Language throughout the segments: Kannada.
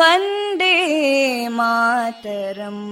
वन्दे मातरम्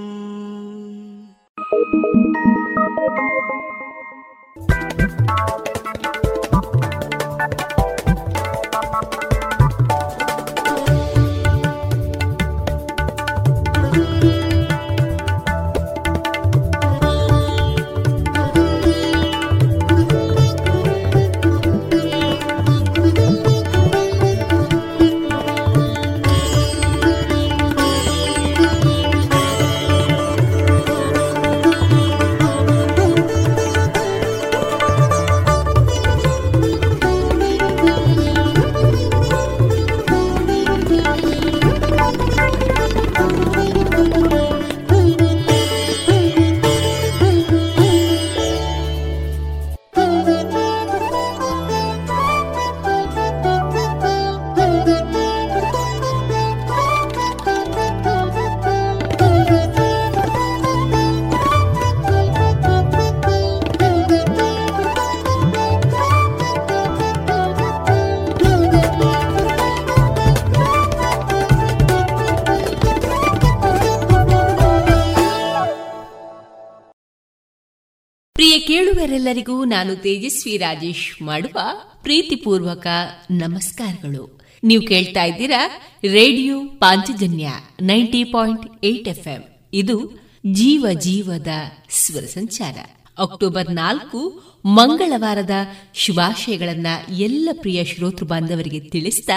ಕೇಳುವರೆಲ್ಲರಿಗೂ ನಾನು ತೇಜಸ್ವಿ ರಾಜೇಶ್ ಮಾಡುವ ಪ್ರೀತಿಪೂರ್ವಕ ನಮಸ್ಕಾರಗಳು. ನೀವು ಕೇಳ್ತಾ ಇದ್ದೀರಾ radio Panchajanya ninety point eight F ಇದು ಜೀವ ಜೀವದ ಸ್ವರ ಸಂಚಾರ. ಅಕ್ಟೋಬರ್ ನಾಲ್ಕು, ಮಂಗಳವಾರದ ಶುಭಾಶಯಗಳನ್ನ ಎಲ್ಲ ಪ್ರಿಯ ಶ್ರೋತೃ ಬಾಂಧವರಿಗೆ ತಿಳಿಸಿದ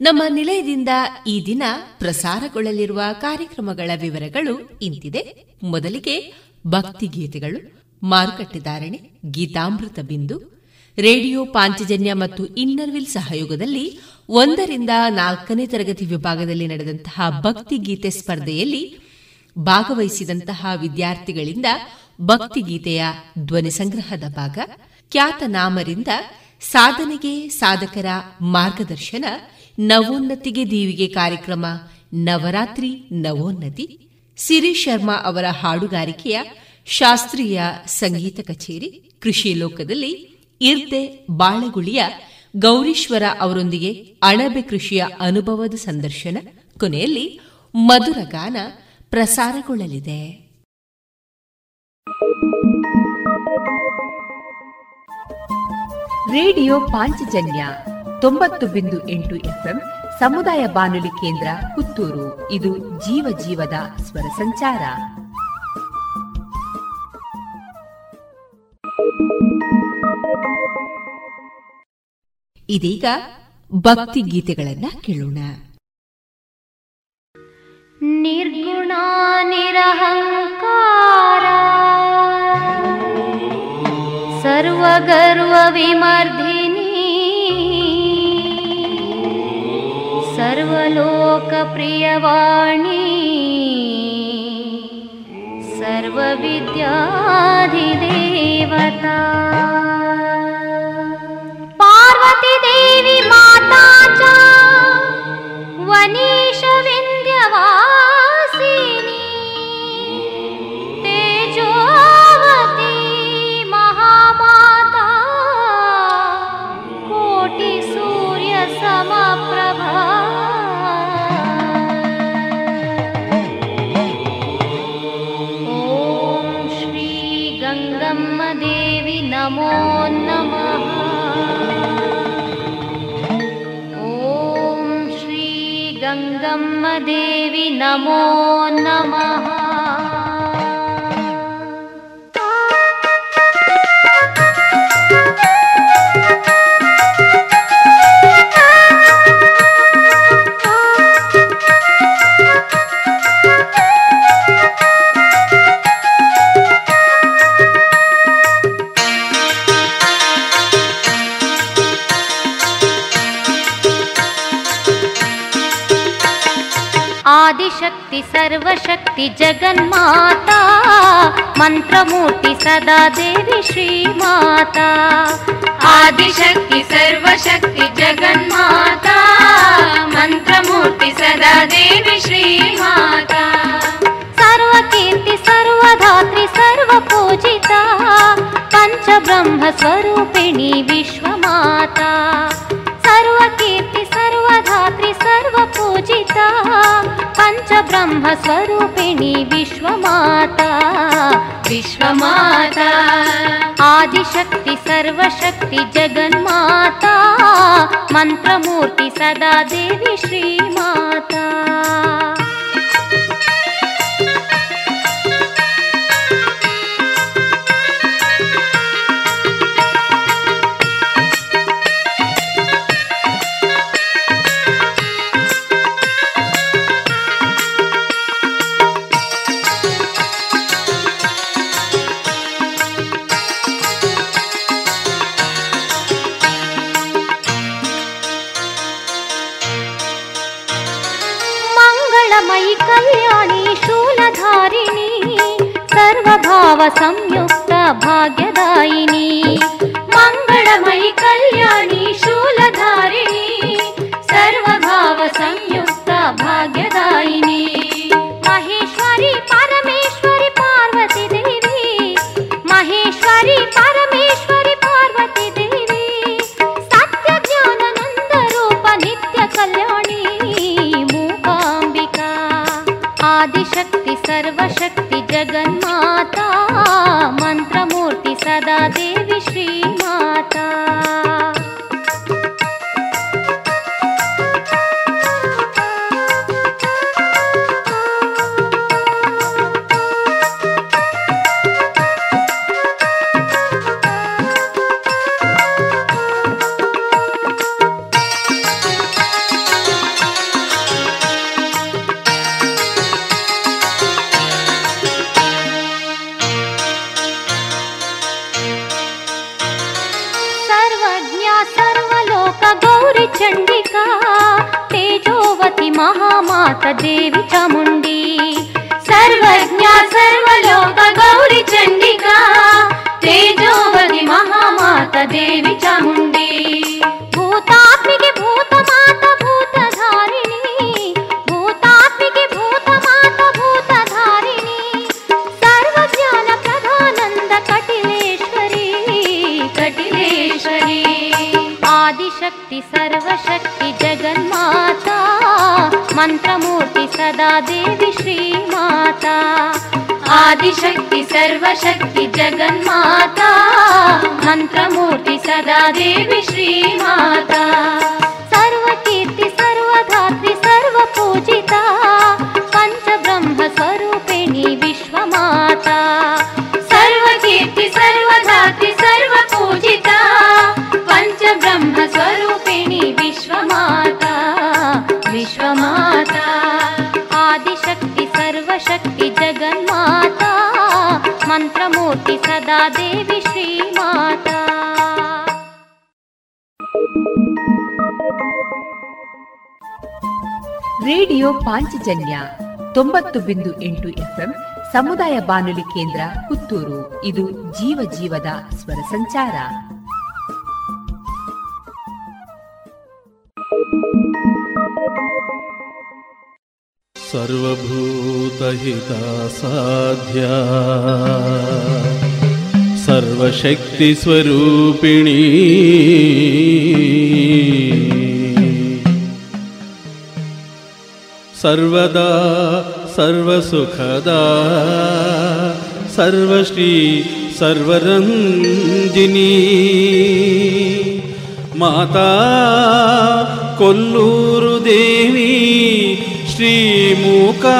ನಮ್ಮ ನಿಲಯದಿಂದ ಈ ದಿನ ಪ್ರಸಾರಗೊಳ್ಳಲಿರುವ ಕಾರ್ಯಕ್ರಮಗಳ ವಿವರಗಳು ಇಂತಿದೆ. ಮೊದಲಿಗೆ ಭಕ್ತಿಗೀತೆಗಳು. ಮಾರುಕಟ್ಟೆದಾರಣೆ ಗೀತಾಮೃತ ಬಿಂದು, ರೇಡಿಯೋ ಪಾಂಚಜನ್ಯ ಮತ್ತು ಇನ್ನರ್ವಿಲ್ ಸಹಯೋಗದಲ್ಲಿ ಒಂದರಿಂದ ನಾಲ್ಕನೇ ತರಗತಿ ವಿಭಾಗದಲ್ಲಿ ನಡೆದಂತಹ ಭಕ್ತಿಗೀತೆ ಸ್ಪರ್ಧೆಯಲ್ಲಿ ಭಾಗವಹಿಸಿದಂತಹ ವಿದ್ಯಾರ್ಥಿಗಳಿಂದ ಭಕ್ತಿಗೀತೆಯ ಧ್ವನಿ ಸಂಗ್ರಹದ ಭಾಗ ಖ್ಯಾತನಾಮರಿಂದ ಸಾಧನೆಗೆ ಸಾಧಕರ ಮಾರ್ಗದರ್ಶನ, ನವೋನ್ನತಿಗೆ ದೀವಿಗೆ ಕಾರ್ಯಕ್ರಮ, ನವರಾತ್ರಿ, ನವೋನ್ನತಿ, ಸಿರಿ ಶರ್ಮಾ ಅವರ ಹಾಡುಗಾರಿಕೆಯ ಶಾಸ್ತ್ರೀಯ ಸಂಗೀತ ಕಚೇರಿ, ಕೃಷಿ ಲೋಕದಲ್ಲಿ ಇರ್ದೆ ಬಾಳೆಗುಳಿಯ ಗೌರೀಶ್ವರ ಅವರೊಂದಿಗೆ ಅಣಬೆ ಕೃಷಿಯ ಅನುಭವದ ಸಂದರ್ಶನ, ಕೊನೆಯಲ್ಲಿ ಮಧುರ ಗಾನ ಪ್ರಸಾರಗೊಳ್ಳಲಿದೆ. ರೇಡಿಯೋ ಪಾಂಚಜನ್ಯ ತೊಂಬತ್ತು ಬಿಂದು ಎಂಟು ಎಫ್ಎಂ, ಸಮುದಾಯ ಬಾನುಲಿ ಕೇಂದ್ರ ಪುತ್ತೂರು. ಇದು ಜೀವ ಜೀವದ ಸ್ವರ ಸಂಚಾರ. ಇದೀಗ ಭಕ್ತಿ ಗೀತೆಗಳನ್ನ ಕೇಳೋಣ. ನಿರ್ಗುಣ ನಿರಹಂಕಾರ ಸರ್ವಗರ್ವ ವಿಮರ್ಧಿನಿ ಸರ್ವಲೋಕ ಪ್ರಿಯವಾಣಿ सर्वविद्याधिदेवता। पार्वती देवी माता च वनीशविन्द्यवा नमो नमः। आदिशक्ति सर्वशक्ति जगन्माता। मन्त्रमूर्ति सदा देवी श्रीमाता। आदिशक्ति सर्वशक्ति जगन्माता। मन्त्रमूर्ति सदा देवी श्रीमाता। सर्वकीर्ति सर्वधात्री सर्वपूजिता। पञ्चब्रह्मस्वरूपिणी विश्वमाता पञ्चब्रह्मस्वरूपिणी विश्वमाता। विश्वमाता। आदिशक्ति सर्वशक्ति जगन्माता। मन्त्रमूर्ति सदा देवी श्रीमाता भाग्यदायिनी। मङ्गलमयि कल्याणी शूलधारिणी। सर्वभावसंयुक्त भाग्यदायिनी। महेश्वरी परमेश्वरि पार्वती देवी। महेश्वरी परमेश्वरि पार्वती देवी। सत्यज्ञाननन्दरूप नित्य कल्याणी आदिशक्ति सर्वशक्ति जगन्माता ಪಾಂಚಜನ್ಯ ತೊಂಬತ್ತು ಬಿಂದು ಎಂಟು ಎಫ್ಎಂ ಸಮುದಾಯ ಬಾನುಲಿ ಕೇಂದ್ರ ಪುತ್ತೂರು. ಇದು ಜೀವ ಜೀವದ ಸ್ವರ ಸಂಚಾರ. ಸರ್ವಭೂತಹಿತ ಸಾಧ್ಯ ಸರ್ವಶಕ್ತಿ ಸ್ವರೂಪಿಣಿ सर्वदा सर्वसुखदा सर्वश्री सर्वरञ्जिनी। माता कोल्लूरुदेवी श्रीमूकाम्बिका।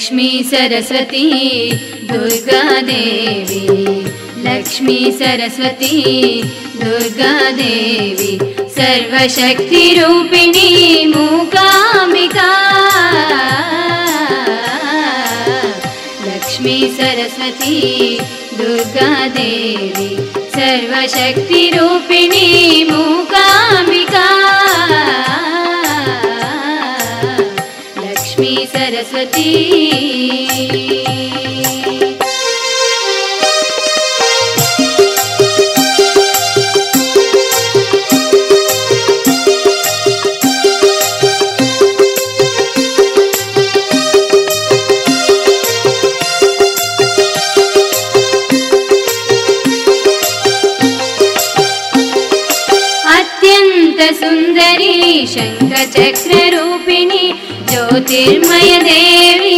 लक्ष्मी सरस्वती दुर्गा देवी। लक्ष्मी सरस्वती दुर्गा देवी। सर्वशक्तिरूपिणी मूकामिका लक्ष्मी सरस्वती दुर्गा देवी। सर्वशक्तिरूपिणी मूका अत्यन्त सुन्दरी शङ्ख मय देवी।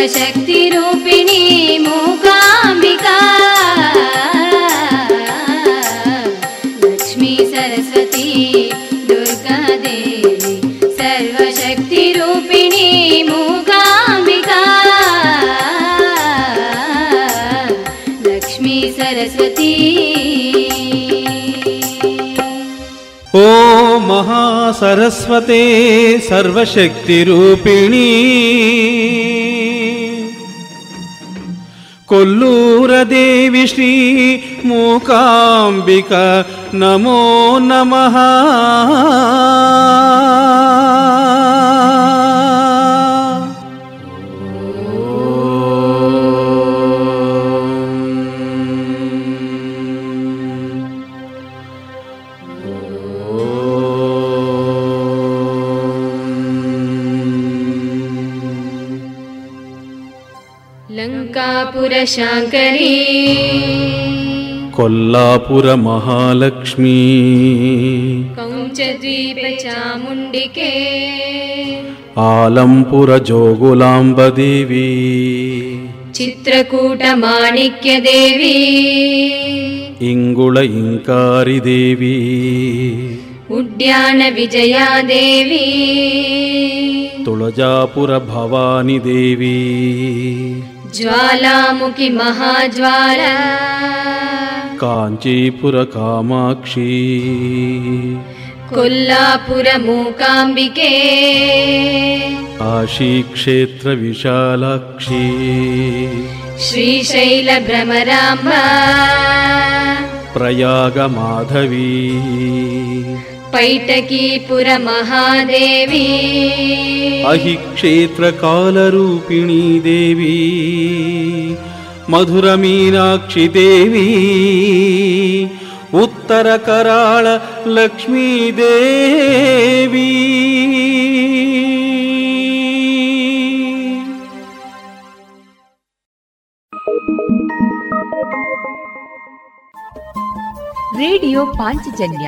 सर्वशक्तिरूपिणी मूकाम्बिका। लक्ष्मी सरस्वती दुर्गा देवी सर्वशक्तिरूपिणी मूकाम्बिका। लक्ष्मी सरस्वती। ओ महासरस्वते सर्वशक्तिरूपिणी कोल्लूरदेवि श्री मूकाम्बिका नमो नमः शङ्करी। कोल्लापुरमहालक्ष्मी कौञ्चद्वीपचामुण्डिके। आलम्पुरजोगुलाम्बदेवी चित्रकूटमाणिक्यदेवी। इङ्गुळ इङ्कारि देवी उद्यान देवी तुळजापुर देवी ज्वालामुखि महाज्वाला काञ्चीपुर कामाक्षी कोल्लापुरमूकाम्बिके काशीक्षेत्रविशालाक्षी श्रीशैलभ्रमराम्बा प्रयागमाधवी पैटकीपुरमहादेवी अहि क्षेत्रकालरूपिणी देवी मधुरमीनाक्षि देवी उत्तरकराळ लक्ष्मीदेवी ರೇಡಿಯೋ ಪಾಂಚಜನ್ಯ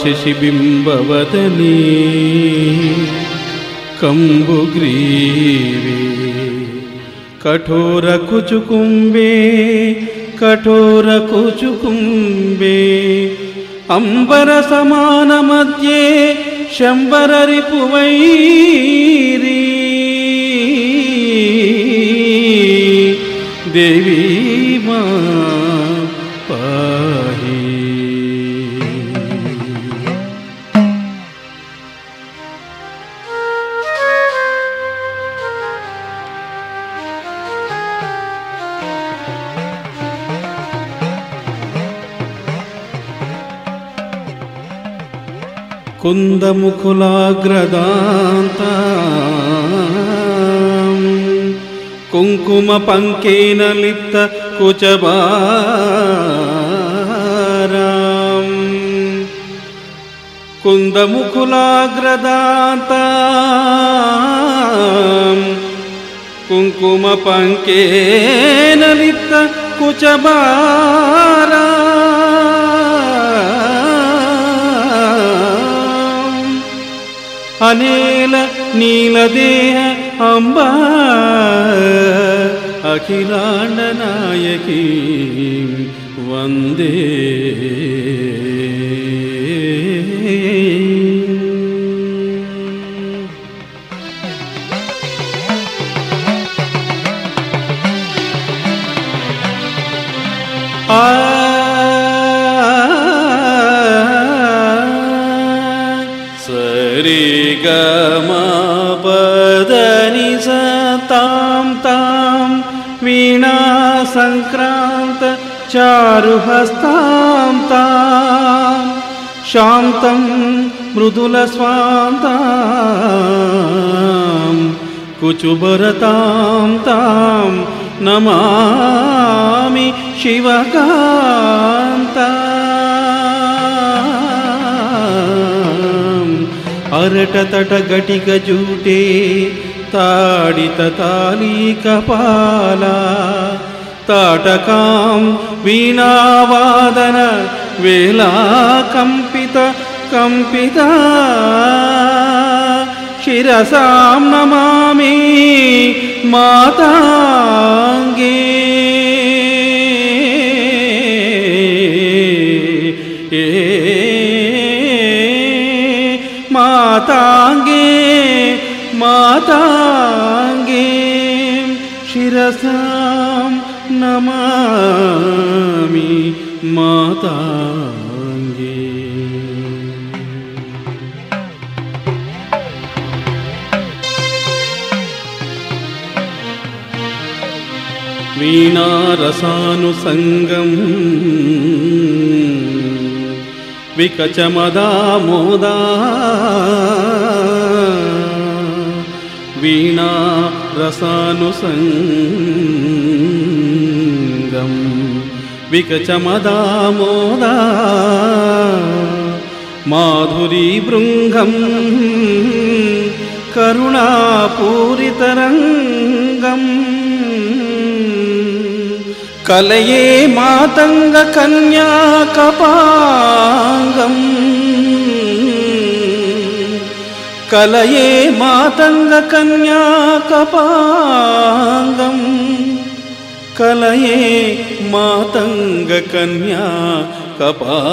शशिबिम्बवदने कम्बुग्रीवे कठोरकुचुकुम्बे कठोरकुचुकुम्बे अम्बरसमानमध्ये शम्बररिपुवैरी देवी मा कुन्दमुकुलाग्रदान्त कुङ्कुमपङ्केन लिप्त कुचबाराम् कुन्दमुकुलाग्रदान्त कुङ्कुमपङ्केन लिप्त कुचबारा ಅನೇಲ ನೀಲದೇಹ ಅಂಬ ಅಖಿಲಾಂಡ ನಾಯಕಿ ವಂದೇ चारुहस्तां तां शान्तं मृदुलस्वान्तां कुचुबरतां तां नमामि शिवकान्ता अरटतटघटिकजूटे ताडिततालीकपाला ताटकां वीणावादन वेला कम्पित कम्पिता शिरसां नमामि माताङ्गे माताङ्गे माताङ्गे शिरसां నమామి మాతాంగే. వీణారసానుసంగం వికచమదామోదా. వీణారసానుసంగం रसानुसङ्गम् विकचमदामोदा माधुरी भृङ्गम् करुणापूरितरङ्गम् कलये मातङ्गकन्या कपाङ्गम् कलये கலையே மாதங்க கன்யா கபாங்கம்.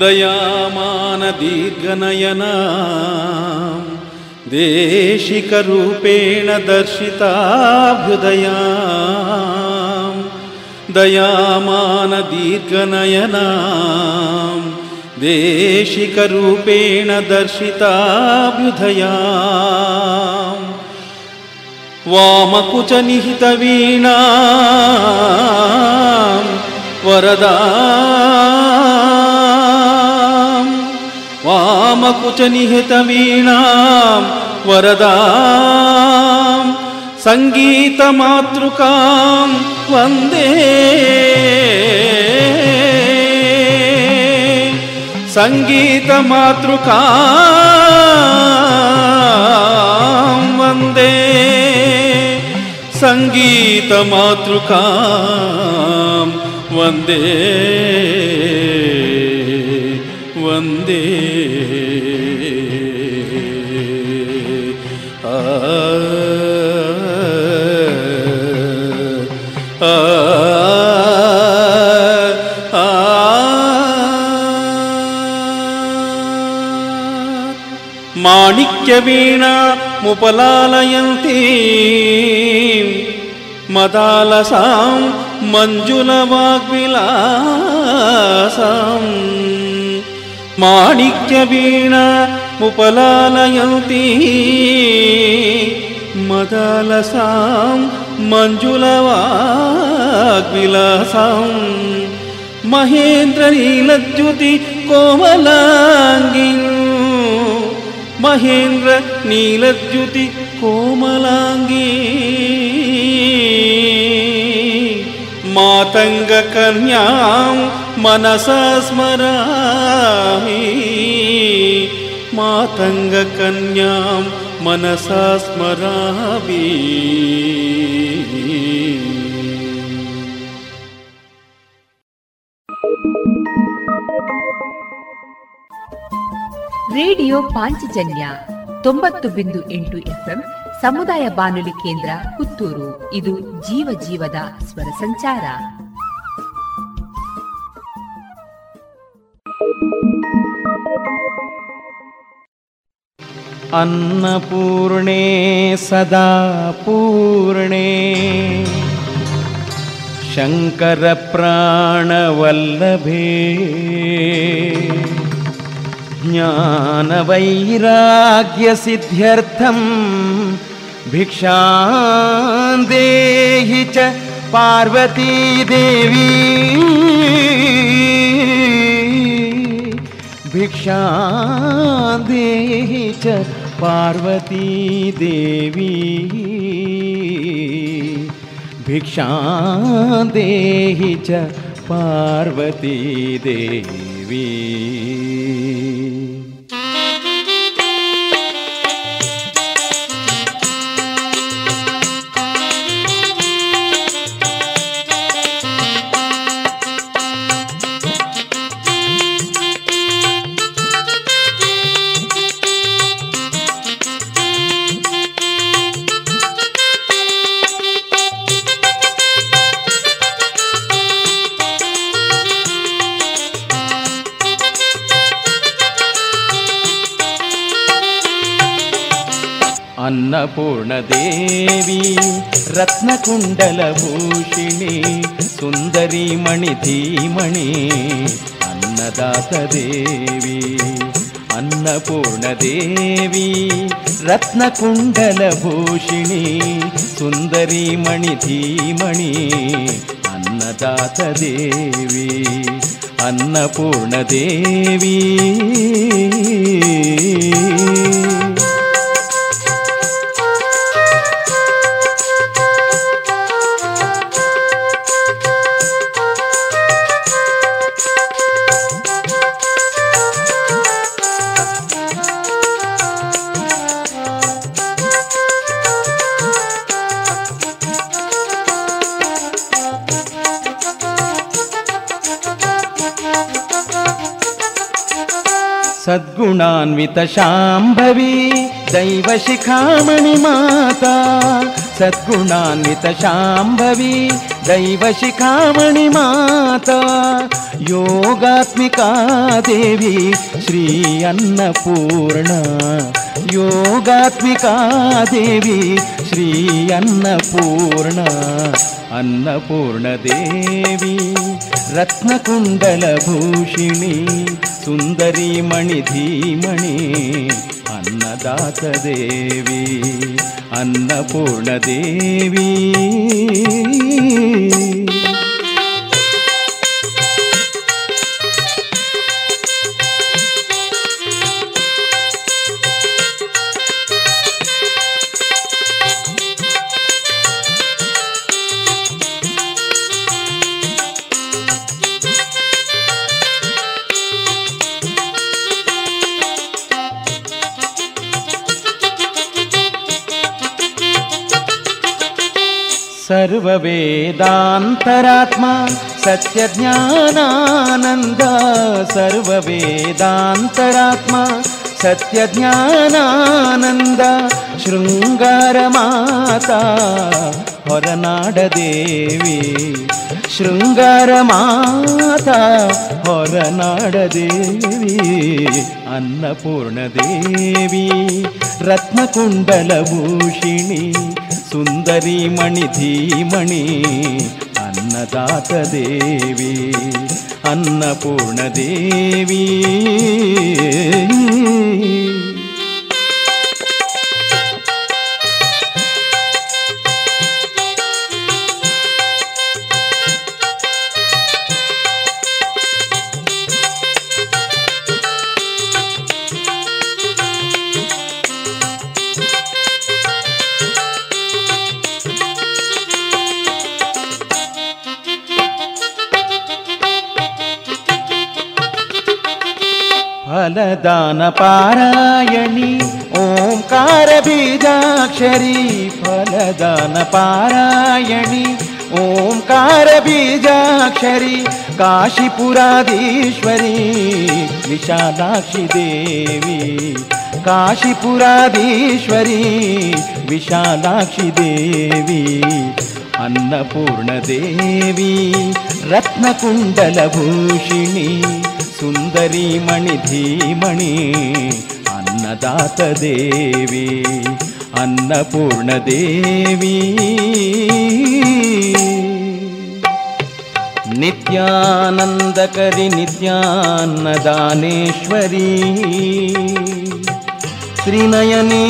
தயாமான தீர்கநயனா देशिकरूपेण दर्शिताभ्युदया दयामानदीर्घनयना देशिकरूपेण दर्शिताभ्युदया वामकुचनिहितवीणा वरदा वामकुचनिहितवीणां वरदां सङ्गीतमातृकां वन्दे। सङ्गीतमातृकां वन्दे। सङ्गीतमातृकां वन्दे வந்தே ஆ మాణిక్య వీణ ముపలాలయంతి మదాలసాం మంజుల వాగ్విలాసాం माणिक्यवीणा मुपलालयन्ती मदालसां मञ्जुलवाग्विलासाम् महेन्द्रनीलद्युति कोमलाङ्गी महेन्द्र नीलद्युति कोमलाङ्गी मातङ्गकन्यां मनसा स्मरामि मातङ्गकन्यां मनसा स्मरामि ರೇಡಿಯೋ ಪಾಂಚಜನ್ಯ ತೊಂಬತ್ತು ಬಿಂದು ಎಂಟು ಎಫ್ಎಂ ಸಮುದಾಯ ಬಾನುಲಿ ಕೇಂದ್ರ ಪುತ್ತೂರು ಇದು ಜೀವ ಜೀವದ ಸ್ವರ ಸಂಚಾರ अन्नपूर्णे सदा पूर्णे शङ्करप्राणवल्लभे ज्ञानवैराग्यसिद्ध्यर्थम् भिक्षां देहि च पार्वती देवी भिक्षां देहि च पार्वती देवी। भिक्षां देहि च पार्वती देवी ಅನ್ನಪೂರ್ಣ ದೇವಿ ರತ್ನಕುಂಡಲ ಭೂಷಿಣಿ, ಸುಂದರಿ ಮಣಿ ಧೀಮಣಿ ದೇವಿ ರತ್ನಕುಂಡಲ ಭೂಷಿಣಿ, ಸುಂದರಿ ಮಣಿ ಧೀಮಣಿ ಅನ್ನಪೂರ್ಣ ಅನ್ನಪೂರ್ಣದೇವಿ. सद्गुणान्वितशाम्भवी दैवशिखामणि माता। सद्गुणान्वितशाम्भवी दैवशिखामणि माता। योगात्मिका देवी श्री अन्नपूर्णा। योगात्मिका देवी श्री अन्नपूर्णा। अन्नपूर्णदेवी रत्नकुण्डलभूषिणी ಸುಂದರಿ ಮಣಿ ಧೀಮಣಿ ಅನ್ನದಾತ ದೇವಿ ಅನ್ನಪೂರ್ಣ ದೇವಿ. सर्ववेदान्तरात्मा सत्यज्ञानानन्द सर्ववेदान्तरात्मा सत्यज्ञानानन्द शृङ्गारमाता होरनाडदेवी शृङ्गारमाता होरनाडदेवी अन्नपूर्णदेवी रत्नकुण्डलभूषिणी ರತ್ನಕುಂಡಲಭೂಷಿಣಿ ಮಣಿ ಧೀಮಣಿ ಅನ್ನದಾತ ದೇವಿ ಅನ್ನಪೂರ್ಣದೇವಿ ಫಲದಾನ न पारायणी ॐकारबीक्षरी फलदानपारायणी ॐकारबीजाक्षरी काशीपुराधीश्वरी विशादाक्षीदेवी काशीपुराधीश्वरी विशादाक्षीदेवी अन्नपूर्णदेवी रत्नकुण्डलभूषिणी। सुन्दरी मणिधीमणि अन्नपूर्ण देवी। नित्यानन्दकरि नित्यान्नदानेश्वरी त्रिनयनी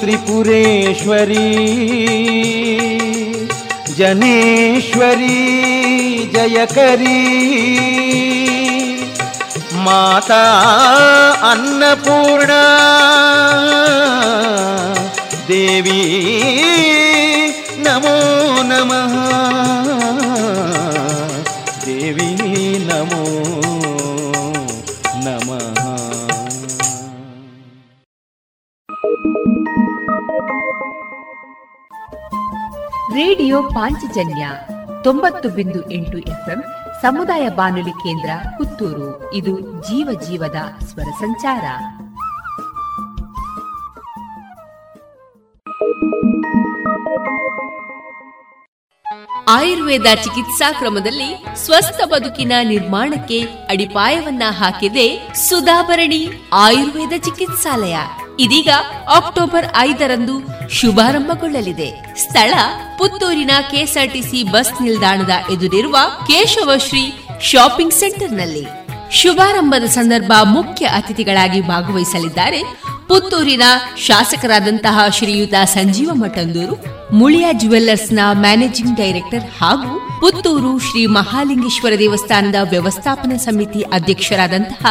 त्रिपुरेश्वरी जनेश्वरी जयकरी। మాత అన్నపూర్ణ. దేవి నమో నమ. దేవి నమో నమ. ರೇಡಿಯೋ ಪಾಂಚಜನ್ಯ ತೊಂಬತ್ತು బిందు ఎంటు ఎఫ్ఎం ಸಮುದಾಯ ಬಾನುಲಿ ಕೇಂದ್ರ ಪುತ್ತೂರು. ಇದು ಜೀವ ಜೀವದ ಸ್ವರ ಸಂಚಾರ. ಆಯುರ್ವೇದ ಚಿಕಿತ್ಸಾ ಕ್ರಮದಲ್ಲಿ ಸ್ವಸ್ಥ ಬದುಕಿನ ನಿರ್ಮಾಣಕ್ಕೆ ಅಡಿಪಾಯವನ್ನ ಹಾಕಿದೆ ಸುಧಾಭರಣಿ ಆಯುರ್ವೇದ ಚಿಕಿತ್ಸಾಲಯ. ಇದೀಗ ಅಕ್ಟೋಬರ್ ಐದರಂದು ಶುಭಾರಂಭಗೊಳ್ಳಲಿದೆ. ಸ್ಥಳ ಪುತ್ತೂರಿನ ಕೆಎಸ್ಆರ್ಟಿಸಿ ಬಸ್ ನಿಲ್ದಾಣದ ಎದುರಿರುವ ಕೇಶವಶ್ರೀ ಶಾಪಿಂಗ್ ಸೆಂಟರ್ನಲ್ಲಿ. ಶುಭಾರಂಭದ ಸಂದರ್ಭ ಮುಖ್ಯ ಅತಿಥಿಗಳಾಗಿ ಭಾಗವಹಿಸಲಿದ್ದಾರೆ ಪುತ್ತೂರಿನ ಶಾಸಕರಾದಂತಹ ಶ್ರೀಯುತ ಸಂಜೀವ ಮಠಂದೂರು, ಮುಳಿಯ ಜುವೆಲ್ಲರ್ಸ್ನ ಮ್ಯಾನೇಜಿಂಗ್ ಡೈರೆಕ್ಟರ್ ಹಾಗೂ ಪುತ್ತೂರು ಶ್ರೀ ಮಹಾಲಿಂಗೇಶ್ವರ ದೇವಸ್ಥಾನದ ವ್ಯವಸ್ಥಾಪನಾ ಸಮಿತಿ ಅಧ್ಯಕ್ಷರಾದಂತಹ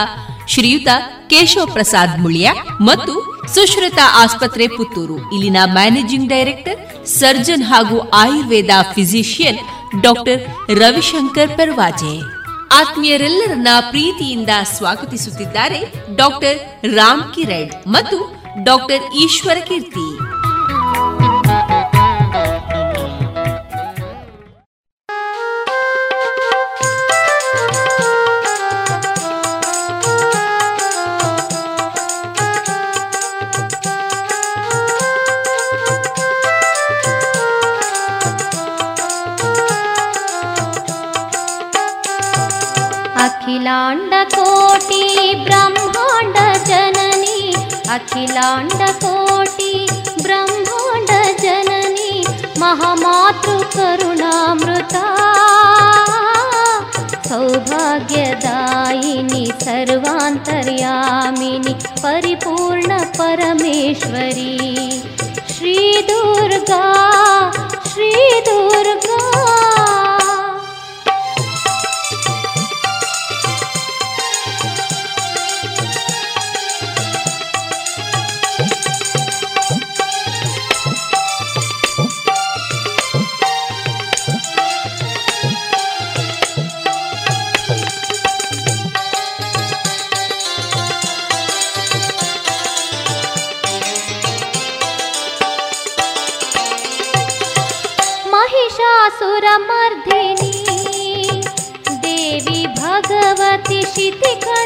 ಶ್ರೀಯುತ ಕೇಶವ ಪ್ರಸಾದ್ ಮುಳಿಯ ಮತ್ತು ಸುಶ್ರುತ ಆಸ್ಪತ್ರೆ ಪುತ್ತೂರು. ಇಲ್ಲಿನ ಮ್ಯಾನೇಜಿಂಗ್ ಡೈರೆಕ್ಟರ್, ಸರ್ಜನ್ ಹಾಗೂ ಆಯುರ್ವೇದ ಫಿಸಿಷಿಯನ್ ಡಾಕ್ಟರ್ ರವಿಶಂಕರ್ ಪರ್ವಾಜೆ. ಆತ್ಮೀಯರೆಲ್ಲರನ್ನ ಪ್ರೀತಿಯಿಂದ ಸ್ವಾಗತಿಸುತ್ತಿದ್ದಾರೆ ಡಾಕ್ಟರ್ ರಾಮ್ ಕಿರಣ್ ಮತ್ತು ಡಾಕ್ಟರ್ ಈಶ್ವರ ಕೀರ್ತಿ. अखिलाण्डकोटि ब्रह्माण्ड जननी महामातृकरुणामृता। सौभाग्यदायिनि सर्वान्तर्यामिनि परिपूर्णपरमेश्वरी श्रीदुर्गा श्रीदुर्गा भगवती शितिकण्ठा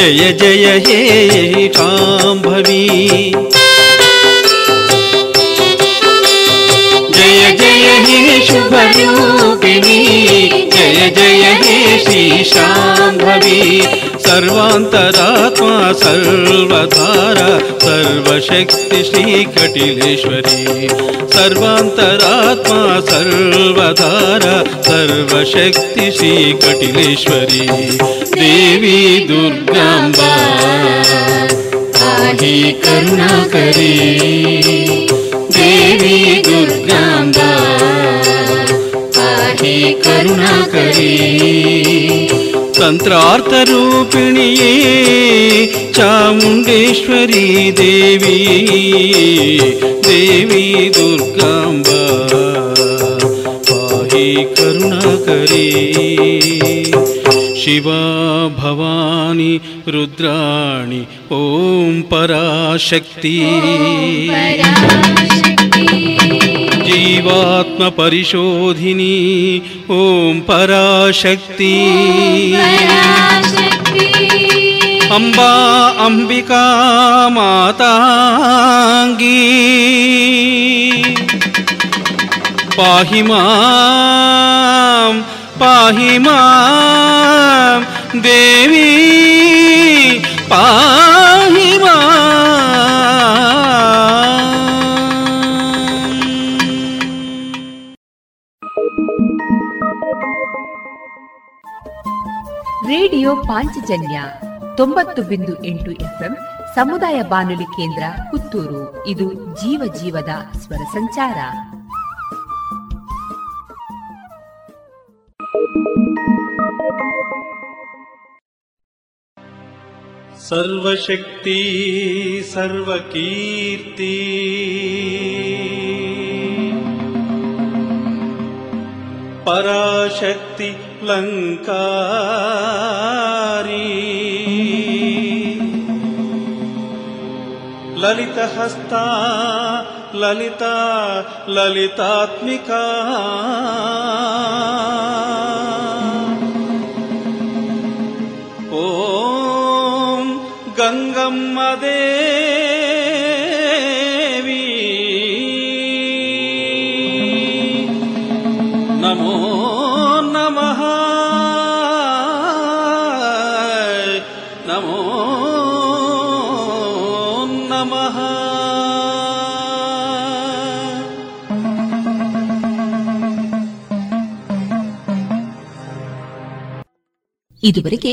जय जय हे शाम्भवी। जय जय हे शुभरूपिणी। जय जय हे श्रीशाम्भवी सर्वान्तरात्मा सर्वधारा, सर्वशक्ति श्रीकटिलेश्वरी सर्वान्तरात्मा सर्वधारा, सर्वशक्ति श्रीकटिलेश्वरी देवी దుర్గాంబా ఆహే కరుణాకరి దేవి దుర్గాంబా ఆహే కరుణాకరి తంత్రార్థ రూపిణియే చాముండేశ్వరి దేవి దేవి దుర్గాంబా పాహి కరుణకరీ शिवा भवानी रुद्राणि ॐ पराशक्ति। जीवात्मपरिशोधिनी ॐ पराशक्ति। अम्बा अम्बिका माताङ्गी पाहि माँ पाहि मां देवी पाहि ರೇಡಿಯೋ ಪಾಂಚಜನ್ಯ ತೊಂಬತ್ತು ಬಿಂದು ಎಂಟು ಎಫ್ಎಂ ಸಮುದಾಯ ಬಾನುಲಿ ಕೇಂದ್ರ ಪುತ್ತೂರು ಇದು ಜೀವ ಜೀವದ ಸ್ವರ ಸಂಚಾರ सर्वशक्ति सर्वकीर्ति। पराशक्ति लङ्कारी। ललितहस्ता ललिता ललितात्मिका பிரம்மதேவி நமோ நம நமோ நம ಇದುವರೆಗೆ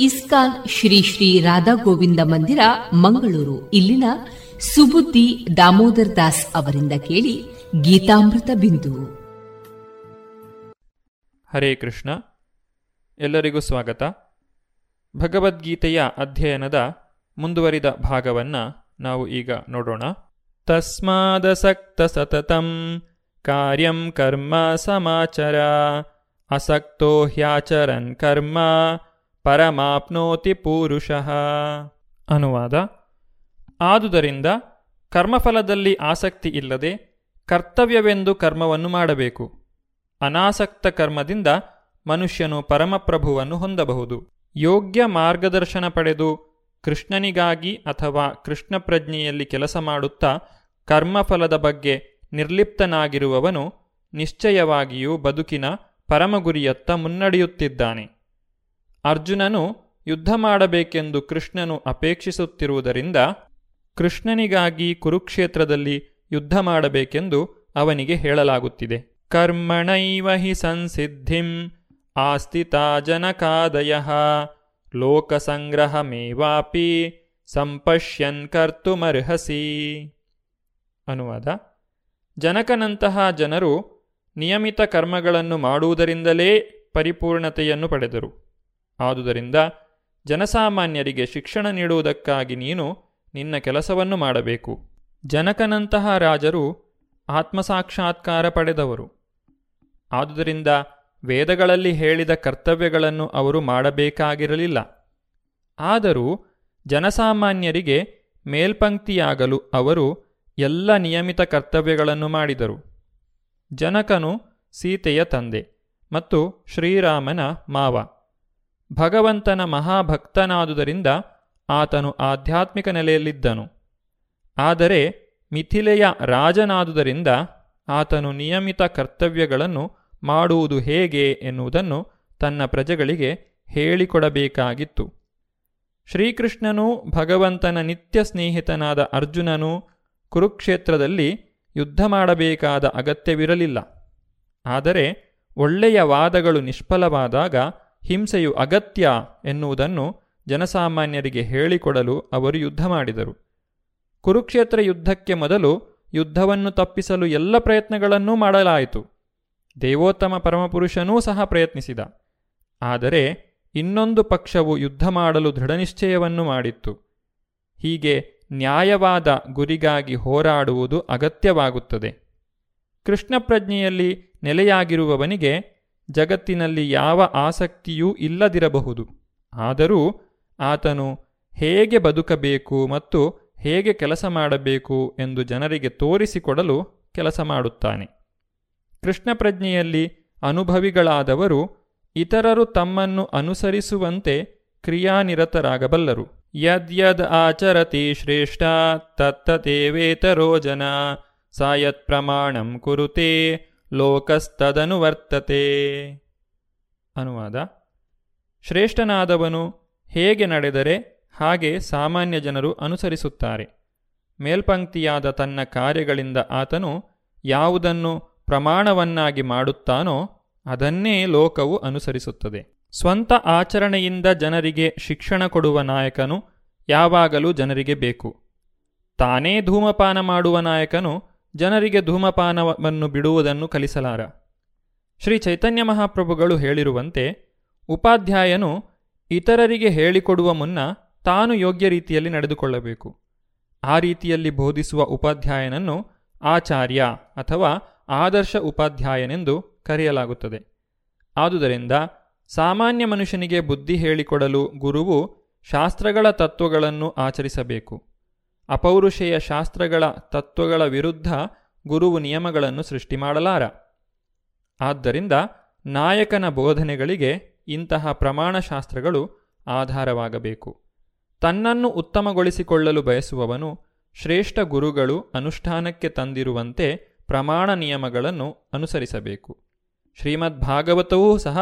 ಇಸ್ಕಾನ್ ಶ್ರೀ ಶ್ರೀ ರಾಧಾ ಗೋವಿಂದ ಮಂದಿರ, ಮಂಗಳೂರು. ಇಲ್ಲಿನ ಸುಬುದ್ದಿ ದಾಮೋದರ್ ದಾಸ್ ಅವರಿಂದ ಕೇಳಿ ಗೀತಾಮೃತ ಬಿಂದು. ಹರೇ ಕೃಷ್ಣ. ಎಲ್ಲರಿಗೂ ಸ್ವಾಗತ. ಭಗವದ್ಗೀತೆಯ ಅಧ್ಯಯನದ ಮುಂದುವರಿದ ಭಾಗವನ್ನು ನಾವು ಈಗ ನೋಡೋಣ. ತಸ್ಮಾದಸಕ್ತ ಸತತಂ ಕಾರ್ಯಂ ಕರ್ಮ ಸಮಾಚರ, ಅಸಕ್ತೋ ಹ್ಯಾಚರನ್ ಕರ್ಮ ಪರಮಾಪ್ನೋತಿ ಪೂರುಷಃ. ಅನುವಾದ, ಆದುದರಿಂದ ಕರ್ಮಫಲದಲ್ಲಿ ಆಸಕ್ತಿ ಇಲ್ಲದೆ ಕರ್ತವ್ಯವೆಂದು ಕರ್ಮವನ್ನು ಮಾಡಬೇಕು. ಅನಾಸಕ್ತ ಕರ್ಮದಿಂದ ಮನುಷ್ಯನು ಪರಮಪ್ರಭುವನ್ನು ಹೊಂದಬಹುದು. ಯೋಗ್ಯ ಮಾರ್ಗದರ್ಶನ ಪಡೆದು ಕೃಷ್ಣನಿಗಾಗಿ ಅಥವಾ ಕೃಷ್ಣ ಪ್ರಜ್ಞೆಯಲ್ಲಿ ಕೆಲಸ ಮಾಡುತ್ತಾ ಕರ್ಮಫಲದ ಬಗ್ಗೆ ನಿರ್ಲಿಪ್ತನಾಗಿರುವವನು ನಿಶ್ಚಯವಾಗಿಯೂ ಬದುಕಿನ ಪರಮಗುರಿಯತ್ತ ಮುನ್ನಡೆಯುತ್ತಿದ್ದಾನೆ. ಅರ್ಜುನನು ಯುದ್ಧ ಮಾಡಬೇಕೆಂದು ಕೃಷ್ಣನು ಅಪೇಕ್ಷಿಸುತ್ತಿರುವುದರಿಂದ ಕೃಷ್ಣನಿಗಾಗಿ ಕುರುಕ್ಷೇತ್ರದಲ್ಲಿ ಯುದ್ಧ ಮಾಡಬೇಕೆಂದು ಅವನಿಗೆ ಹೇಳಲಾಗುತ್ತಿದೆ. ಕರ್ಮಣೈವ ಹಿ ಸಂಸಿದ್ಧಿಂ ಆಸ್ತಿತಾ ಜನಕಾದಯ ಲೋಕಸಂಗ್ರಹಮೇವಾಪಿ ಸಂಪಶ್ಯನ್ ಕರ್ತುಮರ್ಹಸಿ. ಅನುವಾದ. ಜನಕನಂತಹ ಜನರು ನಿಯಮಿತ ಕರ್ಮಗಳನ್ನು ಮಾಡುವುದರಿಂದಲೇ ಪರಿಪೂರ್ಣತೆಯನ್ನು ಪಡೆದರು. ಆದುದರಿಂದ ಜನಸಾಮಾನ್ಯರಿಗೆ ಶಿಕ್ಷಣ ನೀಡುವುದಕ್ಕಾಗಿ ನೀನು ನಿನ್ನ ಕೆಲಸವನ್ನು ಮಾಡಬೇಕು. ಜನಕನಂತಹ ರಾಜರು ಆತ್ಮಸಾಕ್ಷಾತ್ಕಾರ ಪಡೆದವರು. ಆದುದರಿಂದ ವೇದಗಳಲ್ಲಿ ಹೇಳಿದ ಕರ್ತವ್ಯಗಳನ್ನು ಅವರು ಮಾಡಬೇಕಾಗಿರಲಿಲ್ಲ. ಆದರೂ ಜನಸಾಮಾನ್ಯರಿಗೆ ಮೇಲ್ಪಂಕ್ತಿಯಾಗಲು ಅವರು ಎಲ್ಲ ನಿಯಮಿತ ಕರ್ತವ್ಯಗಳನ್ನು ಮಾಡಿದರು. ಜನಕನು ಸೀತೆಯ ತಂದೆ ಮತ್ತು ಶ್ರೀರಾಮನ ಮಾವ. ಭಗವಂತನ ಮಹಾಭಕ್ತನಾದುದರಿಂದ ಆತನು ಆಧ್ಯಾತ್ಮಿಕ ನೆಲೆಯಲ್ಲಿದ್ದನು. ಆದರೆ ಮಿಥಿಲೆಯ ರಾಜನಾದುದರಿಂದ ಆತನು ನಿಯಮಿತ ಕರ್ತವ್ಯಗಳನ್ನು ಮಾಡುವುದು ಹೇಗೆ ಎನ್ನುವುದನ್ನು ತನ್ನ ಪ್ರಜೆಗಳಿಗೆ ಹೇಳಿಕೊಡಬೇಕಾಗಿತ್ತು. ಶ್ರೀಕೃಷ್ಣನೂ ಭಗವಂತನ ನಿತ್ಯ ಸ್ನೇಹಿತನಾದ ಅರ್ಜುನನು ಕುರುಕ್ಷೇತ್ರದಲ್ಲಿ ಯುದ್ಧ ಮಾಡಬೇಕಾದ ಅಗತ್ಯವಿರಲಿಲ್ಲ. ಆದರೆ ಒಳ್ಳೆಯ ವಾದಗಳು ನಿಷ್ಫಲವಾದಾಗ ಹಿಂಸೆಯು ಅಗತ್ಯ ಎನ್ನುವುದನ್ನು ಜನಸಾಮಾನ್ಯರಿಗೆ ಹೇಳಿಕೊಡಲು ಅವರು ಯುದ್ಧ ಮಾಡಿದರು. ಕುರುಕ್ಷೇತ್ರ ಯುದ್ಧಕ್ಕೆ ಮೊದಲು ಯುದ್ಧವನ್ನು ತಪ್ಪಿಸಲು ಎಲ್ಲ ಪ್ರಯತ್ನಗಳನ್ನೂ ಮಾಡಲಾಯಿತು. ದೇವೋತ್ತಮ ಪರಮಪುರುಷನೂ ಸಹ ಪ್ರಯತ್ನಿಸಿದ. ಆದರೆ ಇನ್ನೊಂದು ಪಕ್ಷವು ಯುದ್ಧ ಮಾಡಲು ದೃಢನಿಶ್ಚಯವನ್ನು ಮಾಡಿತ್ತು. ಹೀಗೆ ನ್ಯಾಯವಾದ ಗುರಿಗಾಗಿ ಹೋರಾಡುವುದು ಅಗತ್ಯವಾಗುತ್ತದೆ. ಕೃಷ್ಣ ಪ್ರಜ್ಞೆಯಲ್ಲಿ ನೆಲೆಯಾಗಿರುವವನಿಗೆ ಜಗತ್ತಿನಲ್ಲಿ ಯಾವ ಆಸಕ್ತಿಯೂ ಇಲ್ಲದಿರಬಹುದು. ಆದರೂ ಆತನು ಹೇಗೆ ಬದುಕಬೇಕು ಮತ್ತು ಹೇಗೆ ಕೆಲಸ ಮಾಡಬೇಕು ಎಂದು ಜನರಿಗೆ ತೋರಿಸಿಕೊಡಲು ಕೆಲಸ ಮಾಡುತ್ತಾನೆ. ಕೃಷ್ಣ ಪ್ರಜ್ಞೆಯಲ್ಲಿ ಅನುಭವಿಗಳಾದವರು ಇತರರು ತಮ್ಮನ್ನು ಅನುಸರಿಸುವಂತೆ ಕ್ರಿಯಾನಿರತರಾಗಬಲ್ಲರು. ಯದ್ಯದ್ ಆಚರತಿ ಶ್ರೇಷ್ಠ ತತ್ತತೇವೇತರೋ ಜನ ಸಾಯತ್ ಪ್ರಮಾಣಂ ಕುರುತೆ ಲೋಕಸ್ತದನುವರ್ತತೆ ಅನುವಾದ. ಶ್ರೇಷ್ಠನಾದವನು ಹೇಗೆ ನಡೆದರೆ ಹಾಗೆ ಸಾಮಾನ್ಯ ಜನರು ಅನುಸರಿಸುತ್ತಾರೆ. ಮೇಲ್ಪಂಕ್ತಿಯಾದ ತನ್ನ ಕಾರ್ಯಗಳಿಂದ ಆತನು ಯಾವುದನ್ನು ಪ್ರಮಾಣವನ್ನಾಗಿ ಮಾಡುತ್ತಾನೋ ಅದನ್ನೇ ಲೋಕವು ಅನುಸರಿಸುತ್ತದೆ. ಸ್ವಂತ ಆಚರಣೆಯಿಂದ ಜನರಿಗೆ ಶಿಕ್ಷಣ ಕೊಡುವ ನಾಯಕನು ಯಾವಾಗಲೂ ಜನರಿಗೆ ಬೇಕು. ತಾನೇ ಧೂಮಪಾನ ಮಾಡುವ ನಾಯಕನು ಜನರಿಗೆ ಧೂಮಪಾನವನ್ನು ಬಿಡುವುದನ್ನು ಕಲಿಸಲಾರ. ಶ್ರೀ ಚೈತನ್ಯ ಮಹಾಪ್ರಭುಗಳು ಹೇಳಿರುವಂತೆ ಉಪಾಧ್ಯಾಯನು ಇತರರಿಗೆ ಹೇಳಿಕೊಡುವ ಮುನ್ನ ತಾನು ಯೋಗ್ಯ ರೀತಿಯಲ್ಲಿ ನಡೆದುಕೊಳ್ಳಬೇಕು. ಆ ರೀತಿಯಲ್ಲಿ ಬೋಧಿಸುವ ಉಪಾಧ್ಯಾಯನನ್ನು ಆಚಾರ್ಯ ಅಥವಾ ಆದರ್ಶ ಉಪಾಧ್ಯಾಯನೆಂದು ಕರೆಯಲಾಗುತ್ತದೆ. ಆದುದರಿಂದ ಸಾಮಾನ್ಯ ಮನುಷ್ಯನಿಗೆ ಬುದ್ಧಿ ಹೇಳಿಕೊಡಲು ಗುರುವು ಶಾಸ್ತ್ರಗಳ ತತ್ವಗಳನ್ನು ಆಚರಿಸಬೇಕು. ಅಪೌರುಷೆಯ ಶಾಸ್ತ್ರಗಳ ತತ್ವಗಳ ವಿರುದ್ಧ ಗುರುವು ನಿಯಮಗಳನ್ನು ಸೃಷ್ಟಿ ಮಾಡಲಾರ. ಆದ್ದರಿಂದ ನಾಯಕನ ಬೋಧನೆಗಳಿಗೆ ಇಂತಹ ಪ್ರಮಾಣಶಾಸ್ತ್ರಗಳು ಆಧಾರವಾಗಬೇಕು. ತನ್ನನ್ನು ಉತ್ತಮಗೊಳಿಸಿಕೊಳ್ಳಲು ಬಯಸುವವನು ಶ್ರೇಷ್ಠ ಗುರುಗಳು ಅನುಷ್ಠಾನಕ್ಕೆ ತಂದಿರುವಂತೆ ಪ್ರಮಾಣ ನಿಯಮಗಳನ್ನು ಅನುಸರಿಸಬೇಕು. ಶ್ರೀಮದ್ ಭಾಗವತವೂ ಸಹ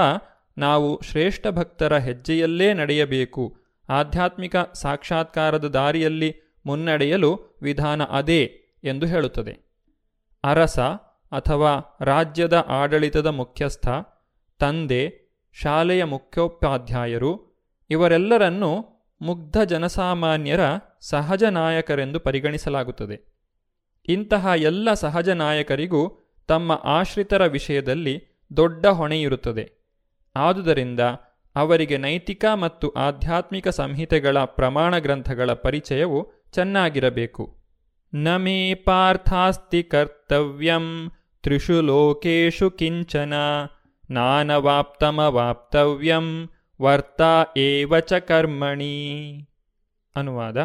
ನಾವು ಶ್ರೇಷ್ಠ ಭಕ್ತರ ಹೆಜ್ಜೆಯಲ್ಲೇ ನಡೆಯಬೇಕು. ಆಧ್ಯಾತ್ಮಿಕ ಸಾಕ್ಷಾತ್ಕಾರದ ದಾರಿಯಲ್ಲಿ ಮುನ್ನಡೆಯಲು ವಿಧಾನ ಅದೇ ಎಂದು ಹೇಳುತ್ತದೆ. ಅರಸ ಅಥವಾ ರಾಜ್ಯದ ಆಡಳಿತದ ಮುಖ್ಯಸ್ಥ, ತಂದೆ, ಶಾಲೆಯ ಮುಖ್ಯೋಪಾಧ್ಯಾಯರು ಇವರೆಲ್ಲರನ್ನು ಮುಗ್ಧ ಜನಸಾಮಾನ್ಯರ ಸಹಜ ನಾಯಕರೆಂದು ಪರಿಗಣಿಸಲಾಗುತ್ತದೆ. ಇಂತಹ ಎಲ್ಲ ಸಹಜ ನಾಯಕರಿಗೂ ತಮ್ಮ ಆಶ್ರಿತರ ವಿಷಯದಲ್ಲಿ ದೊಡ್ಡ ಹೊಣೆಯಿರುತ್ತದೆ. ಆದುದರಿಂದ ಅವರಿಗೆ ನೈತಿಕ ಮತ್ತು ಆಧ್ಯಾತ್ಮಿಕ ಸಂಹಿತೆಗಳ ಪ್ರಮಾಣ ಗ್ರಂಥಗಳ ಪರಿಚಯವು ಚೆನ್ನಾಗಿರಬೇಕು. ನ ಮೇ ಪಾರ್ಥಾಸ್ತಿ ಕರ್ತವ್ಯಂ, ತ್ರಿಷು ಲೋಕೇಶು ಕಿಂಚನ ನಾನವಾಪ್ತಮವಾಪ್ತವ್ಯಂ ವರ್ತಾ ಏವ ಚ ಕರ್ಮಣಿ. ಅನುವಾದ.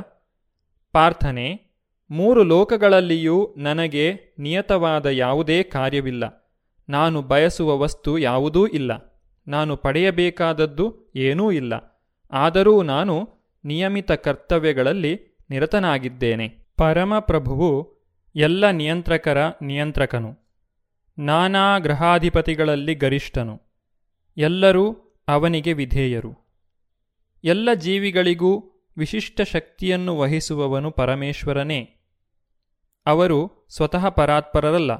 ಪಾರ್ಥನೆ. ಮೂರು ಲೋಕಗಳಲ್ಲಿಯೂ ನನಗೆ ನಿಯತವಾದ ಯಾವುದೇ ಕಾರ್ಯವಿಲ್ಲ. ನಾನು ಬಯಸುವ ವಸ್ತು ಯಾವುದೂ ಇಲ್ಲ. ನಾನು ಪಡೆಯಬೇಕಾದದ್ದು ಏನೂ ಇಲ್ಲ. ಆದರೂ ನಾನು ನಿಯಮಿತ ಕರ್ತವ್ಯಗಳಲ್ಲಿ ನಿರತನಾಗಿದ್ದೇನೆ. ಪರಮಪ್ರಭುವು ಎಲ್ಲ ನಿಯಂತ್ರಕರ ನಿಯಂತ್ರಕನು. ನಾನಾ ಗ್ರಹಾಧಿಪತಿಗಳಲ್ಲಿ ಗರಿಷ್ಠನು. ಎಲ್ಲರೂ ಅವನಿಗೆ ವಿಧೇಯರು. ಎಲ್ಲ ಜೀವಿಗಳಿಗೂ ವಿಶಿಷ್ಟ ಶಕ್ತಿಯನ್ನು ವಹಿಸುವವನು ಪರಮೇಶ್ವರನೇ. ಅವರು ಸ್ವತಃ ಪರಾತ್ಪರರಲ್ಲ.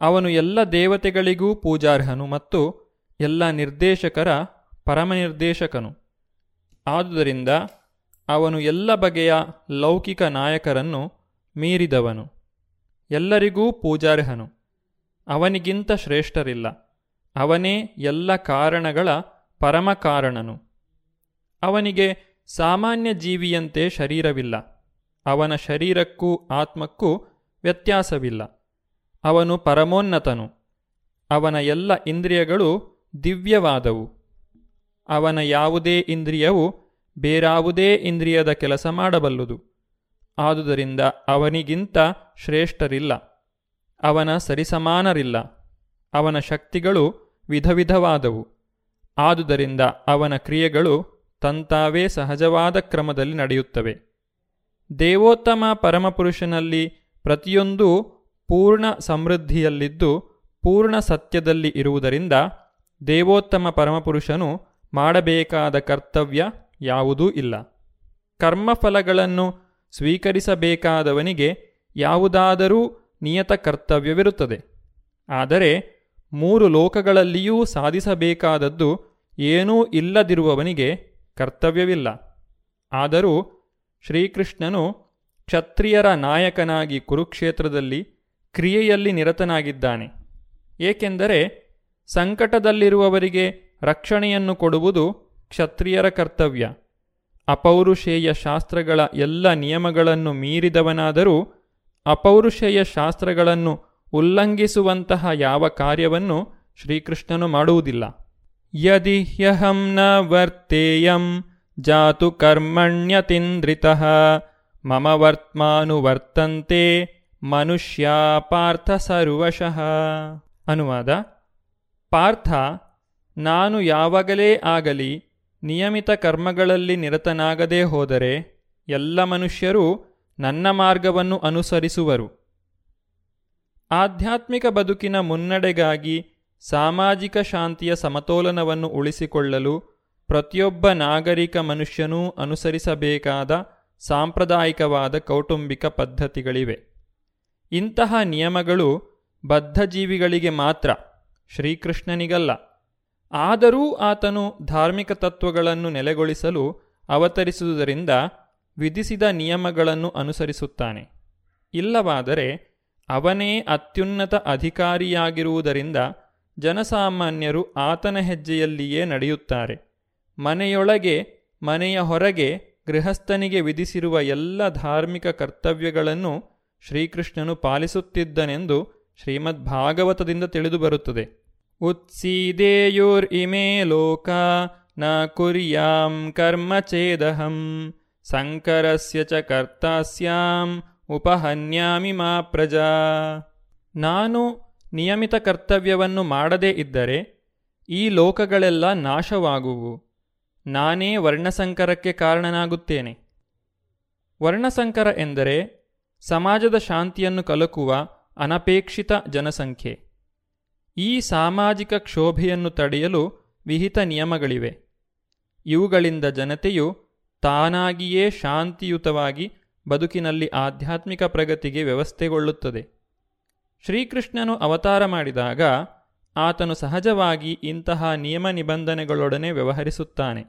ಅವನು ಎಲ್ಲ ದೇವತೆಗಳಿಗೂ ಪೂಜಾರ್ಹನು ಮತ್ತು ಎಲ್ಲ ನಿರ್ದೇಶಕರ ಪರಮನಿರ್ದೇಶಕನು. ಆದುದರಿಂದ ಅವನು ಎಲ್ಲ ಬಗೆಯ ಲೌಕಿಕ ನಾಯಕರನ್ನು ಮೀರಿದವನು. ಎಲ್ಲರಿಗೂ ಪೂಜಾರ್ಹನು. ಅವನಿಗಿಂತ ಶ್ರೇಷ್ಠರಿಲ್ಲ. ಅವನೇ ಎಲ್ಲ ಕಾರಣಗಳ ಪರಮಕಾರಣನು. ಅವನಿಗೆ ಸಾಮಾನ್ಯ ಜೀವಿಯಂತೆ ಶರೀರವಿಲ್ಲ. ಅವನ ಶರೀರಕ್ಕೂ ಆತ್ಮಕ್ಕೂ ವ್ಯತ್ಯಾಸವಿಲ್ಲ. ಅವನು ಪರಮೋನ್ನತನು. ಅವನ ಎಲ್ಲ ಇಂದ್ರಿಯಗಳು ದಿವ್ಯವಾದವು. ಅವನ ಯಾವುದೇ ಇಂದ್ರಿಯವು ಬೇರಾವುದೇ ಇಂದ್ರಿಯದ ಕೆಲಸ ಮಾಡಬಲ್ಲುದು. ಆದುದರಿಂದ ಅವನಿಗಿಂತ ಶ್ರೇಷ್ಠರಿಲ್ಲ. ಅವನ ಸರಿಸಮಾನರಿಲ್ಲ. ಅವನ ಶಕ್ತಿಗಳು ವಿಧವಿಧವಾದವು. ಆದುದರಿಂದ ಅವನ ಕ್ರಿಯೆಗಳು ತಂತಾವೇ ಸಹಜವಾದ ಕ್ರಮದಲ್ಲಿ ನಡೆಯುತ್ತವೆ. ದೇವೋತ್ತಮ ಪರಮಪುರುಷನಲ್ಲಿ ಪ್ರತಿಯೊಂದೂ ಪೂರ್ಣ ಸಮೃದ್ಧಿಯಲ್ಲಿದ್ದು ಪೂರ್ಣ ಸತ್ಯದಲ್ಲಿ ಇರುವುದರಿಂದ ದೇವೋತ್ತಮ ಪರಮಪುರುಷನು ಮಾಡಬೇಕಾದ ಕರ್ತವ್ಯ ಯಾವುದೂ ಇಲ್ಲ. ಕರ್ಮಫಲಗಳನ್ನು ಸ್ವೀಕರಿಸಬೇಕಾದವನಿಗೆ ಯಾವುದಾದರೂ ನಿಯತ ಕರ್ತವ್ಯವಿರುತ್ತದೆ. ಆದರೆ ಮೂರು ಲೋಕಗಳಲ್ಲಿಯೂ ಸಾಧಿಸಬೇಕಾದದ್ದು ಏನೂ ಇಲ್ಲದಿರುವವನಿಗೆ ಕರ್ತವ್ಯವಿಲ್ಲ. ಆದರೂ ಶ್ರೀಕೃಷ್ಣನು ಕ್ಷತ್ರಿಯರ ನಾಯಕನಾಗಿ ಕುರುಕ್ಷೇತ್ರದಲ್ಲಿ ಕ್ರಿಯೆಯಲ್ಲಿ ನಿರತನಾಗಿದ್ದಾನೆ. ಏಕೆಂದರೆ ಸಂಕಟದಲ್ಲಿರುವವರಿಗೆ ರಕ್ಷಣೆಯನ್ನು ಕೊಡುವುದು ಕ್ಷತ್ರಿಯರ ಕರ್ತವ್ಯ. ಅಪೌರುಷೇಯ ಶಾಸ್ತ್ರಗಳ ಎಲ್ಲ ನಿಯಮಗಳನ್ನು ಮೀರಿದವನಾದರೂ ಅಪೌರುಷೇಯ ಶಾಸ್ತ್ರಗಳನ್ನು ಉಲ್ಲಂಘಿಸುವಂತಹ ಯಾವ ಕಾರ್ಯವನ್ನು ಶ್ರೀಕೃಷ್ಣನು ಮಾಡುವುದಿಲ್ಲ. ಯದಿ ಹ್ಯಹಂ ನ ವರ್ತೇಯಂ ಜಾತು ಕರ್ಮಣ್ಯತಿಂದ್ರಿತ ಮಮ ವರ್ತಮಾನುವರ್ತಂತೆ ಮನುಷ್ಯ ಪಾರ್ಥ ಸರ್ವಶಃ. ಅನುವಾದ. ಪಾರ್ಥ, ನಾನು ಯಾವಾಗಲೇ ಆಗಲಿ ನಿಯಮಿತ ಕರ್ಮಗಳಲ್ಲಿ ನಿರತನಾಗದೇ ಹೋದರೆ ಎಲ್ಲ ಮನುಷ್ಯರೂ ನನ್ನ ಮಾರ್ಗವನ್ನು ಅನುಸರಿಸುವರು. ಆಧ್ಯಾತ್ಮಿಕ ಬದುಕಿನ ಮುನ್ನಡೆಗಾಗಿ ಸಾಮಾಜಿಕ ಶಾಂತಿಯ ಸಮತೋಲನವನ್ನು ಉಳಿಸಿಕೊಳ್ಳಲು ಪ್ರತಿಯೊಬ್ಬ ನಾಗರಿಕ ಮನುಷ್ಯನೂ ಅನುಸರಿಸಬೇಕಾದ ಸಾಂಪ್ರದಾಯಿಕವಾದ ಕೌಟುಂಬಿಕ ಪದ್ಧತಿಗಳಿವೆ. ಇಂತಹ ನಿಯಮಗಳು ಬದ್ಧಜೀವಿಗಳಿಗೆ ಮಾತ್ರ, ಶ್ರೀಕೃಷ್ಣನಿಗಲ್ಲ. ಆದರೂ ಆತನು ಧಾರ್ಮಿಕ ತತ್ವಗಳನ್ನು ನೆಲೆಗೊಳಿಸಲು ಅವತರಿಸುವುದರಿಂದ ವಿಧಿಸಿದ ನಿಯಮಗಳನ್ನು ಅನುಸರಿಸುತ್ತಾನೆ. ಇಲ್ಲವಾದರೆ ಅವನೇ ಅತ್ಯುನ್ನತ ಅಧಿಕಾರಿಯಾಗಿರುವುದರಿಂದ ಜನಸಾಮಾನ್ಯರು ಆತನ ಹೆಜ್ಜೆಯಲ್ಲಿಯೇ ನಡೆಯುತ್ತಾರೆ. ಮನೆಯೊಳಗೆ, ಮನೆಯ ಹೊರಗೆ, ಗೃಹಸ್ಥನಿಗೆ ವಿಧಿಸಿರುವ ಎಲ್ಲ ಧಾರ್ಮಿಕ ಕರ್ತವ್ಯಗಳನ್ನು ಶ್ರೀಕೃಷ್ಣನು ಪಾಲಿಸುತ್ತಿದ್ದನೆಂದು ಶ್ರೀಮದ್ ಭಾಗವತದಿಂದ ಇಮೇ ಲೋಕ ನ ಕುರ್ಯಾಂ ಕರ್ಮಚೇದಹಂ ಸಂಕರಸ್ಯ ಚ ಕರ್ತಾಸ್ಯಾಂ ಉಪಹನ್ಯಾಮಿ ಮಾ ಪ್ರಜಾ. ನಾನು ನಿಯಮಿತ ಕರ್ತವ್ಯವನ್ನು ಮಾಡದೇ ಇದ್ದರೆ ಈ ಲೋಕಗಳೆಲ್ಲ ನಾಶವಾಗುವು. ನಾನೇ ವರ್ಣಸಂಕರಕ್ಕೆ ಕಾರಣನಾಗುತ್ತೇನೆ. ವರ್ಣಸಂಕರ ಎಂದರೆ ಸಮಾಜದ ಶಾಂತಿಯನ್ನು ಕಲಕುವ ಅನಪೇಕ್ಷಿತ ಜನಸಂಖ್ಯೆ. ಈ ಸಾಮಾಜಿಕ ಕ್ಷೋಭೆಯನ್ನು ತಡೆಯಲು ವಿಹಿತ ನಿಯಮಗಳಿವೆ. ಇವುಗಳಿಂದ ಜನತೆಯು ತಾನಾಗಿಯೇ ಶಾಂತಿಯುತವಾಗಿ ಬದುಕಿನಲ್ಲಿ ಆಧ್ಯಾತ್ಮಿಕ ಪ್ರಗತಿಗೆ ವ್ಯವಸ್ಥೆಗೊಳ್ಳುತ್ತದೆ. ಶ್ರೀಕೃಷ್ಣನು ಅವತಾರ ಮಾಡಿದಾಗ ಆತನು ಸಹಜವಾಗಿ ಇಂತಹ ನಿಯಮ ನಿಬಂಧನೆಗಳೊಡನೆ ವ್ಯವಹರಿಸುತ್ತಾನೆ.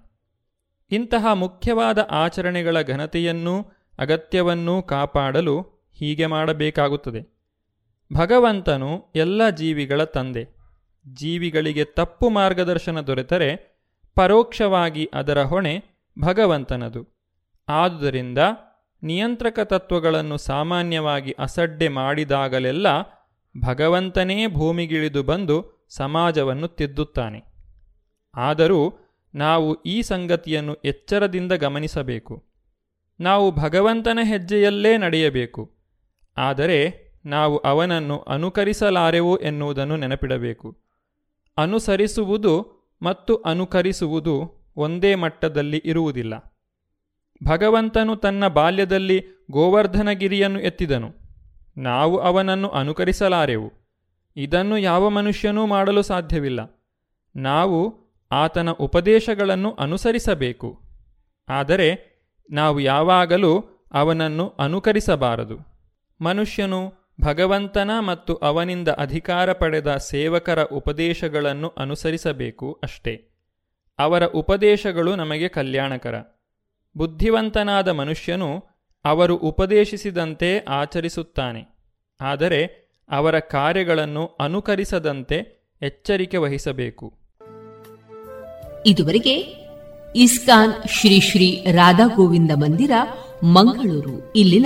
ಇಂತಹ ಮುಖ್ಯವಾದ ಆಚರಣೆಗಳ ಘನತೆಯನ್ನೂ ಅಗತ್ಯವನ್ನೂ ಕಾಪಾಡಲು ಹೀಗೆ ಮಾಡಬೇಕಾಗುತ್ತದೆ. ಭಗವಂತನು ಎಲ್ಲ ಜೀವಿಗಳ ತಂದೆ. ಜೀವಿಗಳಿಗೆ ತಪ್ಪು ಮಾರ್ಗದರ್ಶನ ದೊರೆತರೆ ಪರೋಕ್ಷವಾಗಿ ಅದರ ಹೊಣೆ ಭಗವಂತನದು. ಆದುದರಿಂದ ನಿಯಂತ್ರಕ ತತ್ವಗಳನ್ನು ಸಾಮಾನ್ಯವಾಗಿ ಅಸಡ್ಡೆ ಮಾಡಿದಾಗಲೆಲ್ಲ ಭಗವಂತನೇ ಭೂಮಿಗಿಳಿದು ಬಂದು ಸಮಾಜವನ್ನು ತಿದ್ದುತ್ತಾನೆ. ಆದರೂ ನಾವು ಈ ಸಂಗತಿಯನ್ನು ಎಚ್ಚರದಿಂದ ಗಮನಿಸಬೇಕು. ನಾವು ಭಗವಂತನ ಹೆಜ್ಜೆಯಲ್ಲೇ ನಡೆಯಬೇಕು. ಆದರೆ ನಾವು ಅವನನ್ನು ಅನುಕರಿಸಲಾರೆವು ಎನ್ನುವುದನ್ನು ನೆನಪಿಡಬೇಕು. ಅನುಸರಿಸುವುದು ಮತ್ತು ಅನುಕರಿಸುವುದು ಒಂದೇ ಮಟ್ಟದಲ್ಲಿ ಇರುವುದಿಲ್ಲ. ಭಗವಂತನು ತನ್ನ ಬಾಲ್ಯದಲ್ಲಿ ಗೋವರ್ಧನಗಿರಿಯನ್ನು ಎತ್ತಿದನು. ನಾವು ಅವನನ್ನು ಅನುಕರಿಸಲಾರೆವು. ಇದನ್ನು ಯಾವ ಮನುಷ್ಯನೂ ಮಾಡಲು ಸಾಧ್ಯವಿಲ್ಲ. ನಾವು ಆತನ ಉಪದೇಶಗಳನ್ನು ಅನುಸರಿಸಬೇಕು. ಆದರೆ ನಾವು ಯಾವಾಗಲೂ ಅವನನ್ನು ಅನುಕರಿಸಬಾರದು. ಮನುಷ್ಯನು ಭಗವಂತನ ಮತ್ತು ಅವನಿಂದ ಅಧಿಕಾರ ಪಡೆದ ಸೇವಕರ ಉಪದೇಶಗಳನ್ನು ಅನುಸರಿಸಬೇಕು ಅಷ್ಟೇ. ಅವರ ಉಪದೇಶಗಳು ನಮಗೆ ಕಲ್ಯಾಣಕರ. ಬುದ್ಧಿವಂತನಾದ ಮನುಷ್ಯನು ಅವರು ಉಪದೇಶಿಸಿದಂತೆ ಆಚರಿಸುತ್ತಾನೆ. ಆದರೆ ಅವರ ಕಾರ್ಯಗಳನ್ನು ಅನುಕರಿಸದಂತೆ ಎಚ್ಚರಿಕೆ ವಹಿಸಬೇಕು. ಇದುವರೆಗೆ ಇಸ್ಕಾನ್ ಶ್ರೀ ಶ್ರೀ ರಾಧಾ ಗೋವಿಂದ ಮಂದಿರ ಮಂಗಳೂರು, ಇಲ್ಲಿನ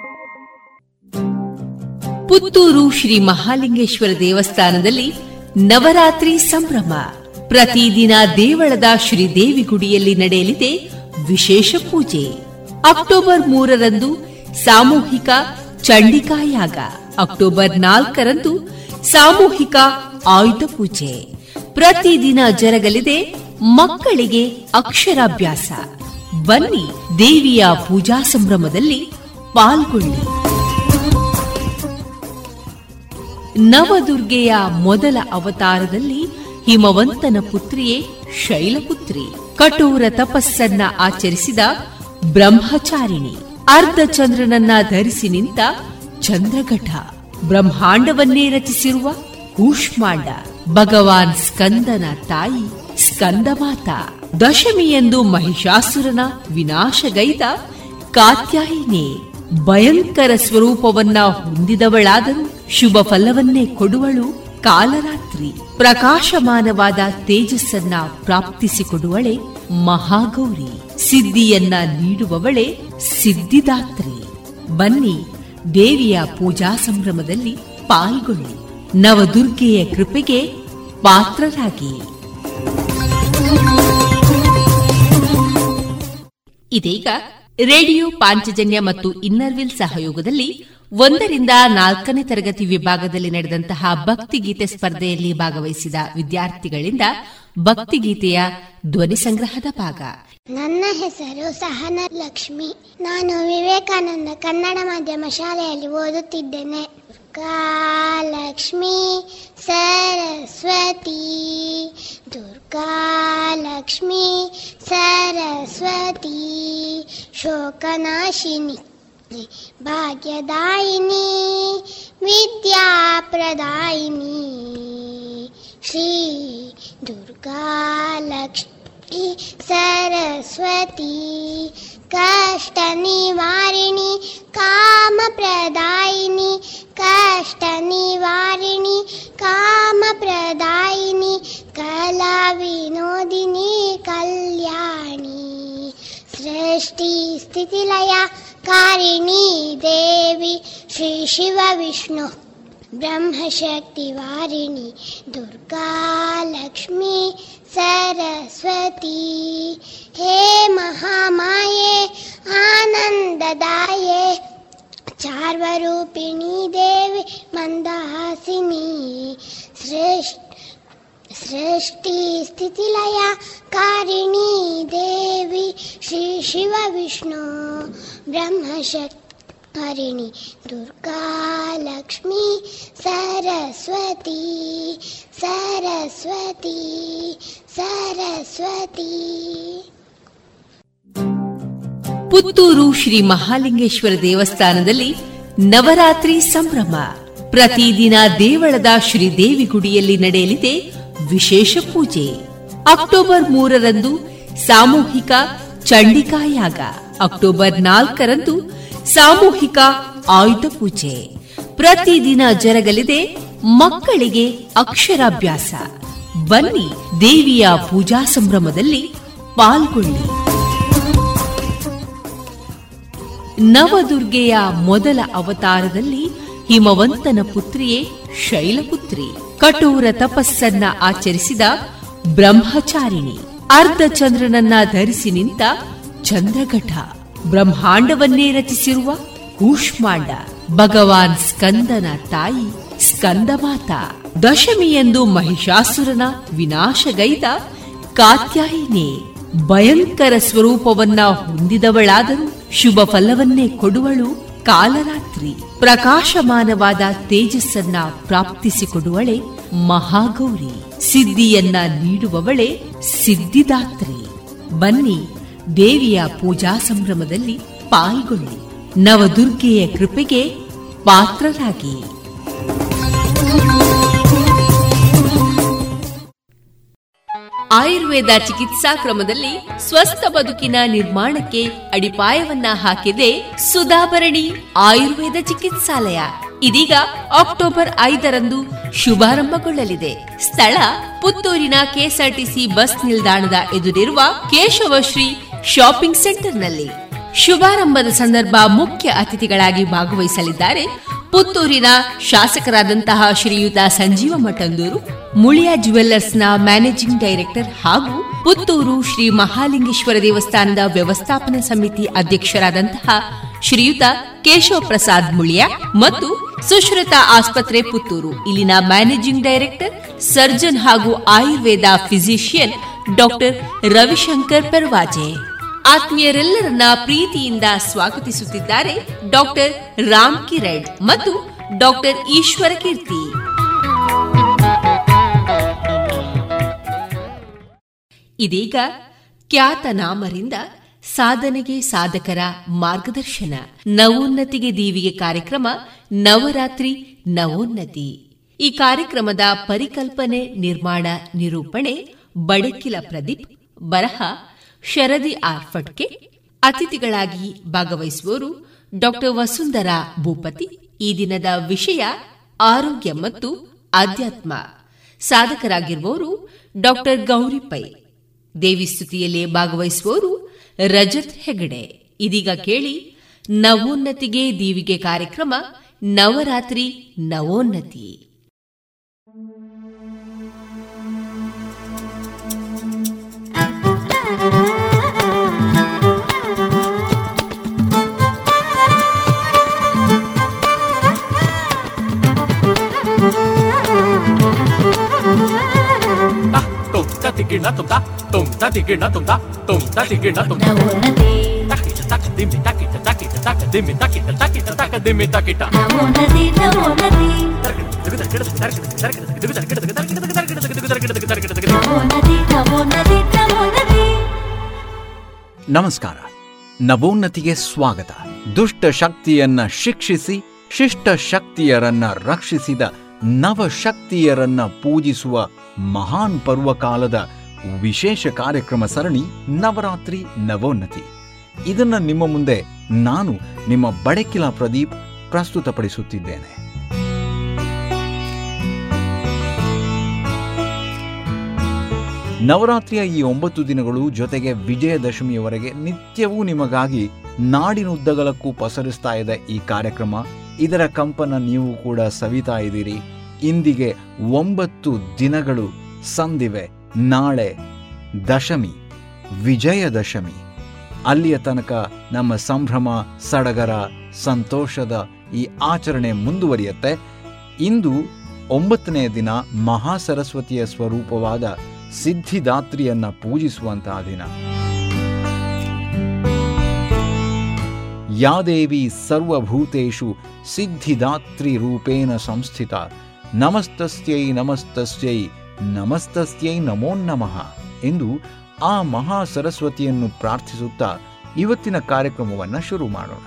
ಪುತ್ತೂರು ಶ್ರೀ ಮಹಾಲಿಂಗೇಶ್ವರ ದೇವಸ್ಥಾನದಲ್ಲಿ ನವರಾತ್ರಿ ಸಂಭ್ರಮ. ಪ್ರತಿದಿನ ದೇವಳದ ಶ್ರೀ ದೇವಿ ಗುಡಿಯಲ್ಲಿ ನಡೆಯಲಿದೆ ವಿಶೇಷ ಪೂಜೆ. ಅಕ್ಟೋಬರ್ ಮೂರರಂದು ಸಾಮೂಹಿಕ ಚಂಡಿಕಾಯಾಗ ಅಕ್ಟೋಬರ್ ನಾಲ್ಕರಂದು ಸಾಮೂಹಿಕ ಆಯುಧ ಪೂಜೆ. ಪ್ರತಿದಿನ ಜರಗಲಿದೆ ಮಕ್ಕಳಿಗೆ ಅಕ್ಷರಾಭ್ಯಾಸ. ಬನ್ನಿ ದೇವಿಯ ಪೂಜಾ ಸಂಭ್ರಮದಲ್ಲಿ ಪಾಲ್ಗೊಳ್ಳಿ. ನವದುರ್ಗೆಯ ಮೊದಲ ಅವತಾರದಲ್ಲಿ ಹಿಮವಂತನ ಪುತ್ರಿಯೇ ಶೈಲಪುತ್ರಿ. ಕಠೋರ ತಪಸ್ಸನ್ನ ಆಚರಿಸಿದ ಬ್ರಹ್ಮಚಾರಿಣಿ. ಅರ್ಧ ಚಂದ್ರನನ್ನ ಧರಿಸಿ ನಿಂತ ಚಂದ್ರಘಟ. ಬ್ರಹ್ಮಾಂಡವನ್ನೇ ರಚಿಸಿರುವ ಕೂಷ್ಮಾಂಡ. ಭಗವಾನ್ ಸ್ಕಂದನ ತಾಯಿ ಸ್ಕಂದಮಾತ. ದಶಮಿಯಂದು ಮಹಿಷಾಸುರನ ವಿನಾಶಗೈದ ಕಾತ್ಯಾಯಿನೇ ಭಯಂಕರ ಸ್ವರೂಪವನ್ನ ಹೊಂದಿದವಳಾದರೂ ಶುಭ ಫಲವನ್ನೇ ಕೊಡುವಳು ಕಾಲರಾತ್ರಿ. ಪ್ರಕಾಶಮಾನವಾದ ತೇಜಸ್ಸನ್ನ ಪ್ರಾಪ್ತಿಸಿಕೊಡುವಳೆ ಮಹಾಗೌರಿ. ಸಿದ್ಧಿಯನ್ನ ನೀಡುವವಳೆ ಸಿದ್ಧಿದಾತ್ರಿ. ಬನ್ನಿ, ದೇವಿಯ ಪೂಜಾ ಸಂಭ್ರಮದಲ್ಲಿ ಪಾಲ್ಗೊಳ್ಳಿ. ನವದುರ್ಗೆಯ ಕೃಪೆಗೆ ಪಾತ್ರರಾಗಿ. ಇದೀಗ ರೇಡಿಯೋ ಪಾಂಚಜನ್ಯ ಮತ್ತು ಇನ್ನರ್ವಿಲ್ ಸಹಯೋಗದಲ್ಲಿ ಒಂದರಿಂದ ನಾಲ್ಕನೇ ತರಗತಿ ವಿಭಾಗದಲ್ಲಿ ನಡೆದಂತಹ ಭಕ್ತಿಗೀತೆ ಸ್ಪರ್ಧೆಯಲ್ಲಿ ಭಾಗವಹಿಸಿದ ವಿದ್ಯಾರ್ಥಿಗಳಿಂದ ಭಕ್ತಿಗೀತೆಯ ಧ್ವನಿ ಸಂಗ್ರಹದ ಭಾಗ. ನನ್ನ ಹೆಸರು ಸಹನ ಲಕ್ಷ್ಮಿ ನಾನು ವಿವೇಕಾನಂದ ಕನ್ನಡ ಮಾಧ್ಯಮ ಶಾಲೆಯಲ್ಲಿ ಓದುತ್ತಿದ್ದೇನೆ. ಲಕ್ಷ್ಮಿ ಸರಸ್ವತಿ. ಲಕ್ಷ್ಮಿ ಸರಸ್ವತಿ. ಶೋಕನಾಶಿನಿ. भाग्यदायिनी विद्याप्रदायिनी श्री दुर्गालक्ष्मी सरस्वती कष्टनिवारिणि कामप्रदायिनि कष्टनिवारिणि कामप्रदायिनि कलाविनोदिनी कल्याणी सृष्टिस्थितिलया कारिणी देवी श्रीशिवविष्णु ब्रह्मशक्तिवारिणि दुर्गा लक्ष्मी सरस्वती। हे महामाये आनन्ददाये। चार्वरूपिणी देवी मन्दहासिनी सृष्टि सृष्टिस्थितिलया कारिणी देवी श्रीशिवविष्णु ब्रह्मशक्तिहरिणि दुर्गा लक्ष्मी सरस्वती सरस्वती सरस्वती ಪುತ್ತೂರು ಶ್ರೀ ಮಹಾಲಿಂಗೇಶ್ವರ ದೇವಸ್ಥಾನದಲ್ಲಿ ನವರಾತ್ರಿ ಸಂಭ್ರಮ ಪ್ರತಿದಿನ ದೇವಳದ ಶ್ರೀದೇವಿ ಗುಡಿಯಲ್ಲಿ ನಡೆಯಲಿದೆ ವಿಶೇಷ ಪೂಜೆ ಅಕ್ಟೋಬರ್ ಮೂರರಂದು ಸಾಮೂಹಿಕ ಚಂಡಿಕಾಯಾಗ ಅಕ್ಟೋಬರ್ ನಾಲ್ಕರಂದು ಸಾಮೂಹಿಕ ಆಯುಧ ಪೂಜೆ. ಪ್ರತಿದಿನ ಜರಗಲಿದೆ ಮಕ್ಕಳಿಗೆ ಅಕ್ಷರಾಭ್ಯಾಸ. ಬನ್ನಿ ದೇವಿಯ ಪೂಜಾ ಸಂಭ್ರಮದಲ್ಲಿ ಪಾಲ್ಗೊಳ್ಳಿ. ನವದುರ್ಗೆಯ ಮೊದಲ ಅವತಾರದಲ್ಲಿ ಹಿಮವಂತನ ಪುತ್ರಿಯೇ ಶೈಲಪುತ್ರಿ. ಕಠೋರ ತಪಸ್ಸನ್ನ ಆಚರಿಸಿದ ಬ್ರಹ್ಮಚಾರಿಣಿ. ಅರ್ಧಚಂದ್ರನನ್ನ ಧರಿಸಿ ನಿಂತ ಚಂದ್ರಘಟ, ಬ್ರಹ್ಮಾಂಡವನ್ನೇ ರಚಿಸಿರುವ ಕೂಷ್ಮಾಂಡ, ಭಗವಾನ್ ಸ್ಕಂದನ ತಾಯಿ ಸ್ಕಂದಮಾತ, ದಶಮಿಯಂದು ಮಹಿಷಾಸುರನ ವಿನಾಶಗೈದ ಕಾತ್ಯಾಯಿನಿ. ಭಯಂಕರ ಸ್ವರೂಪವನ್ನ ಹೊಂದಿದವಳಾದರೂ ಶುಭ ಫಲವನ್ನೇ ಕೊಡುವಳು ಕಾಲರಾತ್ರಿ. ಪ್ರಕಾಶಮಾನವಾದ ತೇಜಸ್ಸನ್ನ ಪ್ರಾಪ್ತಿಸಿಕೊಡುವಳೆ ಮಹಾಗೌರಿ. ಸಿದ್ಧಿಯನ್ನ ನೀಡುವವಳೆ ಸಿದ್ಧಿದಾತ್ರಿ. ಬನ್ನಿ ದೇವಿಯ ಪೂಜಾ ಸಂಭ್ರಮದಲ್ಲಿ ಪಾಲ್ಗೊಳ್ಳಿ. ನವದುರ್ಗೆಯ ಕೃಪೆಗೆ ಪಾತ್ರರಾಗಿ. ಆಯುರ್ವೇದ ಚಿಕಿತ್ಸಾ ಕ್ರಮದಲ್ಲಿ ಸ್ವಸ್ಥ ಬದುಕಿನ ನಿರ್ಮಾಣಕ್ಕೆ ಅಡಿಪಾಯವನ್ನ ಹಾಕಿದೆ ಸುಧಾಭರಣಿ ಆಯುರ್ವೇದ ಚಿಕಿತ್ಸಾಲಯ. ಇದೀಗ ಅಕ್ಟೋಬರ್ ಐದರಂದು ಶುಭಾರಂಭಗೊಳ್ಳಲಿದೆ. ಸ್ಥಳ ಪುತ್ತೂರಿನ ಕೆಎಸ್ಆರ್ಟಿಸಿ ಬಸ್ ನಿಲ್ದಾಣದ ಎದುರಿರುವ ಕೇಶವಶ್ರೀ ಶಾಪಿಂಗ್ ಸೆಂಟರ್ನಲ್ಲಿ ಶುಭಾರಂಭದ ಸಂದರ್ಭ ಮುಖ್ಯ ಅತಿಥಿಗಳಾಗಿ ಭಾಗವಹಿಸಲಿದ್ದಾರೆ ಪುತ್ತೂರಿನ ಶಾಸಕರಾದಂತಹ ಶ್ರೀಯುತ ಸಂಜೀವ ಮಠಂದೂರು, ಮುಳಿಯ ನ ಮ್ಯಾನೇಜಿಂಗ್ ಡೈರೆಕ್ಟರ್ ಹಾಗೂ ಪುತ್ತೂರು ಶ್ರೀ ಮಹಾಲಿಂಗೇಶ್ವರ ದೇವಸ್ಥಾನದ ವ್ಯವಸ್ಥಾಪನಾ ಸಮಿತಿ ಅಧ್ಯಕ್ಷರಾದಂತಹ ಶ್ರೀಯುತ ಕೇಶವ ಪ್ರಸಾದ್ ಮುಳಿಯ ಮತ್ತು ಸುಶ್ರುತ ಆಸ್ಪತ್ರೆ ಪುತ್ತೂರು. ಇಲ್ಲಿನ ಮ್ಯಾನೇಜಿಂಗ್ ಡೈರೆಕ್ಟರ್, ಸರ್ಜನ್ ಹಾಗೂ ಆಯುರ್ವೇದ ಫಿಸಿಷಿಯನ್ ಡಾಕ್ಟರ್ ರವಿಶಂಕರ್ ಪರ್ವಾಜೆ. ಆತ್ಮೀಯರೆಲ್ಲರನ್ನ ಪ್ರೀತಿಯಿಂದ ಸ್ವಾಗತಿಸುತ್ತಿದ್ದಾರೆ ಡಾಕ್ಟರ್ ರಾಮ್ ಕಿರಣ್ ಮತ್ತು ಡಾಕ್ಟರ್ ಈಶ್ವರ ಕೀರ್ತಿ. ಇದೀಗ ಖ್ಯಾತನಾಮರಿಂದ ಸಾಧನೆಗೆ ಸಾಧಕರ ಮಾರ್ಗದರ್ಶನ. ನವೋನ್ನತಿಗೆ ದೀವಿಗೆ ಕಾರ್ಯಕ್ರಮ ನವರಾತ್ರಿ, ನವೋನ್ನತಿ. ಈ ಕಾರ್ಯಕ್ರಮದ ಪರಿಕಲ್ಪನೆ, ನಿರ್ಮಾಣ, ನಿರೂಪಣೆ ಬಡಕಿಲ ಪ್ರದೀಪ್ ಬರಹ ಶರದಿ ಆರ್ಫಟ್ಗೆ ಅತಿಥಿಗಳಾಗಿ ಭಾಗವಹಿಸುವವರು ಡಾಕ್ಟರ್ ವಸುಂಧರಾ ಭೂಪತಿ. ಈ ದಿನದ ವಿಷಯ ಆರೋಗ್ಯ ಮತ್ತು ಆಧ್ಯಾತ್ಮ. ಸಾಧಕರಾಗಿರುವವರು ಡಾಕ್ಟರ್ ಗೌರಿ ಪೈ. ದೇವಿ ಸ್ತುತಿಯಲ್ಲಿ ಭಾಗವಹಿಸುವವರು ರಜತ್ ಹೆಗಡೆ. ಇದೀಗ ಕೇಳಿ ನವೋನ್ನತಿಗೆ ದೀವಿಗೆ ಕಾರ್ಯಕ್ರಮ ನವರಾತ್ರಿ ನವೋನ್ನತಿ. ಗಿಣ ತುಮ್ತಾ ತುಮ್ ತಟಿ ಗಿಣ tắc ತಕ ದಿಮ್ಮಿ ತಕಿಟ ತಕಿಟ ತಕ ದಿಮ್ಮಿ ತಕಿಟ ನವೋನ್ನತಿ ನವೋನ್ನತಿ ನವೋನ್ನತಿ ನವೋನ್ನತಿ ನವೋನ್ನತಿ ನಮಸ್ಕಾರ. ನವೋನ್ನತಿಗೆ ಸ್ವಾಗತ. ದುಷ್ಟ ಶಕ್ತಿಯನ್ನ ಶಿಕ್ಷಿಸಿ ಶಿಷ್ಟ ಶಕ್ತಿಯರನ್ನ ರಕ್ಷಿಸಿದ ನವಶಕ್ತಿಯರನ್ನ ಪೂಜಿಸುವ ಮಹಾನ್ ಪರ್ವಕಾಲದ ವಿಶೇಷ ಕಾರ್ಯಕ್ರಮ ಸರಣಿ ನವರಾತ್ರಿ ನವೋನ್ನತಿ. ಇದನ್ನು ನಿಮ್ಮ ಮುಂದೆ ನಾನು ನಿಮ್ಮ ಬಡಕಿಲ ಪ್ರದೀಪ್ ಪ್ರಸ್ತುತಪಡಿಸುತ್ತಿದ್ದೇನೆ. ನವರಾತ್ರಿಯ ಈ ಒಂಬತ್ತು ದಿನಗಳು ಜೊತೆಗೆ ವಿಜಯದಶಮಿಯವರೆಗೆ ನಿತ್ಯವೂ ನಿಮಗಾಗಿ ನಾಡಿನುದ್ದಗಲಕ್ಕೂ ಪಸರಿಸ್ತಾ ಇದೆ ಈ ಕಾರ್ಯಕ್ರಮ. ಇದರ ಕಂಪನ ನೀವು ಕೂಡ ಸವಿತಾ ಇದ್ದೀರಿ. ಇಂದಿಗೆ ಒಂಬತ್ತು ದಿನಗಳು ಸಂದಿವೆ. ನಾಳೆ ದಶಮಿ, ವಿಜಯದಶಮಿ. ಅಲ್ಲಿಯ ತನಕ ನಮ್ಮ ಸಂಭ್ರಮ, ಸಡಗರ, ಸಂತೋಷದ ಈ ಆಚರಣೆ ಮುಂದುವರಿಯುತ್ತೆ. ಇಂದು ಒಂಬತ್ತನೇ ದಿನ ಮಹಾಸರಸ್ವತಿಯ ಸ್ವರೂಪವಾದ ಸಿದ್ಧಿದಾತ್ರಿಯನ್ನ ಪೂಜಿಸುವಂತಹ ದಿನ. ಯಾದೇವಿ ಸರ್ವಭೂತೇಶು ಸಿದ್ಧಿದಾತ್ರಿ ರೂಪೇಣ ಸಂಸ್ಥಿತ. ನಮಸ್ತಸ್ಯೈ ನಮಸ್ತಸ್ಯೈ. ನಮಸ್ತಸ್ಯೈ ನಮೋ ನಮಃ ಎಂದು ಆ ಮಹಾ ಸರಸ್ವತಿಯನ್ನು ಪ್ರಾರ್ಥಿಸುತ್ತಾ ಇವತ್ತಿನ ಕಾರ್ಯಕ್ರಮವನ್ನು ಶುರು ಮಾಡೋಣ.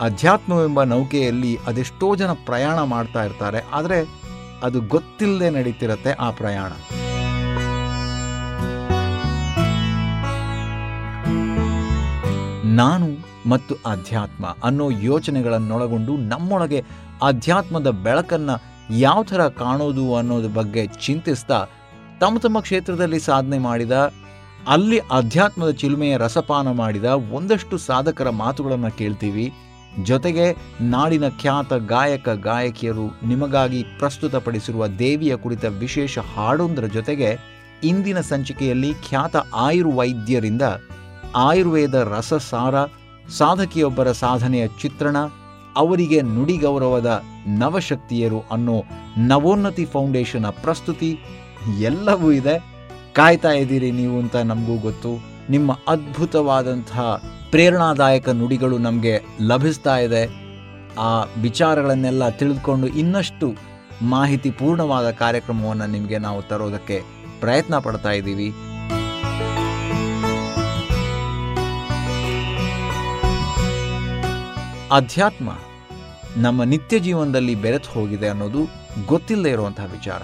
ಅಧ್ಯಾತ್ಮವೆಂಬ ನೌಕೆಯಲ್ಲಿ ಅದೆಷ್ಟೋ ಜನ ಪ್ರಯಾಣ ಮಾಡ್ತಾ ಇರ್ತಾರೆ, ಆದರೆ ಅದು ಗೊತ್ತಿಲ್ಲದೆ ನಡೀತಿರತ್ತೆ ಆ ಪ್ರಯಾಣ. ನಾನು ಮತ್ತು ಅಧ್ಯಾತ್ಮ ಅನ್ನೋ ಯೋಚನೆಗಳನ್ನೊಳಗೊಂಡು ನಮ್ಮೊಳಗೆ ಅಧ್ಯಾತ್ಮದ ಬೆಳಕನ್ನ ಯಾವ ಥರ ಕಾಣೋದು ಅನ್ನೋದ್ರ ಬಗ್ಗೆ ಚಿಂತಿಸ್ತಾ ತಮ್ಮ ತಮ್ಮ ಕ್ಷೇತ್ರದಲ್ಲಿ ಸಾಧನೆ ಮಾಡಿದ, ಅಲ್ಲಿ ಅಧ್ಯಾತ್ಮದ ಚಿಲುಮೆಯ ರಸಪಾನ ಮಾಡಿದ ಒಂದಷ್ಟು ಸಾಧಕರ ಮಾತುಗಳನ್ನು ಕೇಳ್ತೀವಿ. ಜೊತೆಗೆ ನಾಡಿನ ಖ್ಯಾತ ಗಾಯಕ, ಗಾಯಕಿಯರು ನಿಮಗಾಗಿ ಪ್ರಸ್ತುತಪಡಿಸಿರುವ ದೇವಿಯ ಕುರಿತ ವಿಶೇಷ ಹಾಡೊಂದರ ಜೊತೆಗೆ ಇಂದಿನ ಸಂಚಿಕೆಯಲ್ಲಿ ಖ್ಯಾತ ಆಯುರ್ವೈದ್ಯರಿಂದ ಆಯುರ್ವೇದ ರಸಸಾರ, ಸಾಧಕಿಯೊಬ್ಬರ ಸಾಧನೆಯ ಚಿತ್ರಣ ಅವರಿಗೆ ನುಡಿ ಗೌರವದ ನವಶಕ್ತಿಯರು ಅನ್ನೋ ನವೋನ್ನತಿ ಫೌಂಡೇಶನ್ನ ಪ್ರಸ್ತುತಿ ಎಲ್ಲವೂ ಇದೆ. ಕಾಯ್ತಾ ಇದ್ದೀರಿ ನೀವು ಅಂತ ನಮಗೂ ಗೊತ್ತು. ನಿಮ್ಮ ಅದ್ಭುತವಾದಂತಹ ಪ್ರೇರಣಾದಾಯಕ ನುಡಿಗಳು ನಮಗೆ ಲಭಿಸ್ತಾ ಇದೆ. ಆ ವಿಚಾರಗಳನ್ನೆಲ್ಲ ತಿಳಿದುಕೊಂಡು ಇನ್ನಷ್ಟು ಮಾಹಿತಿ ಪೂರ್ಣವಾದ ಕಾರ್ಯಕ್ರಮವನ್ನು ನಿಮಗೆ ನಾವು ತರೋದಕ್ಕೆ ಪ್ರಯತ್ನ ಪಡ್ತಾ ಇದ್ದೀವಿ. ಅಧ್ಯಾತ್ಮ ನಮ್ಮ ನಿತ್ಯ ಜೀವನದಲ್ಲಿ ಬೆರೆತು ಹೋಗಿದೆ ಅನ್ನೋದು ಗೊತ್ತಿಲ್ಲದೆ ಇರುವಂತಹ ವಿಚಾರ.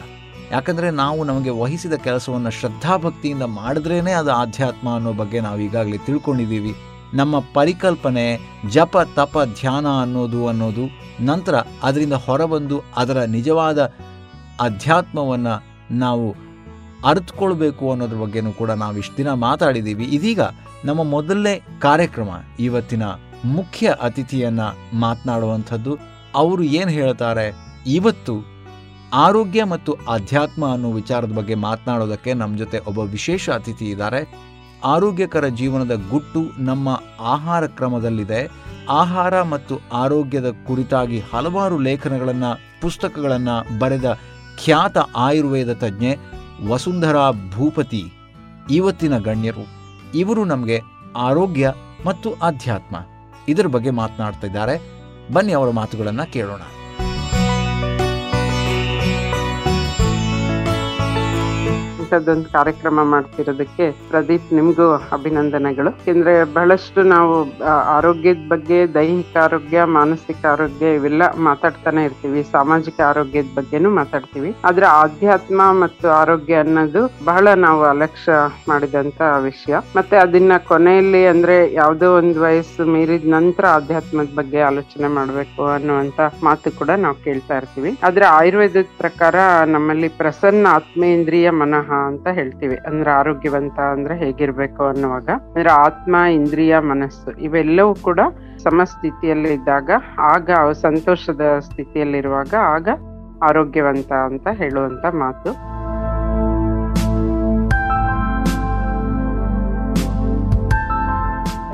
ಯಾಕಂದರೆ ನಾವು ನಮಗೆ ವಹಿಸಿದ ಕೆಲಸವನ್ನು ಶ್ರದ್ಧಾಭಕ್ತಿಯಿಂದ ಮಾಡಿದ್ರೇ ಅದು ಆಧ್ಯಾತ್ಮ ಅನ್ನೋ ಬಗ್ಗೆ ನಾವು ಈಗಾಗಲೇ ತಿಳ್ಕೊಂಡಿದ್ದೀವಿ. ನಮ್ಮ ಪರಿಕಲ್ಪನೆ ಜಪ, ತಪ, ಧ್ಯಾನ ಅನ್ನೋದು ಅನ್ನೋದು ನಂತರ ಅದರಿಂದ ಹೊರಬಂದು ಅದರ ನಿಜವಾದ ಅಧ್ಯಾತ್ಮವನ್ನು ನಾವು ಅರಿತುಕೊಳ್ಬೇಕು ಅನ್ನೋದ್ರ ಬಗ್ಗೆನೂ ಕೂಡ ನಾವು ಇಷ್ಟು ದಿನ ಮಾತಾಡಿದ್ದೀವಿ. ಇದೀಗ ನಮ್ಮ ಮೊದಲನೇ ಕಾರ್ಯಕ್ರಮ ಇವತ್ತಿನ ಮುಖ್ಯ ಅತಿಥಿಯನ್ನ ಮಾತನಾಡುವಂಥದ್ದು ಅವರು ಏನು ಹೇಳ್ತಾರೆ? ಇವತ್ತು ಆರೋಗ್ಯ ಮತ್ತು ಅಧ್ಯಾತ್ಮ ಅನ್ನೋ ವಿಚಾರದ ಬಗ್ಗೆ ಮಾತನಾಡೋದಕ್ಕೆ ನಮ್ಮ ಜೊತೆ ಒಬ್ಬ ವಿಶೇಷ ಅತಿಥಿ ಇದ್ದಾರೆ. ಆರೋಗ್ಯಕರ ಜೀವನದ ಗುಟ್ಟು ನಮ್ಮ ಆಹಾರ ಕ್ರಮದಲ್ಲಿದೆ. ಆಹಾರ ಮತ್ತು ಆರೋಗ್ಯದ ಕುರಿತಾಗಿ ಹಲವಾರು ಲೇಖನಗಳನ್ನು, ಪುಸ್ತಕಗಳನ್ನು ಬರೆದ ಖ್ಯಾತ ಆಯುರ್ವೇದ ತಜ್ಞೆ ವಸುಂಧರಾ ಭೂಪತಿ ಇವತ್ತಿನ ಗಣ್ಯರು. ಇವರು ನಮಗೆ ಆರೋಗ್ಯ ಮತ್ತು ಅಧ್ಯಾತ್ಮ ಇದರ ಬಗ್ಗೆ ಮಾತನಾಡ್ತಾ ಇದ್ದಾರೆ. ಬನ್ನಿ ಅವರ ಮಾತುಗಳನ್ನು ಕೇಳೋಣ. ಇಂಥದ್ದೊಂದು ಕಾರ್ಯಕ್ರಮ ಮಾಡ್ತಿರೋದಕ್ಕೆ ಪ್ರದೀಪ್ ನಿಮ್ಗೂ ಅಭಿನಂದನೆಗಳು. ಯಾಕೆಂದ್ರೆ ಬಹಳಷ್ಟು ನಾವು ಆರೋಗ್ಯದ ಬಗ್ಗೆ, ದೈಹಿಕ ಆರೋಗ್ಯ, ಮಾನಸಿಕ ಆರೋಗ್ಯ ಇವೆಲ್ಲ ಮಾತಾಡ್ತಾನೆ ಇರ್ತೀವಿ. ಸಾಮಾಜಿಕ ಆರೋಗ್ಯದ ಬಗ್ಗೆನೂ ಮಾತಾಡ್ತೀವಿ. ಆದ್ರೆ ಆಧ್ಯಾತ್ಮ ಮತ್ತು ಆರೋಗ್ಯ ಅನ್ನೋದು ಬಹಳ ನಾವು ಅಲಕ್ಷ್ಯ ಮಾಡಿದಂತ ವಿಷಯ. ಮತ್ತೆ ಅದನ್ನ ಕೊನೆಯಲ್ಲಿ ಅಂದ್ರೆ ಯಾವುದೋ ಒಂದು ವಯಸ್ಸು ಮೀರಿದ ನಂತರ ಆಧ್ಯಾತ್ಮದ ಬಗ್ಗೆ ಆಲೋಚನೆ ಮಾಡ್ಬೇಕು ಅನ್ನುವಂತ ಮಾತು ಕೂಡ ನಾವು ಕೇಳ್ತಾ ಇರ್ತೀವಿ. ಆದ್ರೆ ಆಯುರ್ವೇದದ ಪ್ರಕಾರ ನಮ್ಮಲ್ಲಿ ಪ್ರಸನ್ನ ಆತ್ಮೇಂದ್ರಿಯ ಮನಃ ಅಂತ ಹೇಳ್ತೀವಿ. ಅಂದ್ರೆ ಆರೋಗ್ಯವಂತ ಅಂದ್ರೆ ಹೇಗಿರ್ಬೇಕು ಅನ್ನುವಾಗ. ಅಂದ್ರೆ ಆತ್ಮ, ಇಂದ್ರಿಯ, ಮನಸ್ಸು ಇವೆಲ್ಲವೂ ಕೂಡ ಸಮಸ್ಥಿತಿಯಲ್ಲಿ ಇದ್ದಾಗ, ಆಗ ಸಂತೋಷದ ಸ್ಥಿತಿಯಲ್ಲಿರುವಾಗ ಆಗ ಆರೋಗ್ಯವಂತ ಅಂತ ಹೇಳುವಂತ ಮಾತು.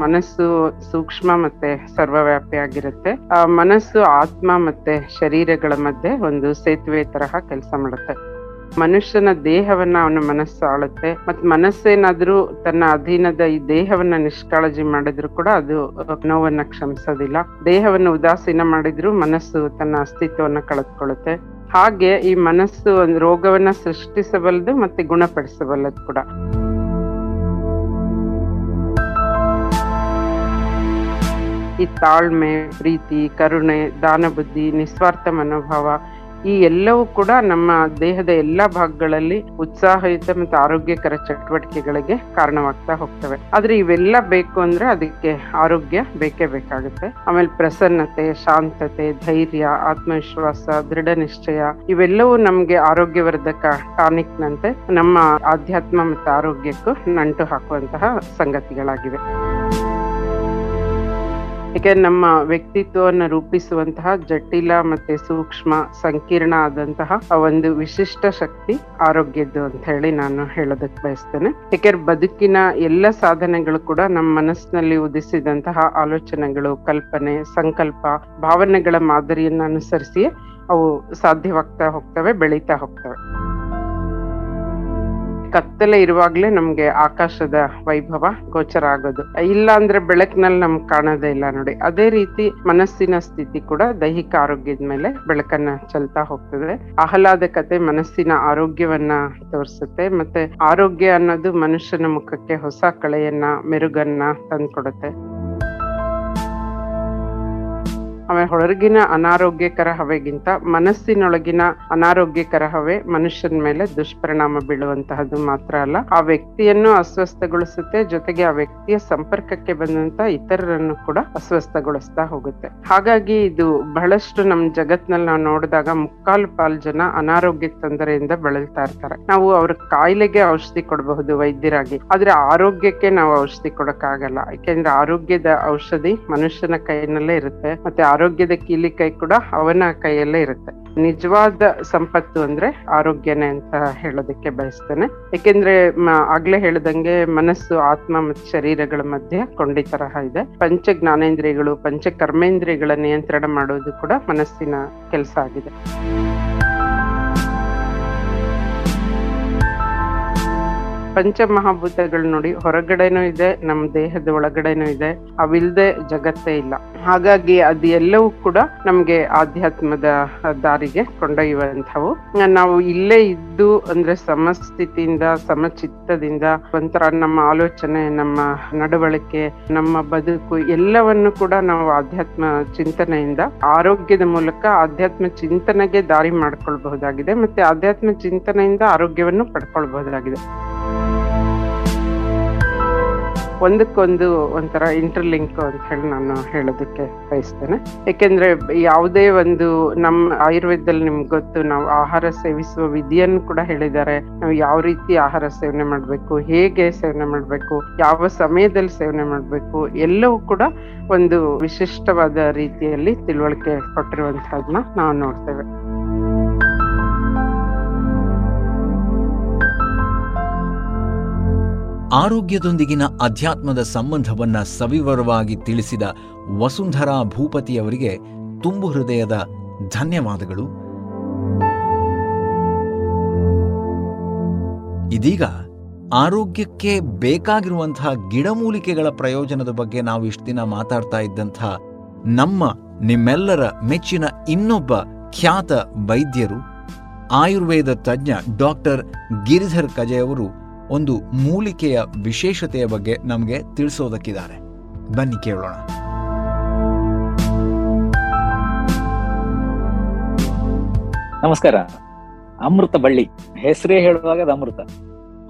ಮನಸ್ಸು ಸೂಕ್ಷ್ಮ ಮತ್ತೆ ಸರ್ವವ್ಯಾಪಿ ಆಗಿರುತ್ತೆ. ಆ ಮನಸ್ಸು ಆತ್ಮ ಮತ್ತೆ ಶರೀರಗಳ ಮಧ್ಯೆ ಒಂದು ಸೇತುವೆ ತರಹ ಕೆಲಸ ಮಾಡುತ್ತೆ. ಮನುಷ್ಯನ ದೇಹವನ್ನ ಅವನ ಮನಸ್ಸು ಆಳುತ್ತೆ. ಮತ್ ಮನಸ್ಸೇನಾದ್ರೂ ತನ್ನ ಅಧೀನದ ಈ ದೇಹವನ್ನ ನಿಷ್ಕಾಳಜಿ ಮಾಡಿದ್ರು ಕೂಡ ಅದು ನೋವನ್ನ ಕ್ಷಮಿಸೋದಿಲ್ಲ. ದೇಹವನ್ನು ಉದಾಸೀನ ಮಾಡಿದ್ರು ಮನಸ್ಸು ತನ್ನ ಅಸ್ತಿತ್ವವನ್ನ ಕಳೆದುಕೊಳ್ಳುತ್ತೆ. ಹಾಗೆ ಈ ಮನಸ್ಸು ಒಂದು ರೋಗವನ್ನ ಸೃಷ್ಟಿಸಬಲ್ಲದು ಮತ್ತೆ ಗುಣಪಡಿಸಬಲ್ಲದು ಕೂಡ. ಈ ತಾಳ್ಮೆ, ಪ್ರೀತಿ, ಕರುಣೆ ದಾನ ಬುದ್ಧಿ ನಿಸ್ವಾರ್ಥ ಮನೋಭಾವ ಈ ಎಲ್ಲವೂ ಕೂಡ ನಮ್ಮ ದೇಹದ ಎಲ್ಲಾ ಭಾಗಗಳಲ್ಲಿ ಉತ್ಸಾಹಯುತ ಮತ್ತು ಆರೋಗ್ಯಕರ ಚಟುವಟಿಕೆಗಳಿಗೆ ಕಾರಣವಾಗ್ತಾ ಹೋಗ್ತವೆ. ಆದ್ರೆ ಇವೆಲ್ಲ ಬೇಕು ಅಂದ್ರೆ ಅದಕ್ಕೆ ಆರೋಗ್ಯ ಬೇಕೇ ಬೇಕಾಗುತ್ತೆ. ಆಮೇಲೆ ಪ್ರಸನ್ನತೆ, ಶಾಂತತೆ, ಧೈರ್ಯ, ಆತ್ಮವಿಶ್ವಾಸ ದೃಢ ನಿಶ್ಚಯ ಇವೆಲ್ಲವೂ ನಮ್ಗೆ ಆರೋಗ್ಯವರ್ಧಕ ಟಾನಿಕ್ನಂತೆ ನಮ್ಮ ಆಧ್ಯಾತ್ಮ ಮತ್ತು ಆರೋಗ್ಯಕ್ಕೂ ನಂಟು ಹಾಕುವಂತಹ ಸಂಗತಿಗಳಾಗಿವೆ. ಏಕೆ ನಮ್ಮ ವ್ಯಕ್ತಿತ್ವವನ್ನು ರೂಪಿಸುವಂತಹ ಜಟಿಲ ಮತ್ತೆ ಸೂಕ್ಷ್ಮ, ಸಂಕೀರ್ಣ ಆದಂತಹ ಒಂದು ವಿಶಿಷ್ಟ ಶಕ್ತಿ ಆರೋಗ್ಯದ್ದು ಅಂತ ಹೇಳಿ ನಾನು ಹೇಳೋದಕ್ಕೆ ಬಯಸ್ತೇನೆ. ಏಕೆಂದ್ರೆ ಬದುಕಿನ ಎಲ್ಲ ಸಾಧನೆಗಳು ಕೂಡ ನಮ್ಮ ಮನಸ್ಸಿನಲ್ಲಿ ಉದಿಸಿದಂತಹ ಆಲೋಚನೆಗಳು, ಕಲ್ಪನೆ, ಸಂಕಲ್ಪ, ಭಾವನೆಗಳ ಮಾದರಿಯನ್ನು ಅನುಸರಿಸಿ ಅವು ಸಾಧ್ಯವಾಗ್ತಾ ಹೋಗ್ತವೆ, ಬೆಳೀತಾ ಹೋಗ್ತವೆ. ಕತ್ತಲೆ ಇರುವಾಗ್ಲೇ ನಮ್ಗೆ ಆಕಾಶದ ವೈಭವ ಗೋಚರ ಆಗೋದು. ಇಲ್ಲ ಅಂದ್ರೆ ಬೆಳಕಿನಲ್ಲಿ ನಮ್ಗೆ ಕಾಣೋದೇ ಇಲ್ಲ ನೋಡಿ. ಅದೇ ರೀತಿ ಮನಸ್ಸಿನ ಸ್ಥಿತಿ ಕೂಡ ದೈಹಿಕ ಆರೋಗ್ಯದ ಮೇಲೆ ಬೆಳಕನ್ನ ಚೆಲ್ತಾ ಹೋಗ್ತದೆ. ಆಹ್ಲಾದಕತೆ ಮನಸ್ಸಿನ ಆರೋಗ್ಯವನ್ನ ತೋರಿಸುತ್ತೆ ಮತ್ತೆ ಆರೋಗ್ಯ ಅನ್ನೋದು ಮನುಷ್ಯನ ಮುಖಕ್ಕೆ ಹೊಸ ಕಳೆಯನ್ನ, ಮೆರುಗನ್ನ ತಂದ್ಕೊಡುತ್ತೆ. ಆಮೇಲೆ ಹೊರಗಿನ ಅನಾರೋಗ್ಯಕರ ಹವೆಗಿಂತ ಮನಸ್ಸಿನೊಳಗಿನ ಅನಾರೋಗ್ಯಕರ ಹವೆ ಮನುಷ್ಯನ ಮೇಲೆ ದುಷ್ಪರಿಣಾಮ ಬೀಳುವಂತಹದ್ದು ಮಾತ್ರ ಅಲ್ಲ. ಆ ವ್ಯಕ್ತಿಯನ್ನು ಅಸ್ವಸ್ಥಗೊಳಿಸುತ್ತೆ, ಜೊತೆಗೆ ಆ ವ್ಯಕ್ತಿಯ ಸಂಪರ್ಕಕ್ಕೆ ಬಂದಂತ ಇತರರನ್ನು ಕೂಡ ಅಸ್ವಸ್ಥಗೊಳಿಸ್ತಾ ಹೋಗುತ್ತೆ. ಹಾಗಾಗಿ ಇದು ಬಹಳಷ್ಟು ನಮ್ ಜಗತ್ನಲ್ಲಿ ನಾವು ನೋಡಿದಾಗ ಮುಕ್ಕಾಲು ಪಾಲ್ ಜನ ಅನಾರೋಗ್ಯ ತೊಂದರೆಯಿಂದ ಬಳಲ್ತಾ ಇರ್ತಾರೆ. ನಾವು ಅವ್ರ ಕಾಯಿಲೆಗೆ ಔಷಧಿ ಕೊಡಬಹುದು ವೈದ್ಯರಾಗಿ, ಆದ್ರೆ ಆರೋಗ್ಯಕ್ಕೆ ನಾವು ಔಷಧಿ ಕೊಡಕ್ಕಾಗಲ್ಲ. ಯಾಕೆಂದ್ರೆ ಆರೋಗ್ಯದ ಔಷಧಿ ಮನುಷ್ಯನ ಕೈನಲ್ಲೇ ಇರುತ್ತೆ, ಮತ್ತೆ ಆರೋಗ್ಯದ ಕೀಲಿ ಕೈ ಕೂಡ ಅವನ ಕೈಯಲ್ಲೇ ಇರುತ್ತೆ. ನಿಜವಾದ ಸಂಪತ್ತು ಅಂದ್ರೆ ಆರೋಗ್ಯನೇ ಅಂತ ಹೇಳೋದಕ್ಕೆ ಬಯಸ್ತೇನೆ. ಯಾಕೆಂದ್ರೆ ಆಗ್ಲೇ ಹೇಳ್ದಂಗೆ ಮನಸ್ಸು, ಆತ್ಮ ಮತ್ತು ಶರೀರಗಳ ಮಧ್ಯೆ ಕೊಂಡಿ ತರಹ ಇದೆ. ಪಂಚ ಜ್ಞಾನೇಂದ್ರಿಯಗಳು ಪಂಚ ಕರ್ಮೇಂದ್ರಿಯಗಳ ನಿಯಂತ್ರಣ ಮಾಡೋದು ಕೂಡ ಮನಸ್ಸಿನ ಕೆಲಸ ಆಗಿದೆ. ಪಂಚಮಹಾಭೂತಗಳು ನೋಡಿ, ಹೊರಗಡೆನೂ ಇದೆ, ನಮ್ಮ ದೇಹದ ಒಳಗಡೆನೂ ಇದೆ, ಅವಿಲ್ದೆ ಜಗತ್ತೇ ಇಲ್ಲ. ಹಾಗಾಗಿ ಅದು ಎಲ್ಲವೂ ಕೂಡ ನಮ್ಗೆ ಆಧ್ಯಾತ್ಮದ ದಾರಿಗೆ ಕೊಂಡೊಯ್ಯುವಂಥವು. ನಾವು ಇಲ್ಲೇ ಇದ್ದು ಅಂದ್ರೆ ಸಮಸ್ಥಿತಿಯಿಂದ, ಸಮಚಿತ್ತದಿಂದ, ಒಂಥರ ನಮ್ಮ ಆಲೋಚನೆ, ನಮ್ಮ ನಡವಳಿಕೆ, ನಮ್ಮ ಬದುಕು ಎಲ್ಲವನ್ನು ಕೂಡ ನಾವು ಆಧ್ಯಾತ್ಮ ಚಿಂತನೆಯಿಂದ, ಆರೋಗ್ಯದ ಮೂಲಕ ಆಧ್ಯಾತ್ಮ ಚಿಂತನೆಗೆ ದಾರಿ ಮಾಡ್ಕೊಳ್ಬಹುದಾಗಿದೆ, ಮತ್ತೆ ಆಧ್ಯಾತ್ಮ ಚಿಂತನೆಯಿಂದ ಆರೋಗ್ಯವನ್ನು ಪಡ್ಕೊಳ್ಬಹುದಾಗಿದೆ. ಒಂದಕ್ಕೊಂದು ಒಂಥರ ಇಂಟರ್ಲಿಂಕ್ ಅಂತ ಹೇಳಿ ನಾನು ಹೇಳೋದಕ್ಕೆ ಬಯಸ್ತೇನೆ. ಯಾಕೆಂದ್ರೆ ಯಾವುದೇ ಒಂದು ನಮ್ಮ ಆಯುರ್ವೇದದಲ್ಲಿ ನಿಮ್ಗೆ ಗೊತ್ತು, ನಾವು ಆಹಾರ ಸೇವಿಸುವ ವಿಧಿಯನ್ನು ಕೂಡ ಹೇಳಿದ್ದಾರೆ. ನಾವು ಯಾವ ರೀತಿ ಆಹಾರ ಸೇವನೆ ಮಾಡಬೇಕು, ಹೇಗೆ ಸೇವನೆ ಮಾಡಬೇಕು, ಯಾವ ಸಮಯದಲ್ಲಿ ಸೇವನೆ ಮಾಡಬೇಕು, ಎಲ್ಲವೂ ಕೂಡ ಒಂದು ವಿಶಿಷ್ಟವಾದ ರೀತಿಯಲ್ಲಿ ತಿಳುವಳಿಕೆ ಕೊಟ್ಟಿರುವಂತಹದನ್ನ ನಾವು ನೋಡ್ತೇವೆ. ಆರೋಗ್ಯದೊಂದಿಗಿನ ಅಧ್ಯಾತ್ಮದ ಸಂಬಂಧವನ್ನ ಸವಿವರವಾಗಿ ತಿಳಿಸಿದ ವಸುಂಧರಾ ಭೂಪತಿಯವರಿಗೆ ತುಂಬು ಹೃದಯದ ಧನ್ಯವಾದಗಳು. ಇದೀಗ ಆರೋಗ್ಯಕ್ಕೆ ಬೇಕಾಗಿರುವಂತಹ ಗಿಡಮೂಲಿಕೆಗಳ ಪ್ರಯೋಜನದ ಬಗ್ಗೆ ನಾವು ಇಷ್ಟು ದಿನ ಮಾತಾಡ್ತಾ ಇದ್ದಂಥ ನಮ್ಮ ನಿಮ್ಮೆಲ್ಲರ ಮೆಚ್ಚಿನ ಇನ್ನೊಬ್ಬ ಖ್ಯಾತ ವೈದ್ಯರು, ಆಯುರ್ವೇದ ತಜ್ಞ ಡಾಕ್ಟರ್ ಗಿರಿಧರ್ ಕಜೆ ಅವರು ಒಂದು ಮೂಲಿಕೆಯ ವಿಶೇಷತೆಯ ಬಗ್ಗೆ ನಮಗೆ ತಿಳಿಸೋದಕ್ಕಿದ್ದಾರೆ. ಬನ್ನಿ ಕೇಳೋಣ. ನಮಸ್ಕಾರ. ಅಮೃತ ಬಳ್ಳಿ. ಹೆಸರೇ ಹೇಳುವಾಗ ಅದು ಅಮೃತ.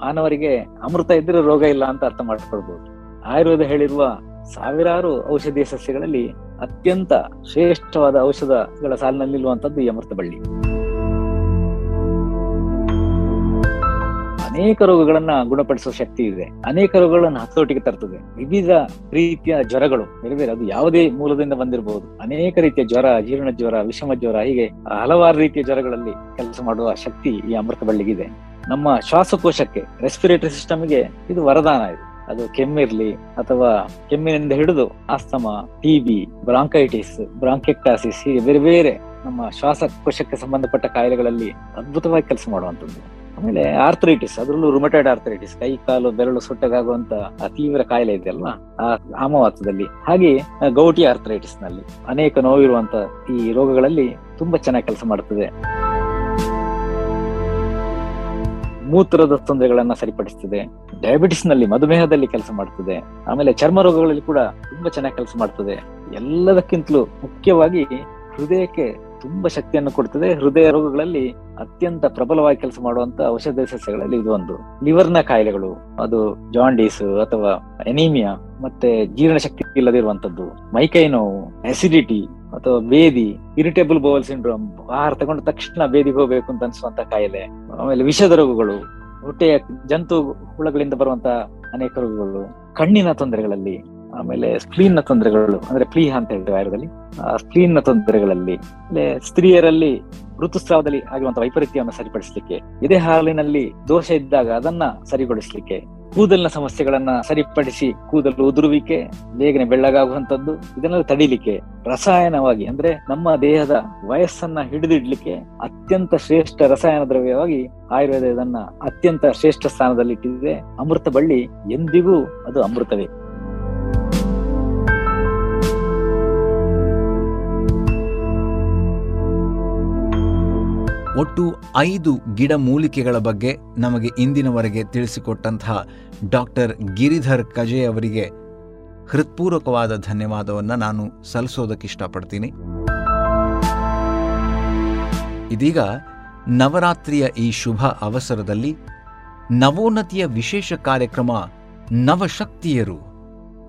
ಮಾನವರಿಗೆ ಅಮೃತ ಇದ್ರೆ ರೋಗ ಇಲ್ಲ ಅಂತ ಅರ್ಥ ಮಾಡ್ಕೊಳ್ಬಹುದು ಆಯುರ್ವೇದ ಹೇಳಿರುವ ಸಾವಿರಾರು ಔಷಧೀಯ ಸಸ್ಯಗಳಲ್ಲಿ ಅತ್ಯಂತ ಶ್ರೇಷ್ಠವಾದ ಔಷಧಗಳ ಸಾಲಿನಲ್ಲಿ ಈ ಅಮೃತ ಬಳ್ಳಿ. ಅನೇಕ ರೋಗಗಳನ್ನ ಗುಣಪಡಿಸುವ ಶಕ್ತಿ ಇದೆ. ಅನೇಕ ರೋಗಗಳನ್ನ ಹತ್ತೋಟಿಗೆ ತರ್ತದೆ. ವಿವಿಧ ರೀತಿಯ ಜ್ವರಗಳು ಬೇರೆ ಬೇರೆ ಅದು ಯಾವುದೇ ಮೂಲದಿಂದ ಬಂದಿರಬಹುದು ಅನೇಕ ರೀತಿಯ ಜ್ವರ, ಜೀರ್ಣ ಜ್ವರ, ವಿಷಮ ಜ್ವರ, ಹೀಗೆ ಹಲವಾರು ರೀತಿಯ ಜ್ವರಗಳಲ್ಲಿ ಕೆಲಸ ಮಾಡುವ ಶಕ್ತಿ ಈ ಅಮೃತ ಬಳ್ಳಿಗಿದೆ. ನಮ್ಮ ಶ್ವಾಸಕೋಶಕ್ಕೆ ರೆಸ್ಪಿರೇಟರಿ ಸಿಸ್ಟಮ್ಗೆ ಇದು ವರದಾನ ಇದು. ಅದು ಕೆಮ್ಮಿರ್ಲಿ ಅಥವಾ ಕೆಮ್ಮಿನಿಂದ ಹಿಡಿದು ಆಸ್ತಮ ಟಿಬಿ ಬ್ರಾಂಕೈಟಿಸ್ ಬ್ರಾಂಕೆಕ್ಟಾಸಿಸ್ ಹೀಗೆ ಬೇರೆ ಬೇರೆ ನಮ್ಮ ಶ್ವಾಸಕೋಶಕ್ಕೆ ಸಂಬಂಧಪಟ್ಟ ಕಾಯಿಲೆಗಳಲ್ಲಿ ಅದ್ಭುತವಾಗಿ ಕೆಲಸ ಮಾಡುವಂಥದ್ದು. ಆಮೇಲೆ ಆರ್ಥರೈಟಿಸ್ ಅದರಲ್ಲೂ ರುಮಟೈಡ್ ಆರ್ಥರೈಟಿಸ್ ಕೈ, ಕಾಲು, ಬೆರಳು ಸುಟ್ಟಗಾಗುವಂತ ತೀವ್ರ ಕಾಯಿಲೆ ಇದೆಯಲ್ಲ ಆ ಆಮವಾತದಲ್ಲಿ. ಹಾಗೆ ಗೌಟಿ ಆರ್ಥರೈಟಿಸ್ನಲ್ಲಿ ಅನೇಕ ನೋವಿರುವಂತ ಈ ರೋಗಗಳಲ್ಲಿ ತುಂಬಾ ಚೆನ್ನಾಗಿ ಕೆಲಸ ಮಾಡುತ್ತದೆ ಮೂತ್ರದ ತೊಂದರೆಗಳನ್ನ ಸರಿಪಡಿಸ್ತದೆ. ಡಯಾಬಿಟಿಸ್ನಲ್ಲಿ ಮಧುಮೇಹದಲ್ಲಿ ಕೆಲಸ ಮಾಡ್ತದೆ. ಆಮೇಲೆ ಚರ್ಮ ರೋಗಗಳಲ್ಲಿ ಕೂಡ ತುಂಬಾ ಚೆನ್ನಾಗಿ ಕೆಲಸ ಮಾಡ್ತದೆ. ಎಲ್ಲದಕ್ಕಿಂತಲೂ ಮುಖ್ಯವಾಗಿ ಹೃದಯಕ್ಕೆ ತುಂಬಾ ಶಕ್ತಿಯನ್ನು ಕೊಡ್ತದೆ. ಹೃದಯ ರೋಗಗಳಲ್ಲಿ ಅತ್ಯಂತ ಪ್ರಬಲವಾಗಿ ಕೆಲಸ ಮಾಡುವಂತ ಔಷಧ ಸಸ್ಯಗಳಲ್ಲಿ ಇದು ಒಂದು. ಲಿವರ್ನ ಕಾಯಿಲೆಗಳು, ಅದು ಜಾಂಡೀಸ್ ಅಥವಾ ಎನೀಮಿಯಾ ಮತ್ತೆ ಜೀರ್ಣಶಕ್ತಿ ಇಲ್ಲದಿರುವಂತದ್ದು, ಮೈಕೈ ನೋವು ಅಸಿಡಿಟಿ ಅಥವಾ ಬೇದಿ ಇರಿಟೇಬಲ್ ಬೌಲ್ ಸಿಂಡ್ರೋಮ್ ಆಹಾರ ತಗೊಂಡ ತಕ್ಷಣ ಬೇದಿಗೆ ಹೋಗ್ಬೇಕು ಅಂತ ಅನ್ಸುವಂತ ಕಾಯಿಲೆ. ಆಮೇಲೆ ವಿಷದ ರೋಗಗಳು, ಹೊಟ್ಟೆಯ ಜಂತು ಹುಳಗಳಿಂದ ಬರುವಂತ ಅನೇಕ ರೋಗಗಳು, ಕಣ್ಣಿನ ತೊಂದರೆಗಳಲ್ಲಿ ಆಮೇಲೆ ಸ್ಪ್ಲೀನ್ನ ತೊಂದರೆಗಳು, ಅಂದ್ರೆ ಪ್ಲೀಹ ಅಂತ ಹೇಳ್ತೇವೆ ಆಯುರ್ವೇದದಲ್ಲಿ, ಆ ನ ತೊಂದರೆಗಳಲ್ಲಿ ಸ್ತ್ರೀಯರಲ್ಲಿ ಋತುಸ್ರಾವದಲ್ಲಿ ಆಗಿರುವಂತಹ ವೈಪರೀತ್ಯವನ್ನು ಸರಿಪಡಿಸಲಿಕ್ಕೆ ಇದೇ ಹಾಲಿನಲ್ಲಿ ದೋಷ ಇದ್ದಾಗ ಅದನ್ನ ಸರಿಗೊಳಿಸಲಿಕ್ಕೆ, ಕೂದಲಿನ ಸಮಸ್ಯೆಗಳನ್ನ ಸರಿಪಡಿಸಿ ಕೂದಲು ಉದುರುವಿಕೆ, ಬೇಗನೆ ಬೆಳ್ಳಗಾಗುವಂತದ್ದು ಇದನ್ನೆಲ್ಲ ತಡಿಲಿಕ್ಕೆ, ರಸಾಯನವಾಗಿ, ಅಂದ್ರೆ ನಮ್ಮ ದೇಹದ ವಯಸ್ಸನ್ನ ಹಿಡಿದಿಡ್ಲಿಕ್ಕೆ ಅತ್ಯಂತ ಶ್ರೇಷ್ಠ ರಸಾಯನ ದ್ರವ್ಯವಾಗಿ ಆಯುರ್ವೇದ ಇದನ್ನ ಅತ್ಯಂತ ಶ್ರೇಷ್ಠ ಸ್ಥಾನದಲ್ಲಿ ಇಟ್ಟಿದೆ ಅಮೃತ ಬಳ್ಳಿ ಎಂದಿಗೂ ಅದು ಅಮೃತವೇ. ಒಟ್ಟು ಐದು ಗಿಡಮೂಲಿಕೆಗಳ ಬಗ್ಗೆ ನಮಗೆ ಇಂದಿನವರೆಗೆ ತಿಳಿಸಿಕೊಟ್ಟಂತಹ ಡಾಕ್ಟರ್ ಗಿರಿಧರ್ ಕಜೆ ಅವರಿಗೆ ಹೃತ್ಪೂರ್ವಕವಾದ ಧನ್ಯವಾದವನ್ನು ನಾನು ಸಲ್ಲಿಸೋದಕ್ಕೆ ಇಷ್ಟಪಡ್ತೀನಿ. ಇದೀಗ ನವರಾತ್ರಿಯ ಈ ಶುಭ ಅವಸರದಲ್ಲಿ ನವೋನ್ನತಿಯ ವಿಶೇಷ ಕಾರ್ಯಕ್ರಮ ನವಶಕ್ತಿಯರು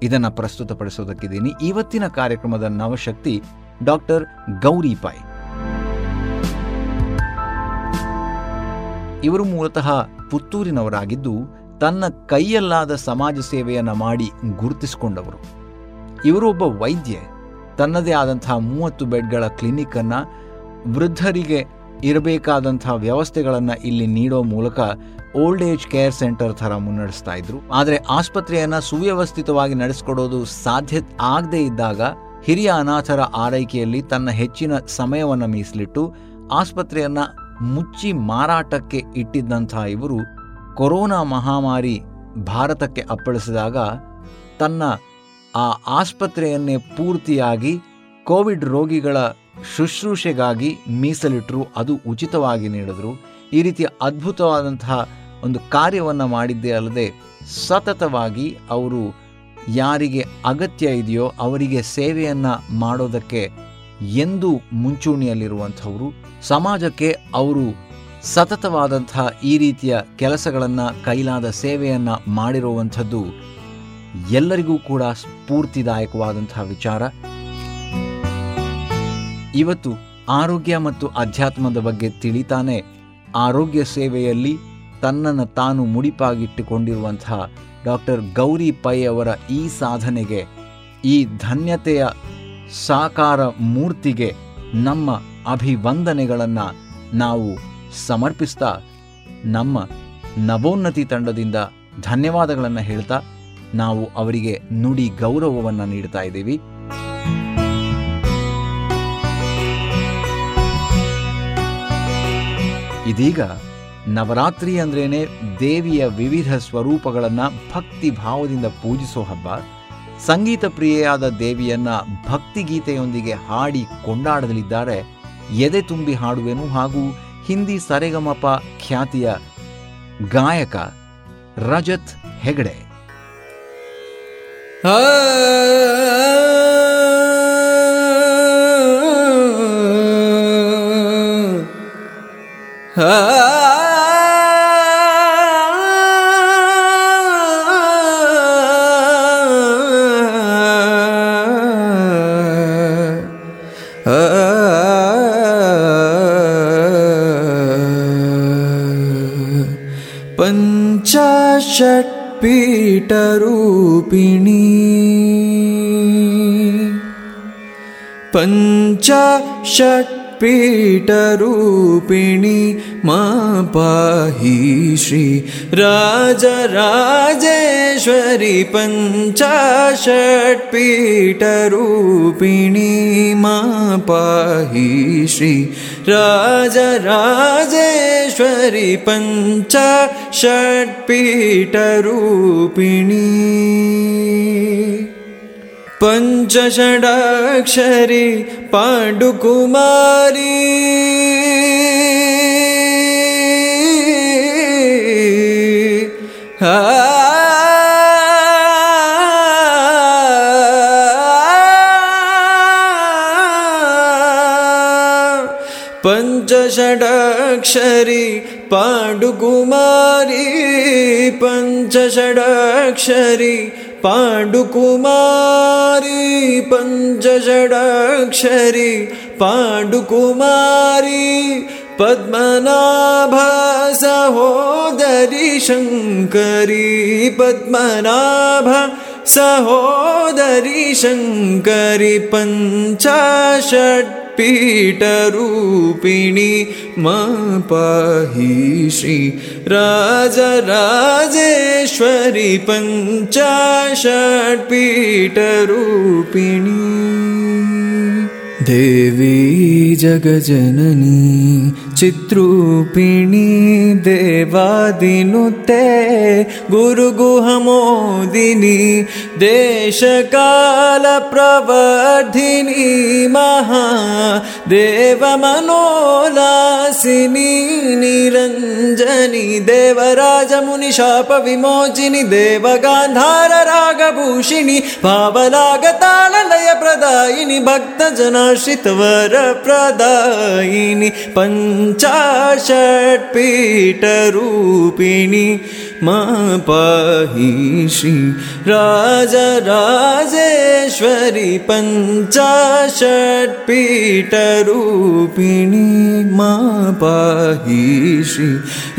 ಇದನ್ನು ಪ್ರಸ್ತುತಪಡಿಸೋದಕ್ಕಿದ್ದೀನಿ. ಇವತ್ತಿನ ಕಾರ್ಯಕ್ರಮದ ನವಶಕ್ತಿ ಡಾಕ್ಟರ್ ಗೌರಿ ಪೈ ಇವರು ಮೂಲತಃ ಪುತ್ತೂರಿನವರಾಗಿದ್ದು, ತನ್ನ ಕೈಯಲ್ಲಾದ ಸಮಾಜ ಸೇವೆಯನ್ನು ಮಾಡಿ ಗುರುತಿಸಿಕೊಂಡವರು. ಇವರು ಒಬ್ಬ ವೈದ್ಯೆ. ತನ್ನದೇ ಆದಂತಹ ಮೂವತ್ತು ಬೆಡ್ಗಳ ಕ್ಲಿನಿಕ್ಕನ್ನು ವೃದ್ಧರಿಗೆ ಇರಬೇಕಾದಂತಹ ವ್ಯವಸ್ಥೆಗಳನ್ನು ಇಲ್ಲಿ ನೀಡೋ ಮೂಲಕ ಓಲ್ಡ್ ಏಜ್ ಕೇರ್ ಸೆಂಟರ್ ಥರ ಮುನ್ನಡೆಸ್ತಾ ಇದ್ರು. ಆದರೆ ಆಸ್ಪತ್ರೆಯನ್ನು ಸುವ್ಯವಸ್ಥಿತವಾಗಿ ನಡೆಸಿಕೊಡೋದು ಸಾಧ್ಯ ಆಗದೇ ಇದ್ದಾಗ ಹಿರಿಯ ಅನಾಥರ ಆರೈಕೆಯಲ್ಲಿ ತನ್ನ ಹೆಚ್ಚಿನ ಸಮಯವನ್ನು ಮೀಸಲಿಟ್ಟು ಆಸ್ಪತ್ರೆಯನ್ನು ಮುಚ್ಚಿ ಮಾರಾಟಕ್ಕೆ ಇಟ್ಟಿದ್ದಂಥ ಇವರು ಕೊರೋನಾ ಮಹಾಮಾರಿ ಭಾರತಕ್ಕೆ ಅಪ್ಪಳಿಸಿದಾಗ ತನ್ನ ಆ ಆಸ್ಪತ್ರೆಯನ್ನೇ ಪೂರ್ತಿಯಾಗಿ ಕೋವಿಡ್ ರೋಗಿಗಳ ಶುಶ್ರೂಷೆಗಾಗಿ ಮೀಸಲಿಟ್ಟರು. ಅದು ಉಚಿತವಾಗಿ ನೀಡಿದರು. ಈ ರೀತಿಯ ಅದ್ಭುತವಾದಂತಹ ಒಂದು ಕಾರ್ಯವನ್ನು ಮಾಡಿದ್ದೇ ಅಲ್ಲದೆ ಸತತವಾಗಿ ಅವರು ಯಾರಿಗೆ ಅಗತ್ಯ ಇದೆಯೋ ಅವರಿಗೆ ಸೇವೆಯನ್ನು ಮಾಡೋದಕ್ಕೆ ಎಂದು ಮುಂಚೂಣಿಯಲ್ಲಿರುವಂಥವರು. ಸಮಾಜಕ್ಕೆ ಅವರು ಸತತವಾದಂತಹ ಈ ರೀತಿಯ ಕೆಲಸಗಳನ್ನು, ಕೈಲಾದ ಸೇವೆಯನ್ನು ಮಾಡಿರುವಂಥದ್ದು ಎಲ್ಲರಿಗೂ ಕೂಡ ಸ್ಫೂರ್ತಿದಾಯಕವಾದಂತಹ ವಿಚಾರ. ಇವತ್ತು ಆರೋಗ್ಯ ಮತ್ತು ಅಧ್ಯಾತ್ಮದ ಬಗ್ಗೆ ತಿಳಿತಾನೆ ಆರೋಗ್ಯ ಸೇವೆಯಲ್ಲಿ ತನ್ನನ್ನು ತಾನು ಮುಡಿಪಾಗಿಟ್ಟುಕೊಂಡಿರುವಂತಹ ಡಾಕ್ಟರ್ ಗೌರಿ ಪೈ ಅವರ ಈ ಸಾಧನೆಗೆ, ಈ ಧನ್ಯತೆಯ ಸಾಕಾರ ಮೂರ್ತಿಗೆ ನಮ್ಮ ಅಭಿವಂದನೆಗಳನ್ನು ನಾವು ಸಮರ್ಪಿಸ್ತಾ ನಮ್ಮ ನವೋನ್ನತಿ ತಂಡದಿಂದ ಧನ್ಯವಾದಗಳನ್ನು ಹೇಳ್ತಾ ನಾವು ಅವರಿಗೆ ನುಡಿ ಗೌರವವನ್ನು ನೀಡ್ತಾ ಇದ್ದೀವಿ. ಇದೀಗ ನವರಾತ್ರಿ ಅಂದ್ರೇನೆ ದೇವಿಯ ವಿವಿಧ ಸ್ವರೂಪಗಳನ್ನು ಭಕ್ತಿ ಭಾವದಿಂದ ಪೂಜಿಸೋ ಹಬ್ಬ. ಸಂಗೀತ ಪ್ರಿಯೆಯಾದ ದೇವಿಯನ್ನ ಭಕ್ತಿ ಗೀತೆಯೊಂದಿಗೆ ಹಾಡಿ ಕೊಂಡಾಡಲಿದ್ದಾರೆ ಎದೆ ತುಂಬಿ ಹಾಡುವೆನು ಹಾಗೂ ಹಿಂದಿ ಸರೆಗಮಪ ಖ್ಯಾತಿಯ ಗಾಯಕ ರಜತ್ ಹೆಗಡೆ पञ्चाषट्पीठरूपिणी पञ्चाषट्पीठरूपिणी मा पाहि श्री राजराजेश्वरि पञ्चाषट्पीठरूपिणी मा पाहि श्री राजराजेश्वरि पञ्चाषट्पीठरूपिणी पञ्चषडाक्षरि पाण्डुकुमारी पञ्चषडक्षरि पाण्डुकुमारी पञ्चषडक्षरि पाण्डुकुमारी पञ्चषडक्षरि पाण्डुकुमारी पद्मनाभ सहोदरि शङ्करी पद्मनाभ सहोदरि शङ्करि पञ्चाषट् पीठरूपिणी मा पाहि श्री राजराजेश्वरि पञ्चाषट्पीठरूपिणी देवी जगजननी चित्रूपिणी देवादिनुते गुरुगुहमोदिनी देशकालप्रवर्धिनी महा देवमनोलासिनी निरञ्जनी देवराजमुनिशापविमोचिनि नागभूषिणि पावनागताललयप्रदायिनि भक्तजनाश्रितवरप्रदायिनि पञ्चाषट्पीठरूपिणि मा पाहि श्री राजराजेश्वरि पञ्चाषट्पीठरूपिणि मा पाहि श्री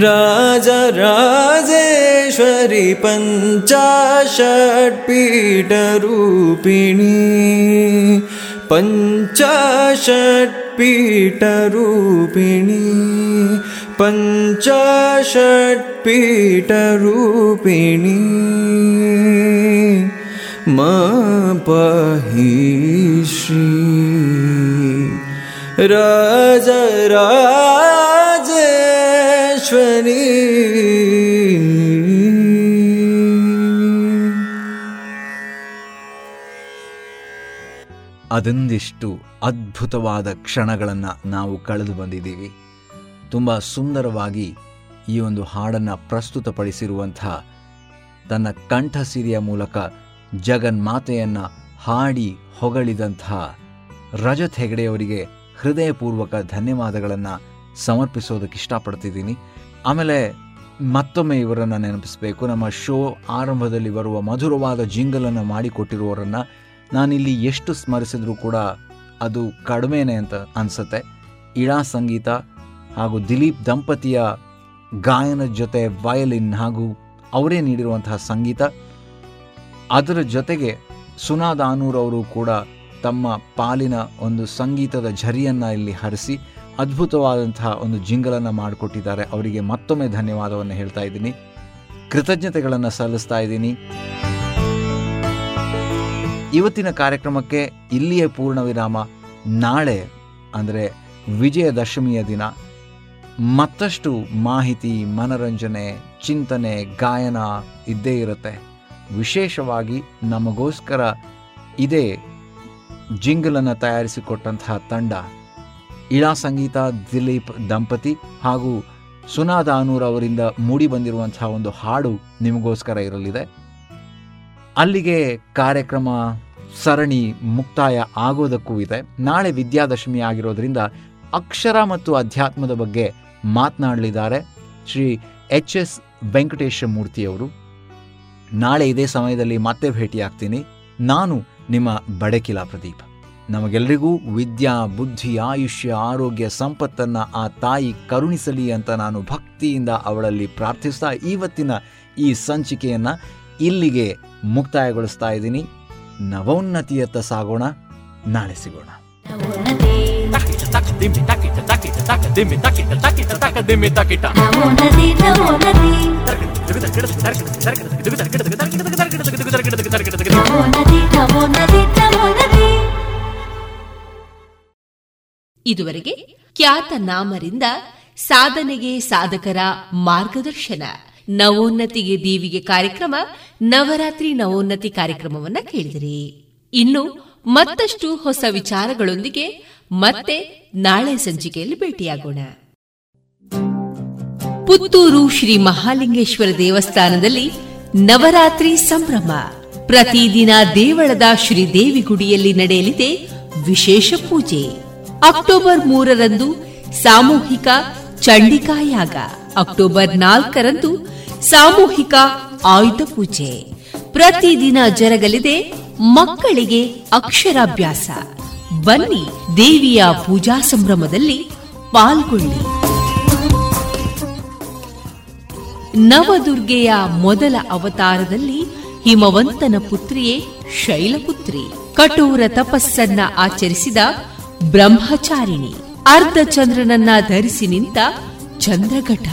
राजराजेश्वरि पञ्चाषट्पीठरूपिणि पञ्चाषट्पीठरूपिणी पञ्चाषट्पीठरूपिणी मा पाहि श्री राजराजेश्वरी ಅದೊಂದಿಷ್ಟು ಅದ್ಭುತವಾದ ಕ್ಷಣಗಳನ್ನು ನಾವು ಕಳೆದು ಬಂದಿದ್ದೀವಿ ತುಂಬ ಸುಂದರವಾಗಿ ಈ ಒಂದು ಹಾಡನ್ನು ಪ್ರಸ್ತುತಪಡಿಸಿರುವಂತಹ ತನ್ನ ಕಂಠಸಿರಿಯ ಮೂಲಕ ಜಗನ್ಮಾತೆಯನ್ನು ಹಾಡಿ ಹೊಗಳಿದಂಥ ರಜತ್ ಹೆಗಡೆಯವರಿಗೆ ಹೃದಯಪೂರ್ವಕ ಧನ್ಯವಾದಗಳನ್ನು ಸಮರ್ಪಿಸೋದಕ್ಕೆ ಇಷ್ಟಪಡ್ತಿದ್ದೀನಿ. ಆಮೇಲೆ ಮತ್ತೊಮ್ಮೆ ಇವರನ್ನು ನೆನಪಿಸಬೇಕು. ನಮ್ಮ ಶೋ ಆರಂಭದಲ್ಲಿ ಬರುವ ಮಧುರವಾದ ಜಿಂಗಲನ್ನು ಮಾಡಿಕೊಟ್ಟಿರುವವರನ್ನು ನಾನಿಲ್ಲಿ ಎಷ್ಟು ಸ್ಮರಿಸಿದ್ರೂ ಕೂಡ ಅದು ಕಡಿಮೆನೆ ಅಂತ ಅನಿಸುತ್ತೆ. ಇಳಾ ಸಂಗೀತ ಹಾಗೂ ದಿಲೀಪ್ ದಂಪತಿಯ ಗಾಯನ ಜೊತೆ ವಯಲಿನ್ ಹಾಗೂ ಅವರೇ ನೀಡಿರುವಂತಹ ಸಂಗೀತ. ಅದರ ಜೊತೆಗೆ ಸುನಾ ದಾನೂರ್ ಅವರು ಕೂಡ ತಮ್ಮ ಪಾಲಿನ ಒಂದು ಸಂಗೀತದ ಝರಿಯನ್ನು ಇಲ್ಲಿ ಹರಿಸಿ ಅದ್ಭುತವಾದಂತಹ ಒಂದು ಜಿಂಗಲನ್ನು ಮಾಡಿಕೊಟ್ಟಿದ್ದಾರೆ. ಅವರಿಗೆ ಮತ್ತೊಮ್ಮೆ ಧನ್ಯವಾದವನ್ನು ಹೇಳ್ತಾ ಇದ್ದೀನಿ. ಕೃತಜ್ಞತೆಗಳನ್ನು ಸಲ್ಲಿಸ್ತಾ ಇದ್ದೀನಿ. ಇವತ್ತಿನ ಕಾರ್ಯಕ್ರಮಕ್ಕೆ ಇಲ್ಲಿಯೇ ಪೂರ್ಣ ವಿರಾಮ ನಾಳೆ ಅಂದರೆ ವಿಜಯದಶಮಿಯ ದಿನ. ಮತ್ತಷ್ಟು ಮಾಹಿತಿ, ಮನರಂಜನೆ, ಚಿಂತನೆ, ಗಾಯನ ಇದ್ದೇ ಇರುತ್ತೆ. ವಿಶೇಷವಾಗಿ ನಮಗೋಸ್ಕರ ಇದೇ ಜಿಂಗಲನ್ನು ತಯಾರಿಸಿಕೊಟ್ಟಂತಹ ತಂಡ, ಇಳಾ ಸಂಗೀತ, ದಿಲೀಪ್ ದಂಪತಿ ಹಾಗೂ ಸುನಾದ ದಾನೂರ್ ಅವರಿಂದ ಮೂಡಿ ಬಂದಿರುವಂತಹ ಒಂದು ಹಾಡು ನಿಮಗೋಸ್ಕರ ಇರಲಿದೆ. ಅಲ್ಲಿಗೆ ಕಾರ್ಯಕ್ರಮ ಸರಣಿ ಮುಕ್ತಾಯ ಆಗೋದಕ್ಕೂ ಇದೆ. ನಾಳೆ ವಿದ್ಯಾದಶಮಿ ಆಗಿರೋದ್ರಿಂದ ಅಕ್ಷರ ಮತ್ತು ಅಧ್ಯಾತ್ಮದ ಬಗ್ಗೆ ಮಾತನಾಡಲಿದ್ದಾರೆ. ಶ್ರೀ ಎಚ್ ಎಸ್ ವೆಂಕಟೇಶ ಮೂರ್ತಿಯವರು ನಾಳೆ ಇದೇ ಸಮಯದಲ್ಲಿ ಮತ್ತೆ ಭೇಟಿಯಾಗ್ತೀನಿ. ನಾನು ನಿಮ್ಮ ಬಡಕಿಲ ಪ್ರದೀಪ್. ನಮಗೆಲ್ಲರಿಗೂ ವಿದ್ಯಾ, ಬುದ್ಧಿ, ಆಯುಷ್ಯ, ಆರೋಗ್ಯ, ಸಂಪತ್ತನ್ನು ಆ ತಾಯಿ ಕರುಣಿಸಲಿ ಅಂತ ನಾನು ಭಕ್ತಿಯಿಂದ ಅವಳಲ್ಲಿ ಪ್ರಾರ್ಥಿಸ್ತಾ ಇವತ್ತಿನ ಈ ಸಂಚಿಕೆಯನ್ನು ಇಲ್ಲಿಗೆ ಮುಕ್ತಾಯಗೊಳಿಸ್ತಾ ಇದ್ದೀನಿ. ನವೋನ್ನತಿಯತ್ತ ಸಾಗೋಣ. ನಾಳೆ ಸಿಗೋಣ. ಇದುವರೆಗೆ ಖ್ಯಾತ ನಾಮರಿಂದ ಸಾಧನೆಗೆ ಸಾಧಕರ ಮಾರ್ಗದರ್ಶನ. ನವೋನ್ನತಿಗೆ ದೇವಿಗೆ ಕಾರ್ಯಕ್ರಮ, ನವರಾತ್ರಿ ನವೋನ್ನತಿ ಕಾರ್ಯಕ್ರಮವನ್ನ ಕೇಳಿದಿರಿ. ಇನ್ನು ಮತ್ತಷ್ಟು ಹೊಸ ವಿಚಾರಗಳೊಂದಿಗೆ ಮತ್ತೆ ನಾಳೆ ಸಂಚಿಕೆಯಲ್ಲಿ ಭೇಟಿಯಾಗೋಣ. ಪುತ್ತೂರು ಶ್ರೀ ಮಹಾಲಿಂಗೇಶ್ವರ ದೇವಸ್ಥಾನದಲ್ಲಿ ನವರಾತ್ರಿ ಸಂಭ್ರಮ. ಪ್ರತಿದಿನ ದೇವಳದ ಶ್ರೀ ದೇವಿ ಗುಡಿಯಲ್ಲಿ ನಡೆಯಲಿದೆ ವಿಶೇಷ ಪೂಜೆ. ಅಕ್ಟೋಬರ್ ಮೂರರಂದು ಸಾಮೂಹಿಕ ಚಂಡಿಕಾಯಾಗ ಅಕ್ಟೋಬರ್ ನಾಲ್ಕರಂದು ಸಾಮೂಹಿಕ ಆಯುಧ ಪೂಜೆ. ಪ್ರತಿದಿನ ಜರಗಲಿದೆ ಮಕ್ಕಳಿಗೆ ಅಕ್ಷರಾಭ್ಯಾಸ. ಬನ್ನಿ ದೇವಿಯ ಪೂಜಾ ಸಂಭ್ರಮದಲ್ಲಿ ಪಾಲ್ಗೊಳ್ಳಿ. ನವದುರ್ಗೆಯ ಮೊದಲ ಅವತಾರದಲ್ಲಿ ಹಿಮವಂತನ ಪುತ್ರಿಯೇ ಶೈಲಪುತ್ರಿ. ಕಠೋರ ತಪಸ್ಸನ್ನ ಆಚರಿಸಿದ ಬ್ರಹ್ಮಚಾರಿಣಿ. ಅರ್ಧ ಚಂದ್ರನನ್ನ ಧರಿಸಿ ನಿಂತ ಚಂದ್ರಘಟ.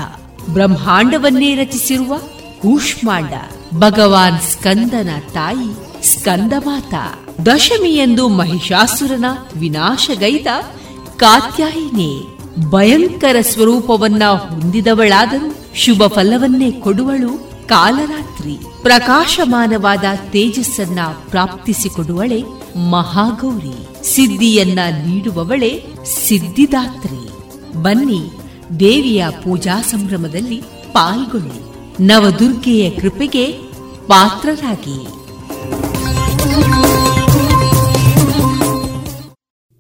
ಬ್ರಹ್ಮಾಂಡವನ್ನೇ ರಚಿಸಿರುವ ಕೂಷ್ಮಾಂಡ. ಭಗವಾನ್ ಸ್ಕಂದನ ತಾಯಿ ಸ್ಕಂದ ಮಾತಾ ದಶಮಿಯೆಂದು ಮಹಿಷಾಸುರನ ವಿನಾಶಗೈದ ಕಾತ್ಯಾಯಿನಿ ಭಯಂಕರ ಸ್ವರೂಪವನ್ನ ಹೊಂದಿದವಳಾದರೂ ಶುಭ ಫಲವನ್ನೇ ಕೊಡುವಳು ಕಾಲರಾತ್ರಿ. ಪ್ರಕಾಶಮಾನವಾದ ತೇಜಸ್ಸನ್ನ ಪ್ರಾಪ್ತಿಸಿಕೊಡುವಳೆ ಮಹಾಗೌರಿ. ಸಿದ್ಧಿಯನ್ನ ನೀಡುವವಳೆ ಸಿದ್ಧಿದಾತ್ರಿ. ಬನ್ನಿ ದೇವಿಯ ಪೂಜಾ ಸಂಭ್ರಮದಲ್ಲಿ ಪಾಲ್ಗೊಳ್ಳಿ. ನವದುರ್ಗೆಯ ಕೃಪೆಗೆ ಪಾತ್ರರಾಗಿ.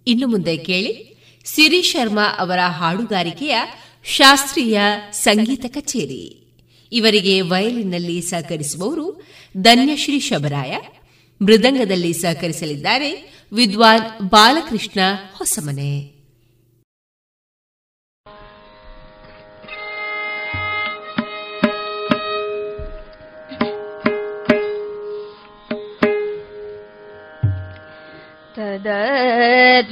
ಇನ್ನು ಮುಂದೆ ಕೇಳಿ ಸಿರಿ ಶರ್ಮಾ ಅವರ ಹಾಡುಗಾರಿಕೆಯ ಶಾಸ್ತ್ರೀಯ ಸಂಗೀತ ಕಚೇರಿ. ಇವರಿಗೆ ವಯಲಿನ್ನಲ್ಲಿ ಸಹಕರಿಸುವವರು ಧನ್ಯಶ್ರೀ ಶಬರಾಯ. ಮೃದಂಗದಲ್ಲಿ ಸಹಕರಿಸಲಿದ್ದಾರೆ ವಿದ್ವಾನ್ ಬಾಲಕೃಷ್ಣ ಹೊಸಮನೆ. قدري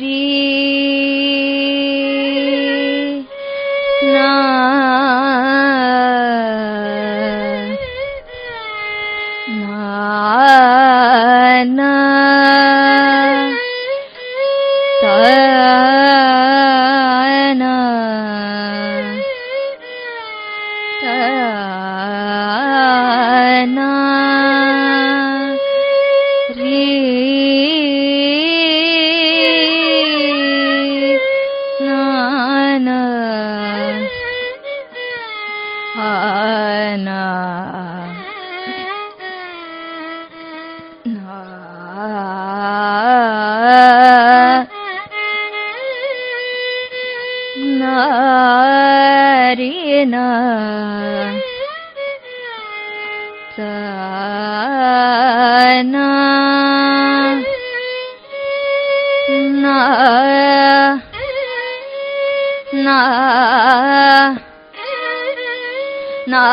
na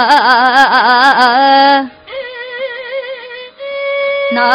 na.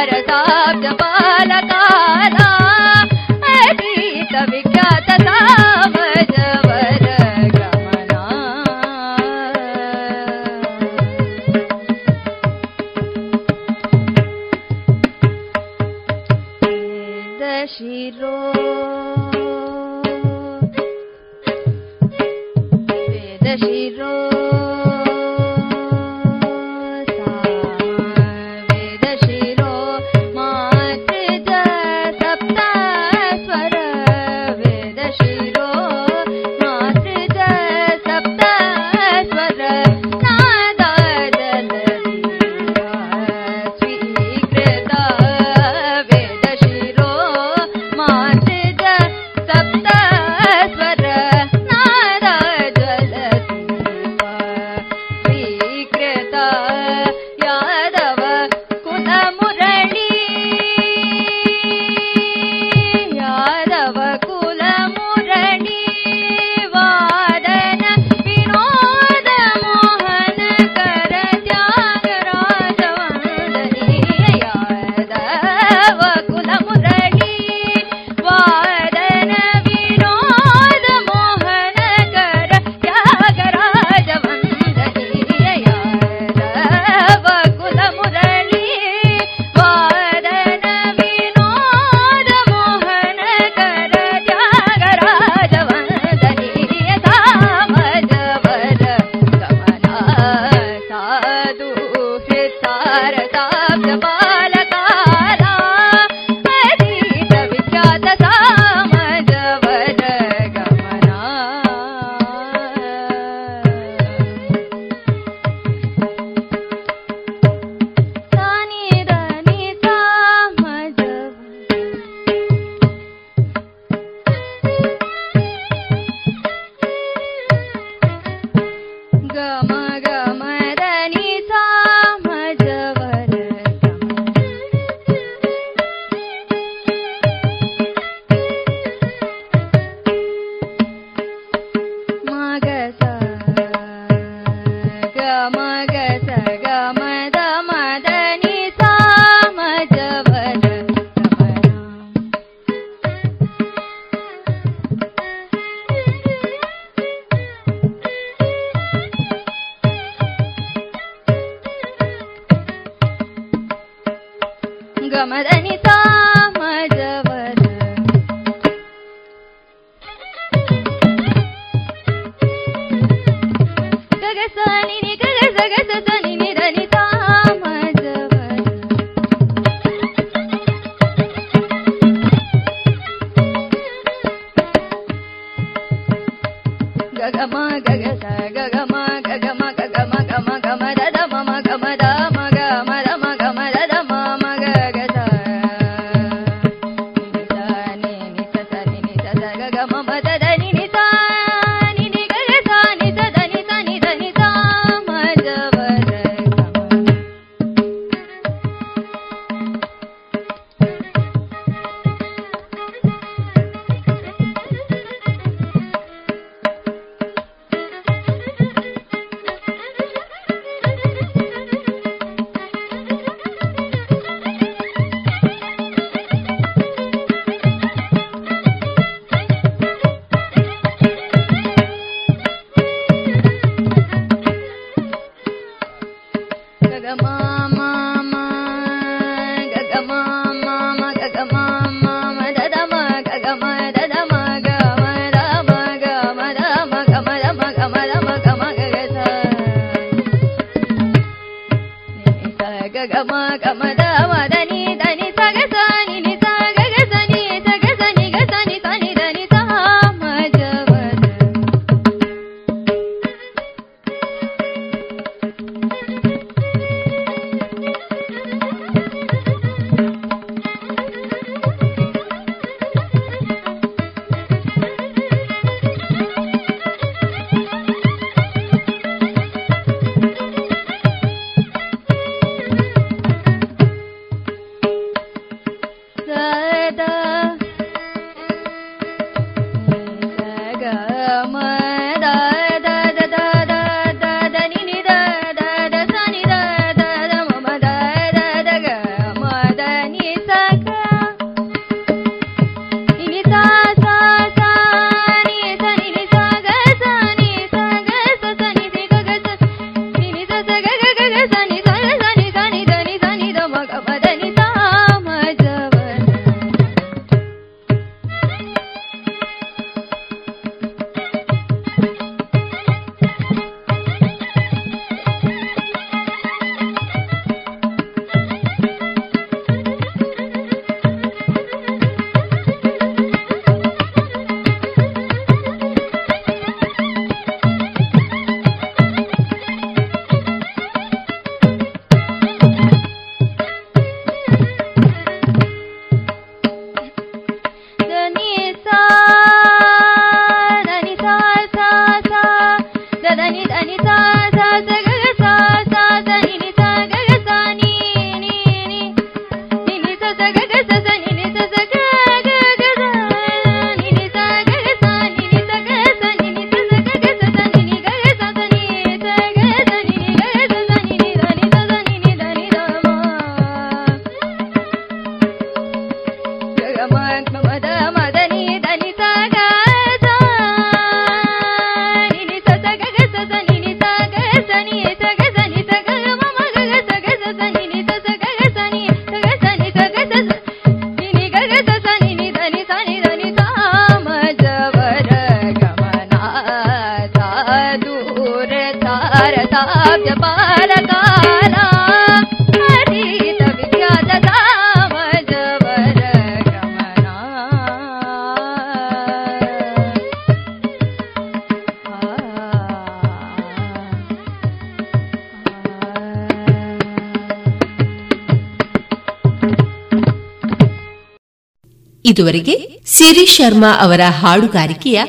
सारसाब्जपालकाला ಇದುವರೆಗೆ ಸಿರಿ ಶರ್ಮಾ ಅವರ ಹಾಡುಗಾರಿಕೆಯ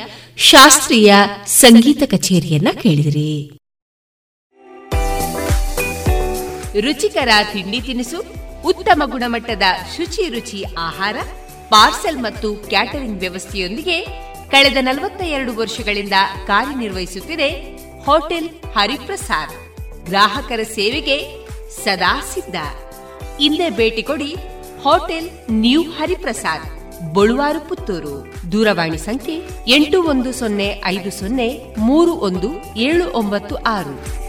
ಶಾಸ್ತ್ರೀಯ ಸಂಗೀತ ಕಚೇರಿಯನ್ನ ಕೇಳಿದಿರಿ. ರುಚಿಕರ ತಿಂಡಿ ತಿನಿಸು, ಉತ್ತಮ ಗುಣಮಟ್ಟದ ಶುಚಿ ರುಚಿ ಆಹಾರ, ಪಾರ್ಸೆಲ್ ಮತ್ತು ಕ್ಯಾಟರಿಂಗ್ ವ್ಯವಸ್ಥೆಯೊಂದಿಗೆ ಕಳೆದ ನಲವತ್ತ ಎರಡು ವರ್ಷಗಳಿಂದ ಕಾರ್ಯನಿರ್ವಹಿಸುತ್ತಿದೆ ಹೋಟೆಲ್ ಹರಿಪ್ರಸಾದ್. ಗ್ರಾಹಕರ ಸೇವೆಗೆ ಸದಾ ಸಿದ್ಧ. ಇಲ್ಲೇ ಭೇಟಿ ಕೊಡಿ ಹೋಟೆಲ್ ನ್ಯೂ ಹರಿಪ್ರಸಾದ್. ಬಳುವಾರು ಪುತ್ತೂರು. ದೂರವಾಣಿ ಸಂಖ್ಯೆ ಎಂಟು ಒಂದು ಸೊನ್ನೆ ಐದು ಸೊನ್ನೆ ಮೂರು ಒಂದು ಏಳು ಒಂಬತ್ತು ಆರು.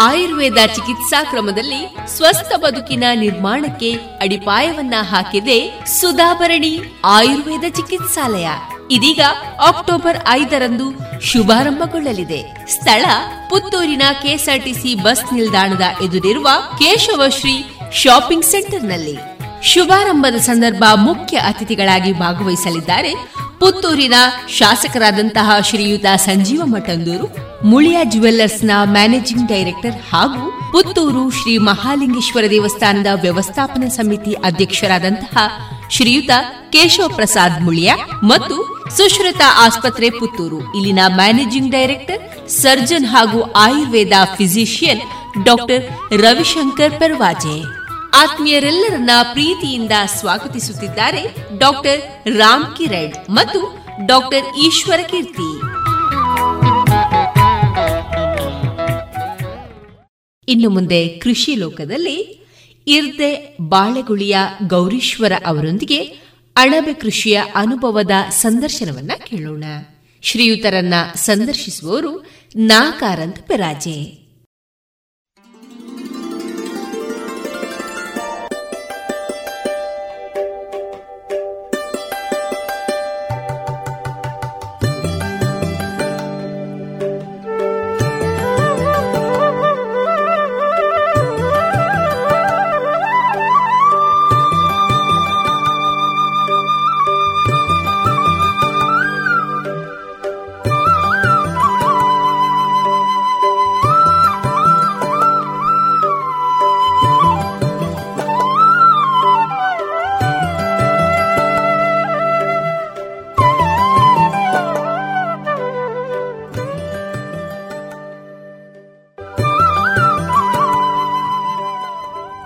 ಆಯುರ್ವೇದ ಚಿಕಿತ್ಸಾ ಕ್ರಮದಲ್ಲಿ ಸ್ವಸ್ಥ ಬದುಕಿನ ನಿರ್ಮಾಣಕ್ಕೆ ಅಡಿಪಾಯವನ್ನ ಹಾಕಿದೆ ಸುಧಾಭರಣಿ ಆಯುರ್ವೇದ ಚಿಕಿತ್ಸಾಲಯ. ಇದೀಗ ಅಕ್ಟೋಬರ್ ಐದರಂದು ಶುಭಾರಂಭಗೊಳ್ಳಲಿದೆ. ಸ್ಥಳ ಪುತ್ತೂರಿನ ಕೆಎಸ್ಆರ್ಟಿಸಿ ಬಸ್ ನಿಲ್ದಾಣದ ಎದುರಿರುವ ಕೇಶವಶ್ರೀ ಶಾಪಿಂಗ್ ಸೆಂಟರ್ನಲ್ಲಿ ಶುಭಾರಂಭದ ಸಂದರ್ಭ ಮುಖ್ಯ ಅತಿಥಿಗಳಾಗಿ ಭಾಗವಹಿಸಲಿದ್ದಾರೆ ಪುತ್ತೂರಿನ ಶಾಸಕರಾದಂತಹ ಶ್ರೀಯುತ ಸಂಜೀವ ಮಠಂದೂರು, ಮುಳಿಯಾ ಜುವೆಲ್ಲರ್ಸ್ನ ಮ್ಯಾನೇಜಿಂಗ್ ಡೈರೆಕ್ಟರ್ ಹಾಗೂ ಪುತ್ತೂರು ಶ್ರೀ ಮಹಾಲಿಂಗೇಶ್ವರ ದೇವಸ್ಥಾನದ ವ್ಯವಸ್ಥಾಪನಾ ಸಮಿತಿ ಅಧ್ಯಕ್ಷರಾದಂತಹ ಶ್ರೀಯುತ ಕೇಶವ ಪ್ರಸಾದ್ ಮುಳಿಯ ಮತ್ತು ಸುಶ್ರುತ ಆಸ್ಪತ್ರೆ ಪುತ್ತೂರು. ಇಲ್ಲಿನ ಮ್ಯಾನೇಜಿಂಗ್ ಡೈರೆಕ್ಟರ್, ಸರ್ಜನ್ ಹಾಗೂ ಆಯುರ್ವೇದ ಫಿಸಿಷಿಯನ್ ಡಾಕ್ಟರ್ ರವಿಶಂಕರ್ ಪರ್ವಾಜೆ. ಆತ್ಮೀಯರೆಲ್ಲರನ್ನ ಪ್ರೀತಿಯಿಂದ ಸ್ವಾಗತಿಸುತ್ತಿದ್ದಾರೆ ಡಾಕ್ಟರ್ ರಾಮ್ ಕಿರಣ್ ಮತ್ತು ಡಾಕ್ಟರ್ ಈಶ್ವರ ಕೀರ್ತಿ. ಇನ್ನು ಮುಂದೆ ಕೃಷಿ ಲೋಕದಲ್ಲಿ ಇರ್ದೆ ಬಾಳೆಗುಳಿಯ ಗೌರೀಶ್ವರ ಅವರೊಂದಿಗೆ ಅಣಬೆ ಕೃಷಿಯ ಅನುಭವದ ಸಂದರ್ಶನವನ್ನ ಕೇಳೋಣ. ಶ್ರೀಯುತರನ್ನ ಸಂದರ್ಶಿಸುವವರು ನಾಕಾರಂತ್ ಪೆರಾಜೆ.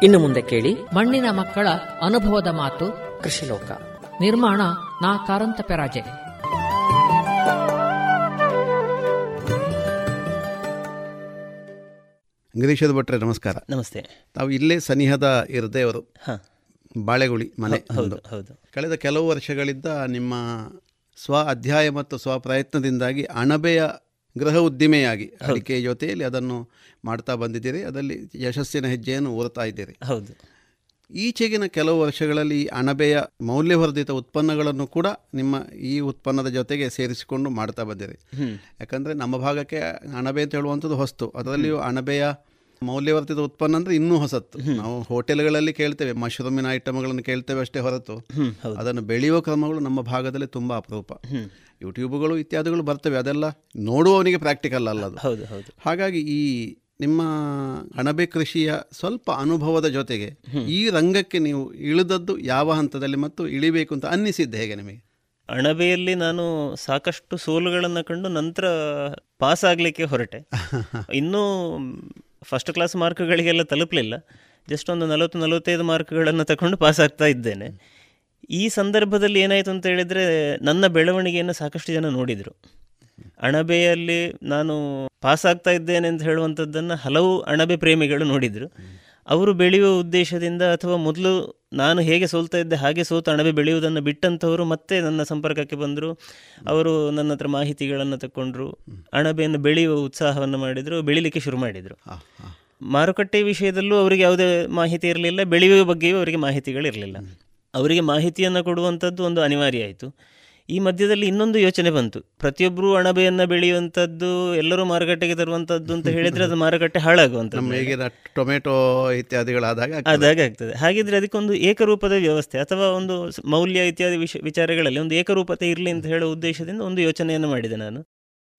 ಇನ್ನು ಮುಂದೆ ಕೇಳಿ. ಮಣ್ಣಿನ ಮಕ್ಕಳ ಅನುಭವದ ಮಾತು. ಕೃಷಿಲೋಕ. ನಿರ್ಮಾಣ ನಾ ಕಾರಂತ ಪೆರಾಜೆ. ಗಿರೀಶದ ಭಟ್ರೆ ನಮಸ್ಕಾರ. ನಮಸ್ತೆ. ತಾವು ಇಲ್ಲೇ ಸನಿಹದ ಇರದೇ ಅವರು ಬಾಳೆಗುಳಿ ಮನೆ ಹೌದು ಹೌದು. ಕಳೆದ ಕೆಲವು ವರ್ಷಗಳಿಂದ ನಿಮ್ಮ ಸ್ವ ಅಧ್ಯಾಯ ಮತ್ತು ಸ್ವ ಪ್ರಯತ್ನದಿಂದಾಗಿ ಅಣಬೆಯ ಗೃಹ ಉದ್ದಿಮೆಯಾಗಿ ಅಡಿಕೆ ಜೊತೆಯಲ್ಲಿ ಅದನ್ನು ಮಾಡ್ತಾ ಬಂದಿದ್ದೀರಿ. ಅದರಲ್ಲಿ ಯಶಸ್ಸಿನ ಹೆಜ್ಜೆಯನ್ನು ಓರ್ತಾ ಇದ್ದೀರಿ. ಹೌದು. ಈಚೆಗಿನ ಕೆಲವು ವರ್ಷಗಳಲ್ಲಿ ಈ ಅಣಬೆಯ ಮೌಲ್ಯವರ್ಧಿತ ಉತ್ಪನ್ನಗಳನ್ನು ಕೂಡ ನಿಮ್ಮ ಈ ಉತ್ಪನ್ನದ ಜೊತೆಗೆ ಸೇರಿಸಿಕೊಂಡು ಮಾಡ್ತಾ ಬಂದಿರಿ. ಯಾಕಂದ್ರೆ ಯಾಕಂದರೆ ನಮ್ಮ ಭಾಗಕ್ಕೆ ಅಣಬೆ ಅಂತ ಹೇಳುವಂಥದ್ದು ಹೊಸ್ತು. ಅದರಲ್ಲಿಯೂ ಅಣಬೆಯ ಮೌಲ್ಯವರ್ಧಿತ ಉತ್ಪನ್ನ ಅಂದ್ರೆ ಇನ್ನೂ ಹೊಸತ್ತು. ನಾವು ಹೋಟೆಲ್ಗಳಲ್ಲಿ ಕೇಳ್ತೇವೆ ಮಶ್ರೂಮಿನ ಐಟಮ್ಗಳನ್ನು ಕೇಳ್ತೇವೆ ಅಷ್ಟೇ ಹೊರತು. ಅದನ್ನು ಬೆಳೆಯುವ ಕ್ರಮಗಳು ನಮ್ಮ ಭಾಗದಲ್ಲಿ ತುಂಬಾ ಅಪರೂಪ. ಯೂಟ್ಯೂಬ್ಗಳು ಇತ್ಯಾದಿಗಳು ಬರ್ತವೆ ಅದೆಲ್ಲ ನೋಡುವವನಿಗೆ ಪ್ರಾಕ್ಟಿಕಲ್ ಅಲ್ಲ ಅದು. ಹೌದು ಹೌದು. ಹಾಗಾಗಿ ಈ ನಿಮ್ಮ ಅಣಬೆ ಕೃಷಿಯ ಸ್ವಲ್ಪ ಅನುಭವದ ಜೊತೆಗೆ ಈ ರಂಗಕ್ಕೆ ನೀವು ಇಳಿದದ್ದು ಯಾವ ಹಂತದಲ್ಲಿ ಮತ್ತು ಇಳಿಬೇಕು ಅಂತ ಅನ್ನಿಸಿದ್ದೆ ಹೇಗೆ ನಿಮಗೆ? ಅಣಬೆಯಲ್ಲಿ ನಾನು ಸಾಕಷ್ಟು ಸೋಲುಗಳನ್ನು ಕಂಡು ನಂತರ ಪಾಸ್ ಆಗಲಿಕ್ಕೆ ಹೊರಟೆ. ಇನ್ನೂ ಫಸ್ಟ್ ಕ್ಲಾಸ್ ಮಾರ್ಕ್ಗಳಿಗೆಲ್ಲ ತಲುಪಲಿಲ್ಲ. ಜಸ್ಟ್ ಒಂದು ನಲವತ್ತು, ನಲವತ್ತೈದು ಮಾರ್ಕ್ಗಳನ್ನು ತಗೊಂಡು ಪಾಸ್ ಆಗ್ತಾ ಇದ್ದೇನೆ. ಈ ಸಂದರ್ಭದಲ್ಲಿ ಏನಾಯಿತು ಅಂತ ಹೇಳಿದರೆ, ನನ್ನ ಬೆಳವಣಿಗೆಯನ್ನು ಸಾಕಷ್ಟು ಜನ ನೋಡಿದರು. ಅಣಬೆಯಲ್ಲಿ ನಾನು ಪಾಸ್ ಆಗ್ತಾ ಇದ್ದೇನೆ ಅಂತ ಹೇಳುವಂಥದ್ದನ್ನು ಹಲವು ಅಣಬೆ ಪ್ರೇಮಿಗಳು ನೋಡಿದರು. ಅವರು ಬೆಳೆಯುವ ಉದ್ದೇಶದಿಂದ ಅಥವಾ ಮೊದಲು ನಾನು ಹೇಗೆ ಸೋಲ್ತಾ ಇದ್ದೆ ಹಾಗೆ ಸೋತು ಅಣಬೆ ಬೆಳೆಯುವುದನ್ನು ಬಿಟ್ಟಂಥವರು ಮತ್ತೆ ನನ್ನ ಸಂಪರ್ಕಕ್ಕೆ ಬಂದರು. ಅವರು ನನ್ನ ಹತ್ರ ಮಾಹಿತಿಗಳನ್ನು ತಗೊಂಡ್ರು ಅಣಬೆಯನ್ನು ಬೆಳೆಯುವ ಉತ್ಸಾಹವನ್ನು ಮಾಡಿದರು ಬೆಳಿಲಿಕ್ಕೆ ಶುರು ಮಾಡಿದರು. ಮಾರುಕಟ್ಟೆ ವಿಷಯದಲ್ಲೂ ಅವರಿಗೆ ಯಾವುದೇ ಮಾಹಿತಿ ಇರಲಿಲ್ಲ ಬೆಳೆಯುವ ಬಗ್ಗೆಯೂ ಅವರಿಗೆ ಮಾಹಿತಿಗಳಿರಲಿಲ್ಲ. ಅವರಿಗೆ ಮಾಹಿತಿಯನ್ನು ಕೊಡುವಂಥದ್ದು ಒಂದು ಅನಿವಾರ್ಯ ಆಯಿತು. ಈ ಮಧ್ಯದಲ್ಲಿ ಇನ್ನೊಂದು ಯೋಚನೆ ಬಂತು. ಪ್ರತಿಯೊಬ್ಬರು ಅಣಬೆಯನ್ನು ಬೆಳೆಯುವಂಥದ್ದು ಎಲ್ಲರೂ ಮಾರುಕಟ್ಟೆಗೆ ತರುವಂಥದ್ದು ಅಂತ ಹೇಳಿದರೆ ಅದು ಮಾರುಕಟ್ಟೆ ಹಾಳಾಗುವಂಥದ್ದು. ಟೊಮೆಟೊ ಇತ್ಯಾದಿಗಳಾದಾಗ. ಆದಾಗ ಆಗ್ತದೆ. ಹಾಗಿದ್ರೆ ಅದಕ್ಕೊಂದು ಏಕರೂಪದ ವ್ಯವಸ್ಥೆ ಅಥವಾ ಒಂದು ಮೌಲ್ಯ ಇತ್ಯಾದಿ ವಿಷ ವಿಚಾರಗಳಲ್ಲಿ ಒಂದು ಏಕರೂಪತೆ ಇರಲಿ ಅಂತ ಹೇಳೋ ಉದ್ದೇಶದಿಂದ ಒಂದು ಯೋಚನೆಯನ್ನು ಮಾಡಿದೆ ನಾನು.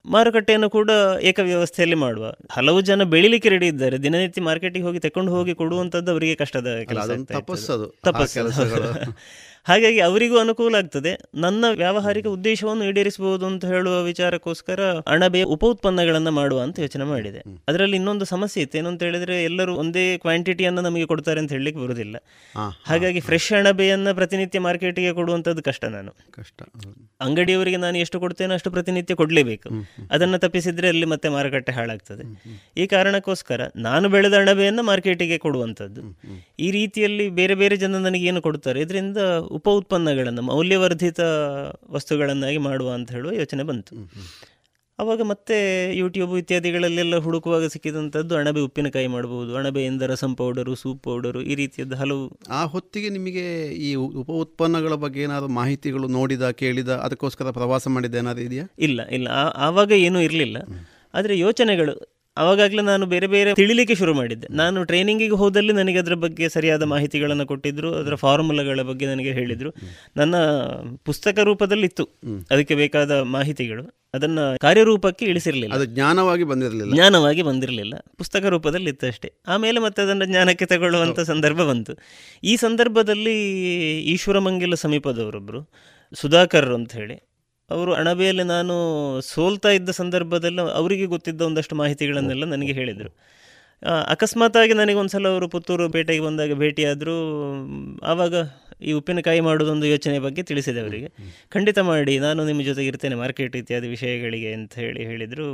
ಮಾರುಕಟ್ಟೆಯನ್ನು ಕೂಡ ಏಕ ವ್ಯವಸ್ಥೆಯಲ್ಲಿ ಮಾಡುವ. ಹಲವು ಜನ ಬೆಳಿಲಿಕ್ಕೆ ರೆಡಿ ಇದ್ದಾರೆ. ದಿನನಿತ್ಯ ಮಾರ್ಕೆಟಿಗೆ ಹೋಗಿ ತಕೊಂಡು ಹೋಗಿ ಕೊಡುವಂಥದ್ದು ಅವರಿಗೆ ಕಷ್ಟದ ಕೆಲಸ. ತಪಸ್ಸು. ಹಾಗಾಗಿ ಅವರಿಗೂ ಅನುಕೂಲ ಆಗ್ತದೆ. ನನ್ನ ವ್ಯಾವಹಾರಿಕ ಉದ್ದೇಶವನ್ನು ಈಡೇರಿಸಬಹುದು ಅಂತ ಹೇಳುವ ವಿಚಾರಕ್ಕೋಸ್ಕರ ಅಣಬೆಯ ಉಪ ಉತ್ಪನ್ನಗಳನ್ನು ಮಾಡುವ ಅಂತ ಯೋಚನೆ ಮಾಡಿದೆ. ಅದರಲ್ಲಿ ಇನ್ನೊಂದು ಸಮಸ್ಯೆ ಇತ್ತು. ಏನಂತ ಹೇಳಿದ್ರೆ ಎಲ್ಲರೂ ಒಂದೇ ಕ್ವಾಂಟಿಟಿಯನ್ನು ನಮಗೆ ಕೊಡ್ತಾರೆ ಅಂತ ಹೇಳಲಿಕ್ಕೆ ಬರುವುದಿಲ್ಲ ಹಾಗಾಗಿ ಫ್ರೆಶ್ ಅಣಬೆಯನ್ನು ಪ್ರತಿನಿತ್ಯ ಮಾರ್ಕೆಟಿಗೆ ಕೊಡುವಂಥದ್ದು ಕಷ್ಟ ನಾನು. ಕಷ್ಟ ಅಂಗಡಿಯವರಿಗೆ ನಾನು ಎಷ್ಟು ಕೊಡ್ತೇನೋ ಅಷ್ಟು ಪ್ರತಿನಿತ್ಯ ಕೊಡಲೇಬೇಕು. ಅದನ್ನು ತಪ್ಪಿಸಿದ್ರೆ ಅಲ್ಲಿ ಮತ್ತೆ ಮಾರುಕಟ್ಟೆ ಹಾಳಾಗ್ತದೆ. ಈ ಕಾರಣಕ್ಕೋಸ್ಕರ ನಾನು ಬೆಳೆದ ಅಣಬೆಯನ್ನು ಮಾರ್ಕೆಟಿಗೆ ಕೊಡುವಂಥದ್ದು. ಈ ರೀತಿಯಲ್ಲಿ ಬೇರೆ ಬೇರೆ ಜನ ನನಗೆ ಏನು ಕೊಡ್ತಾರೆ. ಇದರಿಂದ ಉಪ ಉತ್ಪನ್ನಗಳನ್ನು ಮೌಲ್ಯವರ್ಧಿತ ವಸ್ತುಗಳನ್ನಾಗಿ ಮಾಡುವ ಅಂತ ಹೇಳುವ ಯೋಚನೆ ಬಂತು. ಅವಾಗ ಮತ್ತೆ ಯೂಟ್ಯೂಬ್ ಇತ್ಯಾದಿಗಳಲ್ಲೆಲ್ಲ ಹುಡುಕುವಾಗ ಸಿಕ್ಕಿದಂಥದ್ದು ಅಣಬೆ ಉಪ್ಪಿನಕಾಯಿ ಮಾಡಬಹುದು ಅಣಬೆಯಿಂದ ರಸಂ ಪೌಡರು ಸೂಪ್ ಪೌಡರು ಈ ರೀತಿಯದ್ದು ಹಲವು. ಆ ಹೊತ್ತಿಗೆ ನಿಮಗೆ ಈ ಉಪ ಉತ್ಪನ್ನಗಳ ಬಗ್ಗೆ ಏನಾದರೂ ಮಾಹಿತಿಗಳು ನೋಡಿದ ಕೇಳಿದ ಅದಕ್ಕೋಸ್ಕರ ಪ್ರವಾಸ ಮಾಡಿದ ಏನಾದರೂ ಇದೆಯಾ? ಇಲ್ಲ ಇಲ್ಲ. ಆವಾಗ ಏನೂ ಇರಲಿಲ್ಲ. ಆದರೆ ಯೋಚನೆಗಳು ಆವಾಗಲೇ ನಾನು ಬೇರೆ ಬೇರೆ ತಿಳಿಲಿಕ್ಕೆ ಶುರು ಮಾಡಿದ್ದೆ. ನಾನು ಟ್ರೈನಿಂಗಿಗೆ ಹೋದಲ್ಲಿ ನನಗೆ ಅದರ ಬಗ್ಗೆ ಸರಿಯಾದ ಮಾಹಿತಿಗಳನ್ನು ಕೊಟ್ಟಿದ್ರು ಅದರ ಫಾರ್ಮುಲಾಗಳ ಬಗ್ಗೆ ನನಗೆ ಹೇಳಿದರು. ನನ್ನ ಪುಸ್ತಕ ರೂಪದಲ್ಲಿತ್ತು. ಅದಕ್ಕೆ ಬೇಕಾದ ಮಾಹಿತಿಗಳು. ಅದನ್ನ ಕಾರ್ಯರೂಪಕ್ಕೆ ಇಳಿಸಿರಲಿಲ್ಲ. ಅದು ಜ್ಞಾನವಾಗಿ ಬಂದಿರಲಿಲ್ಲ. ಜ್ಞಾನವಾಗಿ ಬಂದಿರಲಿಲ್ಲ. ಪುಸ್ತಕ ರೂಪದಲ್ಲಿ ಇತ್ತು ಅಷ್ಟೇ. ಆಮೇಲೆ ಮತ್ತೆ ಅದನ್ನು ಜ್ಞಾನಕ್ಕೆ ತಗೊಳ್ಳುವಂಥ ಸಂದರ್ಭ ಬಂತು. ಈ ಸಂದರ್ಭದಲ್ಲಿ ಈಶ್ವರಮಂಗಿಲ ಸಮೀಪದವರೊಬ್ಬರು ಸುಧಾಕರ್ ಅಂತ ಹೇಳಿ ಅವರು ಅಣಬೆಯಲ್ಲಿ ನಾನು ಸೋಲ್ತಾ ಇದ್ದ ಸಂದರ್ಭದಲ್ಲಿ ಅವರಿಗೆ ಗೊತ್ತಿದ್ದ ಒಂದಷ್ಟು ಮಾಹಿತಿಗಳನ್ನೆಲ್ಲ ನನಗೆ ಹೇಳಿದರು. ಅಕಸ್ಮಾತಾಗಿ ನನಗೆ ಅವರು ಪುತ್ತೂರು ಬೇಟೆಗೆ ಬಂದಾಗ ಭೇಟಿಯಾದರು. ಆವಾಗ ಈ ಉಪ್ಪಿನಕಾಯಿ ಮಾಡೋದೊಂದು ಯೋಚನೆ ಬಗ್ಗೆ ತಿಳಿಸಿದೆ ಅವರಿಗೆ. ಖಂಡಿತ ಮಾಡಿ ನಾನು ನಿಮ್ಮ ಜೊತೆಗೆ ಇರ್ತೇನೆ ಮಾರ್ಕೆಟ್ ಇತ್ಯಾದಿ ವಿಷಯಗಳಿಗೆ ಅಂತ ಹೇಳಿ ಹೇಳಿದರು.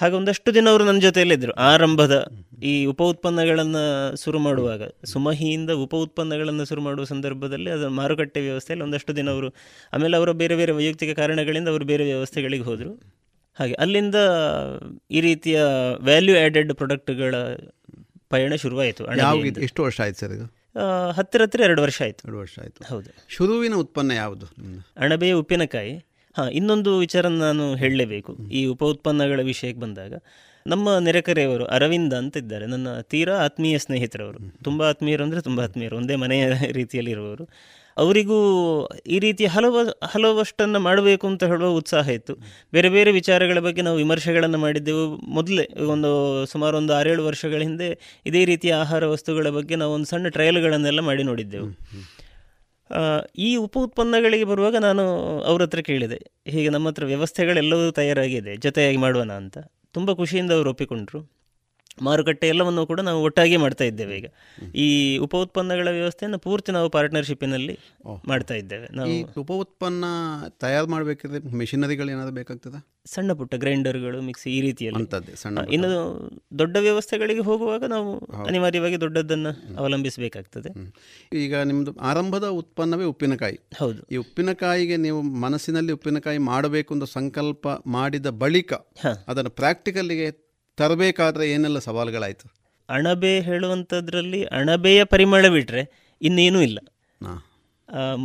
ಹಾಗೆ ಒಂದಷ್ಟು ದಿನ ಅವರು ನನ್ನ ಜೊತೆಯಲ್ಲಿದ್ದರು ಆರಂಭದ ಈ ಉಪ ಉತ್ಪನ್ನಗಳನ್ನು ಶುರು ಮಾಡುವಾಗ ಸುಮಹಿಯಿಂದ ಉಪ ಉತ್ಪನ್ನಗಳನ್ನು ಶುರು ಮಾಡುವ ಸಂದರ್ಭದಲ್ಲಿ ಅದರ ಮಾರುಕಟ್ಟೆ ವ್ಯವಸ್ಥೆಯಲ್ಲಿ ಒಂದಷ್ಟು ದಿನ ಅವರು ಆಮೇಲೆ ಅವರ ಬೇರೆ ಬೇರೆ ವೈಯಕ್ತಿಕ ಕಾರಣಗಳಿಂದ ಅವರು ಬೇರೆ ವ್ಯವಸ್ಥೆಗಳಿಗೆ ಹೋದರು. ಹಾಗೆ ಅಲ್ಲಿಂದ ಈ ರೀತಿಯ ವ್ಯಾಲ್ಯೂ ಆ್ಯಡೆಡ್ ಪ್ರಾಡಕ್ಟ್ಗಳ ಪಯಣ ಶುರುವಾಯಿತು ಎಷ್ಟು ವರ್ಷ ಆಯ್ತು ಸರ್ ಇದು? ಹತ್ತಿರ ಹತ್ತಿರ ಎರಡು ವರ್ಷ ಆಯಿತು. ಎರಡು ವರ್ಷ ಆಯಿತು. ಹೌದು. ಶುರುವಿನ ಉತ್ಪನ್ನ ಯಾವುದು? ಅಣಬೆಯ ಉಪ್ಪಿನಕಾಯಿ. ಹಾಂ, ಇನ್ನೊಂದು ವಿಚಾರ ನಾನು ಹೇಳಲೇಬೇಕು. ಈ ಉಪ ಉತ್ಪನ್ನಗಳ ವಿಷಯಕ್ಕೆ ಬಂದಾಗ, ನಮ್ಮ ನೆರೆಕರೆಯವರು ಅರವಿಂದ ಅಂತ ಇದ್ದಾರೆ ನನ್ನ ತೀರಾ ಆತ್ಮೀಯ ಸ್ನೇಹಿತರವರು. ತುಂಬ ಆತ್ಮೀಯರು ಅಂದರೆ ತುಂಬ ಆತ್ಮೀಯರು. ಒಂದೇ ಮನೆಯ ರೀತಿಯಲ್ಲಿ ಇರುವವರು ಅವರಿಗೂ ಈ ರೀತಿಯ ಹಲವ, ಹಲವಷ್ಟನ್ನು ಮಾಡಬೇಕು ಅಂತ ಹೇಳುವ ಉತ್ಸಾಹ ಇತ್ತು. ಬೇರೆ ಬೇರೆ ವಿಚಾರಗಳ ಬಗ್ಗೆ ನಾವು ವಿಮರ್ಶೆಗಳನ್ನು ಮಾಡಿದ್ದೆವು. ಮೊದಲೇ ಒಂದು ಸುಮಾರು ಒಂದು ಆರೇಳು ವರ್ಷಗಳ ಹಿಂದೆ ಇದೇ ರೀತಿಯ ಆಹಾರ ವಸ್ತುಗಳ ಬಗ್ಗೆ ನಾವು ಒಂದು ಸಣ್ಣ ಟ್ರಯಲ್ಗಳನ್ನೆಲ್ಲ ಮಾಡಿ ನೋಡಿದ್ದೆವು. ಈ ಉಪ ಉತ್ಪನ್ನಗಳಿಗೆ ಬರುವಾಗ ನಾನು ಅವ್ರ ಹತ್ರ ಕೇಳಿದೆ. ಹೀಗೆ ನಮ್ಮ ಹತ್ರ ವ್ಯವಸ್ಥೆಗಳೆಲ್ಲವೂ ತಯಾರಾಗಿದೆ. ಜೊತೆಯಾಗಿ ಮಾಡೋಣ ಅಂತ. ತುಂಬ ಖುಷಿಯಿಂದ ಅವರು ಒಪ್ಪಿಕೊಂಡ್ರು. ಮಾರುಕಟ್ಟೆ ಎಲ್ಲವನ್ನು ಕೂಡ ನಾವು ಒಟ್ಟಾಗಿ ಮಾಡ್ತಾ ಇದ್ದೇವೆ ಈಗ. ಈ ಉಪ ಉತ್ಪನ್ನಗಳ ವ್ಯವಸ್ಥೆಯನ್ನು ಪೂರ್ತಿ ನಾವು ಪಾರ್ಟ್ನರ್ಶಿಪ್ಪಿನಲ್ಲಿ ಮಾಡ್ತಾ ಇದ್ದೇವೆ. ನಾವು ಉಪ ಉತ್ಪನ್ನ ತಯಾರು ಮಾಡಬೇಕಿದ್ರೆ ಮೆಷಿನರಿಗಳು ಏನಾದರೂ ಬೇಕಾಗ್ತದೆ? ಸಣ್ಣ ಪುಟ್ಟ ಗ್ರೈಂಡರ್ಗಳು ಮಿಕ್ಸಿ ಈ ರೀತಿಯಲ್ಲಿ. ಸಣ್ಣ ಇನ್ನು ದೊಡ್ಡ ವ್ಯವಸ್ಥೆಗಳಿಗೆ ಹೋಗುವಾಗ ನಾವು ಅನಿವಾರ್ಯವಾಗಿ ದೊಡ್ಡದನ್ನು ಅವಲಂಬಿಸಬೇಕಾಗ್ತದೆ. ಈಗ ನಿಮ್ಮದು ಆರಂಭದ ಉತ್ಪನ್ನವೇ ಉಪ್ಪಿನಕಾಯಿ. ಹೌದು. ಈ ಉಪ್ಪಿನಕಾಯಿಗೆ ನೀವು ಮನಸ್ಸಿನಲ್ಲಿ ಉಪ್ಪಿನಕಾಯಿ ಮಾಡಬೇಕು ಅಂತ ಸಂಕಲ್ಪ ಮಾಡಿದ ಬಳಿಕ ಅದನ್ನು ಪ್ರಾಕ್ಟಿಕಲ್ಗೆ ತರಬೇಕಾದ್ರೆ ಏನೆಲ್ಲ ಸವಾಲುಗಳಾಯಿತು? ಅಣಬೆ ಹೇಳುವಂಥದ್ರಲ್ಲಿ ಅಣಬೆಯ ಪರಿಮಳ ಬಿಟ್ಟರೆ ಇನ್ನೇನೂ ಇಲ್ಲ.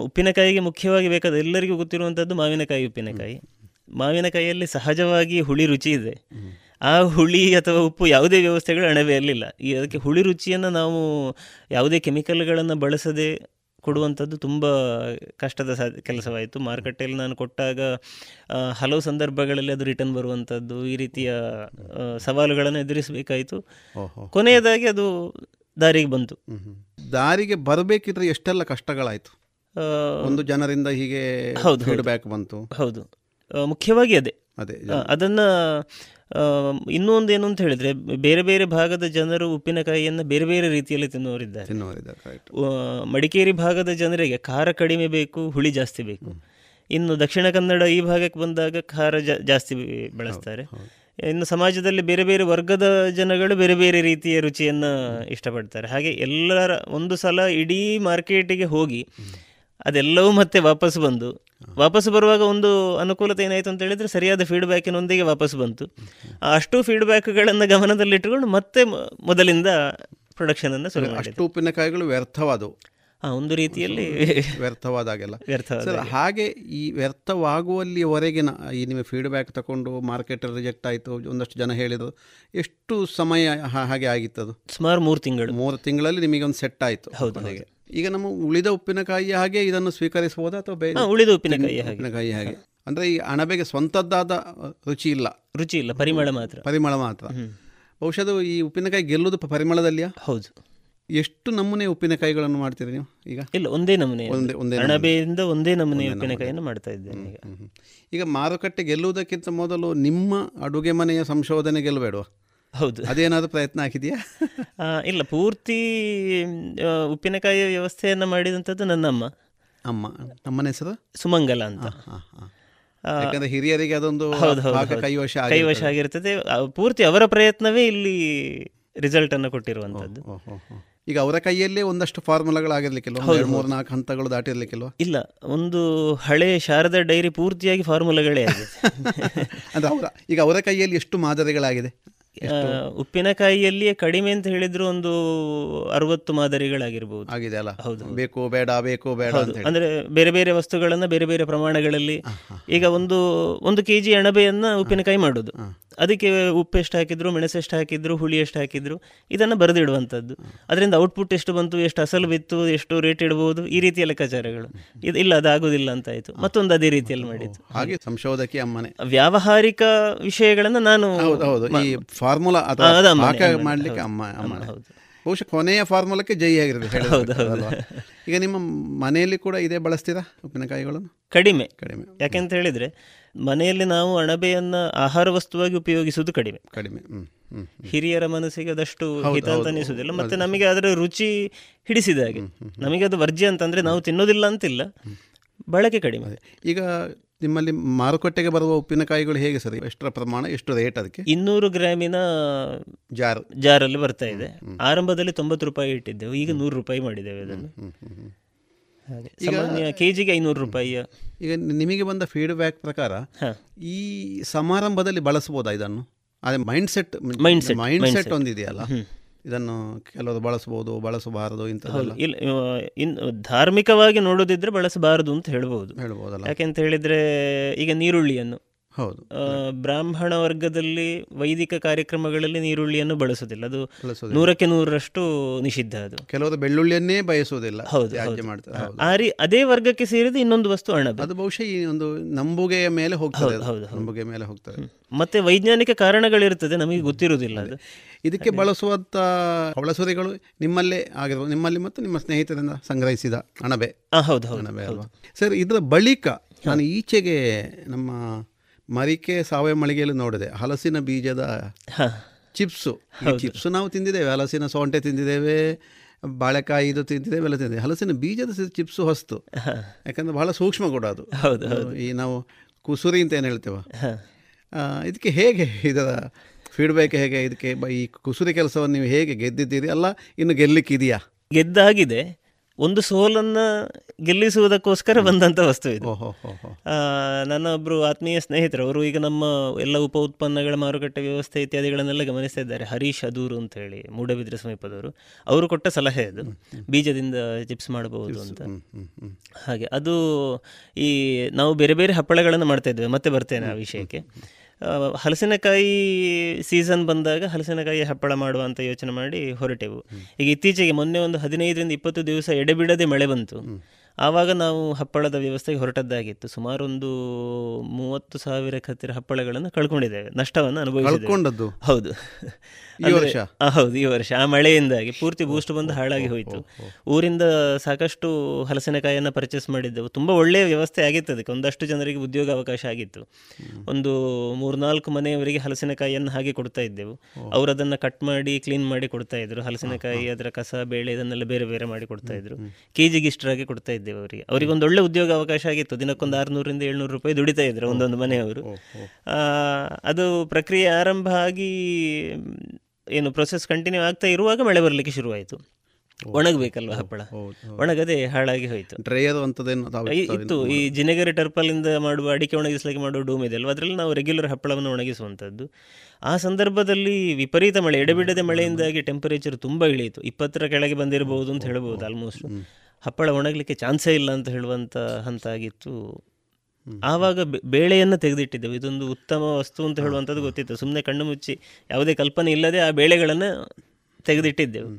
ಉಪ್ಪಿನಕಾಯಿಗೆ ಮುಖ್ಯವಾಗಿ ಬೇಕಾದ ಎಲ್ಲರಿಗೂ ಗೊತ್ತಿರುವಂಥದ್ದು ಮಾವಿನಕಾಯಿ ಉಪ್ಪಿನಕಾಯಿ. ಮಾವಿನಕಾಯಿಯಲ್ಲಿ ಸಹಜವಾಗಿ ಹುಳಿ ರುಚಿ ಇದೆ. ಆ ಹುಳಿ ಅಥವಾ ಉಪ್ಪು ಯಾವುದೇ ವ್ಯವಸ್ಥೆಗಳು ಅಣಬೆಯಲ್ಲಿಲ್ಲ. ಈ ಅದಕ್ಕೆ ಹುಳಿ ರುಚಿಯನ್ನು ನಾವು ಯಾವುದೇ ಕೆಮಿಕಲ್ಗಳನ್ನು ಬಳಸದೆ ಕೊಡುವಂಥದ್ದು ತುಂಬ ಕಷ್ಟದ ಸಾ ಕೆಲಸವಾಯಿತು. ಮಾರುಕಟ್ಟೆಯಲ್ಲಿ ನಾನು ಕೊಟ್ಟಾಗ ಹಲವು ಸಂದರ್ಭಗಳಲ್ಲಿ ಅದು ರಿಟರ್ನ್ ಬರುವಂಥದ್ದು ಈ ರೀತಿಯ ಸವಾಲುಗಳನ್ನು ಎದುರಿಸಬೇಕಾಯಿತು. ಕೊನೆಯದಾಗಿ ಅದು ದಾರಿಗೆ ಬಂತು. ದಾರಿಗೆ ಬರಬೇಕಿದ್ರೆ ಎಷ್ಟೆಲ್ಲ ಕಷ್ಟಗಳಾಯಿತು? ಒಂದು ಜನರಿಂದ ಹೀಗೆ ಹೌದು. ಫೀಡ್ಬ್ಯಾಕ್ ಬಂತು. ಹೌದು. ಮುಖ್ಯವಾಗಿ ಅದೇ. ಅದೇ ಅದನ್ನು ಇನ್ನೂ ಒಂದು ಏನು ಅಂತ ಹೇಳಿದ್ರೆ ಬೇರೆ ಬೇರೆ ಭಾಗದ ಜನರು ಉಪ್ಪಿನಕಾಯಿಯನ್ನು ಬೇರೆ ಬೇರೆ ರೀತಿಯಲ್ಲಿ ತಿನ್ನುವರಿದ್ದಾರೆ ಮಡಿಕೇರಿ ಭಾಗದ ಜನರಿಗೆ ಖಾರ ಕಡಿಮೆ ಬೇಕು ಹುಳಿ ಜಾಸ್ತಿ ಬೇಕು. ಇನ್ನು ದಕ್ಷಿಣ ಕನ್ನಡ ಈ ಭಾಗಕ್ಕೆ ಬಂದಾಗ ಖಾರ ಜಾ- ಜಾಸ್ತಿ ಬಳಸ್ತಾರೆ. ಇನ್ನು ಸಮಾಜದಲ್ಲಿ ಬೇರೆ ಬೇರೆ ವರ್ಗದ ಜನಗಳು ಬೇರೆ ಬೇರೆ ರೀತಿಯ ರುಚಿಯನ್ನು ಇಷ್ಟಪಡ್ತಾರೆ. ಹಾಗೆ ಎಲ್ಲರ ಒಂದು ಸಲ ಇಡೀ ಮಾರ್ಕೆಟಿಗೆ ಹೋಗಿ ಅದೆಲ್ಲವೂ ಮತ್ತೆ ವಾಪಸ್ ಬಂದು. ವಾಪಸ್ ಬರುವಾಗ ಒಂದು ಅನುಕೂಲತೆ ಏನಾಯಿತು ಅಂತ ಹೇಳಿದ್ರೆ ಸರಿಯಾದ ಫೀಡ್ಬ್ಯಾಕಿನೊಂದಿಗೆ ವಾಪಸ್ ಬಂತು. ಅಷ್ಟು ಫೀಡ್ಬ್ಯಾಕ್ಗಳನ್ನು ಗಮನದಲ್ಲಿಟ್ಟುಕೊಂಡು ಮತ್ತೆ ಮೊದಲಿಂದ ಪ್ರೊಡಕ್ಷನನ್ನು ಶುರು ಅಷ್ಟು ಉಪ್ಪಿನಕಾಯಿಗಳು ವ್ಯರ್ಥವಾದವು. ಒಂದು ರೀತಿಯಲ್ಲಿ ವ್ಯರ್ಥವಾದಾಗೆಲ್ಲ. ವ್ಯರ್ಥವಾದ ಸರ್ ಹಾಗೆ ಈ ವ್ಯರ್ಥವಾಗುವಲ್ಲಿವರೆಗಿನ ಈ ನಿಮ್ಮ ಫೀಡ್ಬ್ಯಾಕ್ ತಗೊಂಡು ಮಾರ್ಕೆಟ್ ರಿಜೆಕ್ಟ್ ಆಯಿತು ಒಂದಷ್ಟು ಜನ ಹೇಳಿದರು ಎಷ್ಟು ಸಮಯ ಹಾಗೆ ಆಗಿತ್ತು ಅದು ಸುಮಾರು ಮೂರು ತಿಂಗಳು. ಮೂರು ತಿಂಗಳಲ್ಲಿ ನಿಮಗೆ ಒಂದು ಸೆಟ್ ಆಯಿತು ಹೌದು, ಹಾಗೆ ಈಗ ನಮ್ಮ ಉಳಿದ ಉಪ್ಪಿನಕಾಯಿ ಹಾಗೆ ಇದನ್ನು ಸ್ವೀಕರಿಸಬಹುದಾ ಅಥವಾ ಬೇರೆ ಉಳಿದ ಉಪ್ಪಿನಕಾಯಿ. ಉಪ್ಪಿನಕಾಯಿ ಹಾಗೆ. ಅಂದ್ರೆ ಈ ಅಣಬೆಗೆ ಸ್ವಂತದ್ದಾದ ರುಚಿ ಇಲ್ಲ. ರುಚಿ ಇಲ್ಲ ಪರಿಮಳ ಮಾತ್ರ. ಪರಿಮಳ ಮಾತ್ರ. ಬಹುಶಃ ಈ ಉಪ್ಪಿನಕಾಯಿ ಗೆಲ್ಲುವುದು ಪರಿಮಳದಲ್ಲಿಯ ಪರಿಮಳದಲ್ಲಿಯಾ? ಹೌದು. ಎಷ್ಟು ನಮೂನೆ ಉಪ್ಪಿನಕಾಯಿಗಳನ್ನು ಮಾಡ್ತೀರಿ ನೀವು ಈಗ? ಇಲ್ಲ ಒಂದೇ ನಮೂನೆ. ಒಂದೇ ಒಂದೇ ಅಣಬೆಯಿಂದ ಒಂದೇ ನಮೂನೆ ಉಪ್ಪಿನಕಾಯಿಯನ್ನು ಮಾಡ್ತಾ ಇದ್ದೇನೆ ಈಗ. ಈಗ ಮಾರುಕಟ್ಟೆ ಗೆಲ್ಲುವುದಕ್ಕಿಂತ ಮೊದಲು ನಿಮ್ಮ ಅಡುಗೆ ಮನೆಯ ಸಂಶೋಧನೆ ಗೆಲ್ಲಬೇಡುವ. ಹೌದು. ಅದೇನಾದರೂ ಪ್ರಯತ್ನ ಆಗಿದೆಯಾ ಇಲ್ಲ ಪೂರ್ತಿ ಉಪ್ಪಿನಕಾಯಿ ಉಪ್ಪಿನಕಾಯಿಯ ವ್ಯವಸ್ಥೆಯನ್ನು ಮಾಡಿದಂಥದ್ದು ನನ್ನ ಅಮ್ಮ ಅಮ್ಮ ನಮ್ಮನ ಹೆಸರು? ಸುಮಂಗಲ ಅಂತ. ಯಾಕಂದ್ರೆ ಹಿರಿಯರಿಗೆ ಅದೊಂದು. ಕೈವಶ ಕೈವಶ ಆಗಿರ್ತದೆ. ಪೂರ್ತಿ ಅವರ ಪ್ರಯತ್ನವೇ ಇಲ್ಲಿ ರಿಸಲ್ಟ್ ಅನ್ನು ಓ. ಈಗ ಅವರ ಕೈಯಲ್ಲೇ ಒಂದಷ್ಟು ಎರಡು ಮೂರು. ನಾಲ್ಕು ಹಂತಗಳು ದಾಟಿರ್ಲಿಕ್ಕಿಲ್ವ? ಇಲ್ಲ ಒಂದು ಹಳೆ ಶಾರದಾ ಡೈರಿ ಪೂರ್ತಿಯಾಗಿ ಫಾರ್ಮುಲಾಗಳೇ ಆಗಿದೆ. ಅಂದ್ರೆ ಅವರ ಈಗ ಅವರ ಕೈಯಲ್ಲಿ ಎಷ್ಟು ಮಾದರಿಗಳಾಗಿದೆ? ಉಪ್ಪಿನಕಾಯಿಯಲ್ಲಿಯೇ ಕಡಿಮೆ ಅಂತ ಹೇಳಿದ್ರು ಒಂದು ಅರವತ್ತು ಮಾದರಿಗಳಾಗಿರ್ಬೋದು. ಆಗಿದೆ ಅಲ್ಲ? ಹೌದು. ಬೇಕು ಬೇಡ ಬೇಕು ಬೇಡ ಅಂದ್ರೆ ಬೇರೆ ಬೇರೆ ವಸ್ತುಗಳನ್ನ ಬೇರೆ ಬೇರೆ ಪ್ರಮಾಣಗಳಲ್ಲಿ ಈಗ ಒಂದು ಒಂದು ಕೆಜಿ ಅಣಬೆಯನ್ನ ಉಪ್ಪಿನಕಾಯಿ ಮಾಡೋದು. ಅದಕ್ಕೆ ಉಪ್ಪು ಎಷ್ಟು ಹಾಕಿದ್ರು ಮೆಣಸು ಎಷ್ಟು ಹಾಕಿದ್ರು ಹುಳಿ ಎಷ್ಟು ಹಾಕಿದ್ರು ಇದನ್ನ ಬರೆದಿಡುವಂಥದ್ದು ಅದರಿಂದ ಔಟ್ಪುಟ್ ಎಷ್ಟು ಬಂತು ಎಷ್ಟು ಅಸಲು ಬಿತ್ತು ಎಷ್ಟು ರೇಟ್ ಇಡಬಹುದು ಈ ರೀತಿಯ ಲೆಕ್ಕಾಚಾರಗಳು. ಇದು ಇಲ್ಲ ಅದಾಗುದಿಲ್ಲ ಅಂತ ಆಯ್ತು. ಮತ್ತೊಂದು ಅದೇ ರೀತಿಯಲ್ಲಿ ಮಾಡಿದ್ದು. ಹಾಗೆ ಸಂಶೋಧಕಿ ಅಮ್ಮನೆ. ವ್ಯಾವಹಾರಿಕ ವಿಷಯಗಳನ್ನ ನಾನು ಫಾರ್ಮುಲಾ ಅಥವಾ ಮಾಡ್ಲಿಕ್ಕೆ ಅಮ್ಮ ಅಮ್ಮ, ಹೌದು. ಬಹುಶಃ ಕೊನೆಯ ಫಾರ್ಮುಲಕ್ಕೆ ಜೈ ಆಗಿರುತ್ತೆ. ಈಗ ನಿಮ್ಮ ಮನೆಯಲ್ಲಿ ಕೂಡ ಇದೇ ಬಳಸ್ತೀರಾ ಉಪ್ಪಿನಕಾಯಿಗಳನ್ನು? ಕಡಿಮೆ. ಕಡಿಮೆ. ಯಾಕೆಂತ ಹೇಳಿದ್ರೆ ಮನೆಯಲ್ಲಿ ನಾವು ಅಣಬೆಯನ್ನ ಆಹಾರ ವಸ್ತುವಾಗಿ ಉಪಯೋಗಿಸುವುದು ಕಡಿಮೆ. ಕಡಿಮೆ. ಹಿರಿಯರ ಮನಸ್ಸಿಗೆ ಅದಷ್ಟು ಹಿತ ಅಂತ ಅನಿಸುವುದಿಲ್ಲ ಮತ್ತೆ ನಮಗೆ ಅದರ ರುಚಿ ಹಿಡಿಸಿದ ಹಾಗೆ. ನಮಗೆ ಅದು ವರ್ಜಿ ಅಂತಂದ್ರೆ ನಾವು ತಿನ್ನೋದಿಲ್ಲ ಅಂತಿಲ್ಲ. ಬಳಕೆ ಕಡಿಮೆ. ಈಗ ನಿಮ್ಮಲ್ಲಿ ಮಾರುಕಟ್ಟೆಗೆ ಬರುವ ಉಪ್ಪಿನಕಾಯಿಗಳು ಹೇಗೆ ಸರ್? ಎಷ್ಟರ ಪ್ರಮಾಣ ಎಷ್ಟು ರೇಟ್ ಅದಕ್ಕೆ? ಇನ್ನೂರು ಗ್ರಾಮಿನ ಜಾರ್. ಜಾರಲ್ಲಿ ಬರ್ತಾ ಇದೆ. ಆರಂಭದಲ್ಲಿ ತೊಂಬತ್ತು ರೂಪಾಯಿ ಇಟ್ಟಿದ್ದೆವು. ಈಗ ನೂರು ರೂಪಾಯಿ ಮಾಡಿದ್ದೇವೆ ಅದನ್ನು. ಹಾಗೆ. ಈಗ- ಸಾಮಾನ್ಯ ಕೆಜಿಗೆ ಐನೂರು ರೂಪಾಯಿಯ. ಈಗ ನಿಮಗೆ ಬಂದ ಫೀಡ್ಬ್ಯಾಕ್ ಪ್ರಕಾರ ಈ ಸಮಾರಂಭದಲ್ಲಿ ಬಳಸಬಹುದಾ ಇದನ್ನು? ಅದೇ ಮೈಂಡ್ ಸೆಟ್ ಮೈಂಡ್ ಸೆಟ್ ಒಂದಿದೆಯಲ್ಲ. ಇದನ್ನು ಕೆಲವರು ಬಳಸಬಹುದು ಬಳಸಬಾರದು ಇಂಥದ್ದೆಲ್ಲ. ಇಲ್ಲ ಇನ್ ಧಾರ್ಮಿಕವಾಗಿ ನೋಡೋದಿದ್ರೆ ಬಳಸಬಾರದು ಅಂತ ಹೇಳ್ಬೋದು. ಹೇಳ್ಬೋದಲ್ಲ. ಯಾಕೆಂತ ಹೇಳಿದ್ರೆ ಈಗ ನೀರುಳ್ಳಿಯನ್ನು. ಹೌದು. ಬ್ರಾಹ್ಮಣ ವರ್ಗದಲ್ಲಿ ವೈದಿಕ ಕಾರ್ಯಕ್ರಮಗಳಲ್ಲಿ ನೀರುಳ್ಳಿಯನ್ನು ಬಳಸೋದಿಲ್ಲ ಅದು ನೂರಕ್ಕೆ ನೂರರಷ್ಟು ನಿಷಿದ್ಧ ಅದು. ಕೆಲವರು ಬೆಳ್ಳುಳ್ಳಿಯನ್ನೇ ಬಯಸುವುದಿಲ್ಲ. ಹೌದು, ಮಾಡ್ತಾರೆ? ಹೌದು. ಆ ರೀ ಅದೇ ವರ್ಗಕ್ಕೆ ಸೇರಿದ ಇನ್ನೊಂದು ವಸ್ತು ಅಣಬೆ. ಅದು ಬಹುಶಃ ಈ ಒಂದು ನಂಬುಗೆಯ ಮೇಲೆ ಹೋಗ್ತದೆ ಹೌದು, ಮೇಲೆ ಹೋಗ್ತದೆ. ಮತ್ತೆ ವೈಜ್ಞಾನಿಕ ಕಾರಣಗಳಿರ್ತದೆ ನಮಗೆ ಗೊತ್ತಿರುವುದಿಲ್ಲ ಅದು. ಇದಕ್ಕೆ ಬಳಸುವಂತ ಒಳಸುರಿಗಳು ನಿಮ್ಮಲ್ಲೇ ಆಗಿರುವ ನಿಮ್ಮಲ್ಲಿ ಮತ್ತು ನಿಮ್ಮ ಸ್ನೇಹಿತರಿಂದ ಸಂಗ್ರಹಿಸಿದ ಅಣಬೆ. ಹೌದು ಹೌದು ಅಣಬೆ ಅಲ್ವಾ? ಸರ್ ಇದರ ಬಳಿಕ ನಾನು ಈಚೆಗೆ ನಮ್ಮ ಮರಿಕೆ ಸಾವಯವ ಮಳಿಗೆಯಲ್ಲಿ ನೋಡಿದೆ. ಹಲಸಿನ ಬೀಜದ ಚಿಪ್ಸು. ಈ ಚಿಪ್ಸು ನಾವು ತಿಂದಿದ್ದೇವೆ. ಹಲಸಿನ ಸೊಂಟೆ ತಿಂದಿದ್ದೇವೆ. ಬಾಳೆಕಾಯಿ ಇದು ತಿಂತಿದ್ದೇವೆ ಎಲ್ಲ ತಿಂದಿದ್ದೇವೆ. ಹಲಸಿನ ಬೀಜದ ಚಿಪ್ಸು ಹೊಸ್ತು. ಯಾಕಂದ್ರೆ ಬಹಳ ಸೂಕ್ಷ್ಮ ಕೂಡ ಅದು. ಈ ನಾವು ಕುಸುರಿ ಅಂತ ಏನು ಹೇಳ್ತೇವೆ? ಇದಕ್ಕೆ ಹೇಗೆ ಇದರ ಫೀಡ್ಬ್ಯಾಕ್ ಹೇಗೆ ಇದಕ್ಕೆ ಈ ಕುಸುರಿ ಕೆಲಸವನ್ನು ನೀವು ಹೇಗೆ ಗೆದ್ದಿದ್ದೀರಿ? ಅಲ್ಲ ಇನ್ನು ಗೆಲ್ಲಕ್ಕಿದೆಯಾ? ಗೆದ್ದಾಗಿದೆ. ಒಂದು ಸೋಲನ್ನು ಗೆಲ್ಲಿಸುವುದಕ್ಕೋಸ್ಕರ ಬಂದಂಥ ವಸ್ತು ಇದು. ನನ್ನ ಒಬ್ಬರು ಆತ್ಮೀಯ ಸ್ನೇಹಿತರು ಅವರು ಈಗ ನಮ್ಮ ಎಲ್ಲ ಉಪ ಉತ್ಪನ್ನಗಳ ಮಾರುಕಟ್ಟೆ ವ್ಯವಸ್ಥೆ ಇತ್ಯಾದಿಗಳನ್ನೆಲ್ಲ ಗಮನಿಸ್ತಾ ಇದ್ದಾರೆ. ಹರೀಶ್ ಅದೂರು ಅಂತ ಹೇಳಿ ಮೂಡಬಿದ್ರೆ ಸಮೀಪದವರು. ಅವರು ಕೊಟ್ಟ ಸಲಹೆ ಅದು. ಬೀಜದಿಂದ ಚಿಪ್ಸ್ ಮಾಡಬಹುದು ಅಂತ. ಹಾಗೆ ಅದು ಈ ನಾವು ಬೇರೆ ಬೇರೆ ಹಪ್ಪಳಗಳನ್ನು ಮಾಡ್ತಾ ಇದ್ದೇವೆ ಮತ್ತೆ ಬರ್ತೇನೆ ಆ ವಿಷಯಕ್ಕೆ. ಹಲಸಿನಕಾಯಿ ಸೀಸನ್ ಬಂದಾಗ ಹಲಸಿನಕಾಯಿ ಹಪ್ಪಳ ಮಾಡುವಂತ ಯೋಚನೆ ಮಾಡಿ ಹೊರಟೆವು. ಈಗ ಇತ್ತೀಚೆಗೆ ಮೊನ್ನೆ ಒಂದು ಹದಿನೈದರಿಂದ ಇಪ್ಪತ್ತು ದಿವಸ ಎಡೆಬಿಡದೆ ಮಳೆ ಬಂತು. ಆವಾಗ ನಾವು ಹಪ್ಪಳದ ವ್ಯವಸ್ಥೆಗೆ ಹೊರಟದ್ದಾಗಿತ್ತು. ಸುಮಾರು ಒಂದು ಮೂವತ್ತು ಸಾವಿರಕ್ಕೆ ಹತ್ತಿರ ಹಪ್ಪಳಗಳನ್ನು ಕಳ್ಕೊಂಡಿದ್ದೇವೆ. ನಷ್ಟವನ್ನು ಅನುಭವಿಸಿದ್ದು? ಹೌದು. ಈ ವರ್ಷ? ಹೌದು ಈ ವರ್ಷ. ಆ ಮಳೆಯಿಂದಾಗಿ ಪೂರ್ತಿ ಬೂಸ್ಟ್ ಬಂದು ಹಾಳಾಗಿ ಹೋಯಿತು. ಊರಿಂದ ಸಾಕಷ್ಟು ಹಲಸಿನಕಾಯಿಯನ್ನು ಪರ್ಚೇಸ್ ಮಾಡಿದ್ದೆವು. ತುಂಬ ಒಳ್ಳೆಯ ವ್ಯವಸ್ಥೆ ಆಗಿತ್ತು ಅದಕ್ಕೆ. ಒಂದಷ್ಟು ಜನರಿಗೆ ಉದ್ಯೋಗ ಅವಕಾಶ ಆಗಿತ್ತು. ಒಂದು ಮೂರ್ನಾಲ್ಕು ಮನೆಯವರಿಗೆ ಹಲಸಿನಕಾಯಿಯನ್ನು ಹಾಗೆ ಕೊಡ್ತಾ ಇದ್ದೆವು. ಅವರು ಅದನ್ನು ಕಟ್ ಮಾಡಿ ಕ್ಲೀನ್ ಮಾಡಿ ಕೊಡ್ತಾ ಇದ್ರು. ಹಲಸಿನಕಾಯಿ ಅದರ ಕಸ ಬೇಳೆ ಇದನ್ನೆಲ್ಲ ಬೇರೆ ಬೇರೆ ಮಾಡಿ ಕೊಡ್ತಾ ಇದ್ರು. ಕೆಜಿಗೆ ಇಷ್ಟರಾಗಿ ಕೊಡ್ತಾ ಇದ್ದೇವೆ ಅವರಿಗೆ. ಅವರಿಗೆ ಒಂದು ಒಳ್ಳೆ ಉದ್ಯೋಗ ಅವಕಾಶ ಆಗಿತ್ತು. ದಿನಕ್ಕೊಂದು ಆರುನೂರಿಂದ ಏಳ್ನೂರು ರೂಪಾಯಿ ದುಡಿತಾ ಇದ್ರು ಒಂದೊಂದು ಮನೆಯವರು. ಆ, ಅದು ಪ್ರಕ್ರಿಯೆ ಆರಂಭ ಆಗಿ ಏನು ಪ್ರೊಸೆಸ್ ಕಂಟಿನ್ಯೂ ಆಗ್ತಾ ಇರುವಾಗ ಮಳೆ ಬರಲಿಕ್ಕೆ ಶುರುವಾಯಿತು. ಒಣಗಬೇಕಲ್ವ ಹಪ್ಪಳ? ಒಣಗದೆ ಹಾಳಾಗಿ ಹೋಯಿತು. ಡ್ರೈಯರ್ ಇತ್ತು. ಈ ಜಿನೆಗರಿ ಟರ್ಪಲಿಂದ ಮಾಡುವ ಅಡಿಕೆ ಒಣಗಿಸ್ಲಿಕ್ಕೆ ಮಾಡುವ ಡೂಮ್ ಇದೆ ಅಲ್ವಾ? ಅದರಲ್ಲಿ ನಾವು ರೆಗ್ಯುಲರ್ ಹಪ್ಪಳವನ್ನು ಒಣಗಿಸುವಂಥದ್ದು. ಆ ಸಂದರ್ಭದಲ್ಲಿ ವಿಪರೀತ ಮಳೆ ಎಡೆಬಿಡದೆ ಮಳೆಯಿಂದಾಗಿ ಟೆಂಪರೇಚರ್ ತುಂಬ ಇಳಿಯಿತು. ಇಪ್ಪತ್ತರ ಕೆಳಗೆ ಬಂದಿರಬಹುದು ಅಂತ ಹೇಳ್ಬೋದು ಆಲ್ಮೋಸ್ಟ್ ಹಪ್ಪಳ ಒಣಗಲಿಕ್ಕೆ ಚಾನ್ಸೇ ಇಲ್ಲ ಅಂತ ಹೇಳುವಂಥ ಹಂತ ಆಗಿತ್ತು ಆವಾಗ ಬೇಳೆಯನ್ನು ತೆಗೆದಿಟ್ಟಿದ್ದೆವು. ಇದೊಂದು ಉತ್ತಮ ವಸ್ತು ಅಂತ ಹೇಳುವಂಥದ್ದು ಗೊತ್ತಿತ್ತು. ಸುಮ್ಮನೆ ಕಣ್ಣು ಮುಚ್ಚಿ ಯಾವುದೇ ಕಲ್ಪನೆ ಇಲ್ಲದೆ ಆ ಬೇಳೆಗಳನ್ನು ತೆಗೆದಿಟ್ಟಿದ್ದೆವು.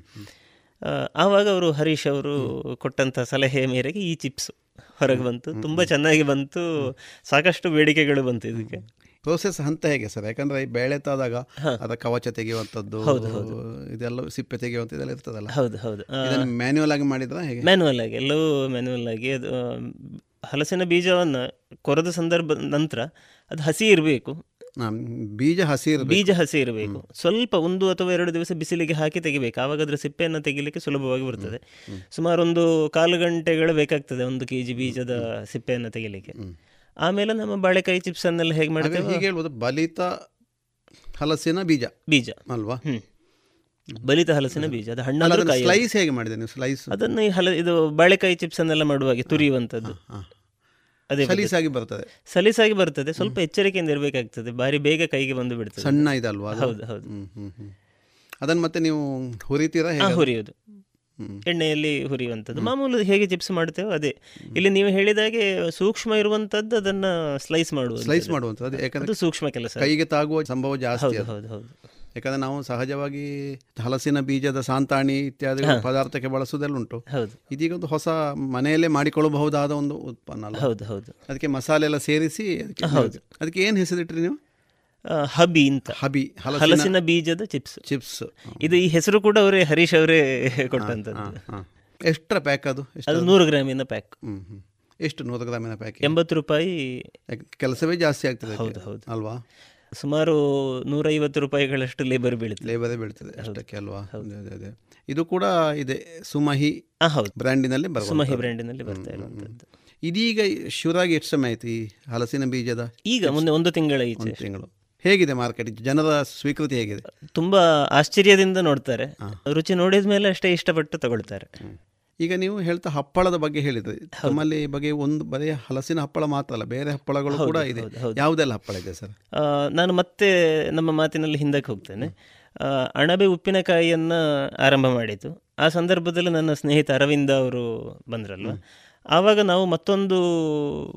ಆವಾಗ ಅವರು ಹರೀಶ್ ಅವರು ಕೊಟ್ಟಂಥ ಸಲಹೆಯ ಮೇರೆಗೆ ಈ ಚಿಪ್ಸ್ ಹೊರಗೆ ಬಂತು. ತುಂಬ ಚೆನ್ನಾಗಿ ಬಂತು. ಸಾಕಷ್ಟು ಬೇಡಿಕೆಗಳು ಬಂತು ಇದಕ್ಕೆ. ಪ್ರೋಸೆಸ್ ಹಂತ ಹೇಗೆ ಸರ್? ಯಾಕಂದ್ರೆ ಈ ಬೇಳೆ ತಾದಾಗ ಅದ ಕವಚ ತೆಗೆಯುವಂಥದ್ದು. ಇದೆಲ್ಲ ಸಿಪ್ಪೆ ತೆಗೆಯುವಂಥದ್ದು ಇದೆಲ್ಲ ಇರ್ತದಲ್ಲ? ಹೌದು ಹೌದು. ಮ್ಯಾನ್ಯುವಲ್ ಆಗಿ ಮಾಡಿದ್ರ ಹೇಗೆ? ಮ್ಯಾನುವಲ್ ಆಗಿ ಎಲ್ಲವೂ ಮ್ಯಾನುವಲ್ ಆಗಿ ಅದು ಹಲಸಿನ ಬೀಜವನ್ನು ಕೊರೆದ ಸಂದರ್ಭ ನಂತರ ಅದು ಹಸಿ ಇರಬೇಕು. ಬೀಜ ಹಸಿ ಇರ್ಬೇಕು. ಬೀಜ ಹಸಿ ಇರಬೇಕು. ಸ್ವಲ್ಪ ಒಂದು ಅಥವಾ ಎರಡು ದಿವಸ ಬಿಸಿಲಿಗೆ ಹಾಕಿ ತೆಗಿಬೇಕು. ಆವಾಗ ಅದರ ಸಿಪ್ಪೆಯನ್ನು ತೆಗಿಲಿಕ್ಕೆ ಸುಲಭವಾಗಿ ಬರ್ತದೆ. ಸುಮಾರು ಒಂದು ಕಾಲು ಗಂಟೆಗಳು ಬೇಕಾಗ್ತದೆ ಒಂದು ಕೆ ಜಿ ಬೀಜದ ಸಿಪ್ಪೆಯನ್ನು ತೆಗಿಲಿಕ್ಕೆ. ಆಮೇಲೆ ನಮ್ಮ ಬಾಳೆಕಾಯಿ ಚಿಪ್ಸ್ ಅನ್ನೆಲ್ಲ ಹೇಗೆ ಮಾಡಿದ್ರೆ ಮಾಡ್ತೇವೆ? ಹೀಗೆ ಹೇಳ್ಬೋದು. ಬಲಿತ ಹಲಸಿನ ಬೀಜ. ಬೀಜ. ಅಲ್ವಾ. ಬಲಿತ ಹಲಸಿನ ಬೀಜ. ಅದು ಹಣ್ಣ ಸ್ಲೈಸ್ ಹೇಗೆ ಮಾಡಿದೆ ನೀವು? ಸ್ಲೈಸ್ ಅದನ್ನು ಈ ಹಲ ಇದು ಬಾಳೆಕಾಯಿ ಚಿಪ್ಸ್ ಅನ್ನೆಲ್ಲ ಮಾಡುವಾಗ ತುರಿಯುವಂಥದ್ದು. ಅದೇ. ಸಲೀಸಾಗಿ ಬರ್ತದೆ. ಸಲೀಸಾಗಿ ಬರ್ತದೆ. ಸ್ವಲ್ಪ ಎಚ್ಚರಿಕೆಯಿಂದ ಇರಬೇಕಾಗ್ತದೆ. ಬಾರಿ ಬೇಗ ಕೈಗೆ ಬಂದು ಬಿಡ್ತದೆ. ಸಣ್ಣ ಇದಲ್ವಾ? ಹೌದು ಹೌದು. ಅದನ್ನ ಮತ್ತೆ ನೀವು ಹುರಿತೀರಾ ಹುರಿಯೋದು. ಎಣ್ಣೆಯಲ್ಲಿ ಹುರಿಯುವಂಥದ್ದು. ಮಾಮೂಲು ಹೇಗೆ ಚಿಪ್ಸ್ ಮಾಡ್ತೇವೋ ಅದೇ. ಇಲ್ಲಿ ನೀವು ಹೇಳಿದಾಗೆ ಸೂಕ್ಷ್ಮ ಇರುವಂತದ್ದು ಅದನ್ನ ಸ್ಲೈಸ್ ಮಾಡುವುದು ಸ್ಲೈಸ್ ಮಾಡುವಂಥದ್ದು. ಯಾಕಂದ್ರೆ ಸೂಕ್ಷ್ಮ ಕೆಲಸ. ಕೈಗೆ ತಾಗುವ ಸಂಭವ ಜಾಸ್ತಿ ಹೌದು ಹೌದು ಯಾಕಂದ್ರೆ ನಾವು ಸಹಜವಾಗಿ ಹಲಸಿನ ಬೀಜದ ಸಾಂತಾಣಿ ಇತ್ಯಾದಿ ಪದಾರ್ಥಕ್ಕೆ ಬಳಸುವುದೆಲ್ಲ ಉಂಟು. ಹೌದು. ಇದೀಗ ಒಂದು ಹೊಸ ಮನೆಯಲ್ಲೇ ಮಾಡಿಕೊಳ್ಳಬಹುದಾದ ಒಂದು ಉತ್ಪನ್ನ ಅಲ್ಲ. ಹೌದು, ಹೌದು. ಅದಕ್ಕೆ ಮಸಾಲೆ ಎಲ್ಲ ಸೇರಿಸಿ ಅದಕ್ಕೆ ಹೌದು. ಅದಕ್ಕೆ ಏನು ಹೆಸರಿಟ್ರಿ ನೀವು? ಹಬಿ ಅಂತ. ಹಬಿ ಹಲಸಿನ ಬೀಜದ ಚಿಪ್ಸ್. ಚಿಪ್ಸ್. ಇದು ಈ ಹೆಸರು ಕೂಡ ಅವರೇ ಹರೀಶ್ ಅವರೇ ಕೊಟ್ಟಂತದ್ದು. ಎಷ್ಟರ ಪ್ಯಾಕ್ ಅದು? ಅದು ನೂರು ಗ್ರಾಮಿನ ಪ್ಯಾಕ್. ಎಷ್ಟು ನೂರು ಗ್ರಾಮಿನ ಪ್ಯಾಕ್ ಎಂಬತ್ತು ರೂಪಾಯಿ ಕೆಲಸವೇ ಜಾಸ್ತಿ ಆಗ್ತದೆ. ಹೌದು ಹೌದು. ಅಲ್ವಾ? ಸುಮಾರು ನೂರೈವತ್ತು ರೂಪಾಯಿಗಳಷ್ಟು ಲೇಬರ್ ಬೀಳುತ್ತೆ. ಲೇಬರ್ ಬೀಳ್ತದೆ ಅಷ್ಟಕ್ಕೆ ಅಲ್ವಾ? ಅದೇ. ಇದು ಕೂಡ ಇದೆ. ಸುಮಹಿ ಹೌದು. ಬ್ರ್ಯಾಂಡಿನಲ್ಲಿ. ಸುಮಹಿ ಬ್ರ್ಯಾಂಡಿನಲ್ಲಿ ಬರ್ತಾ ಇರುವಂಥದ್ದು. ಇದೀಗ ಶಿವರಾಗಿ ಎಷ್ಟು ಸಮಯ ಆಯ್ತು ಈ ಹಲಸಿನ ಬೀಜದ ಈಗ ಮುಂದೆ ಒಂದು ತಿಂಗಳ ತಿಂಗಳು. ಹೇಗಿದೆ ಮಾರ್ಕೆಟ್? ಜನರ ಸ್ವೀಕೃತಿ ಹೇಗಿದೆ? ತುಂಬಾ ಆಶ್ಚರ್ಯದಿಂದ ನೋಡ್ತಾರೆ. ರುಚಿ ನೋಡಿದ ಮೇಲೆ ಅಷ್ಟೇ ಇಷ್ಟಪಟ್ಟು ತಗೊಳ್ತಾರೆ. ಈಗ ನೀವು ಹೇಳ್ತಾ ಹಪ್ಪಳದ ಬಗ್ಗೆ ಹೇಳಿದ್ರಿ. ನಮ್ಮಲ್ಲಿ ಈ ಬಗ್ಗೆ ಒಂದು ಬರೀ ಹಲಸಿನ ಹಪ್ಪಳ ಮಾತ್ರ ಅಲ್ಲ ಬೇರೆ ಹಪ್ಪಳಗಳು ಕೂಡ ಇದೆ. ಯಾವುದೆಲ್ಲ ಹಪ್ಪಳ ಇದೆ ಸರ್? ನಾನು ಮತ್ತೆ ನಮ್ಮ ಮಾತಿನಲ್ಲಿ ಹಿಂದಕ್ಕೆ ಹೋಗ್ತೇನೆ. ಅಣಬೆ ಉಪ್ಪಿನಕಾಯಿಯನ್ನ ಆರಂಭ ಮಾಡಿತು ಆ ಸಂದರ್ಭದಲ್ಲಿ ನನ್ನ ಸ್ನೇಹಿತ ಅರವಿಂದ ಅವರು ಬಂದ್ರಲ್ವ? ಆವಾಗ ನಾವು ಮತ್ತೊಂದು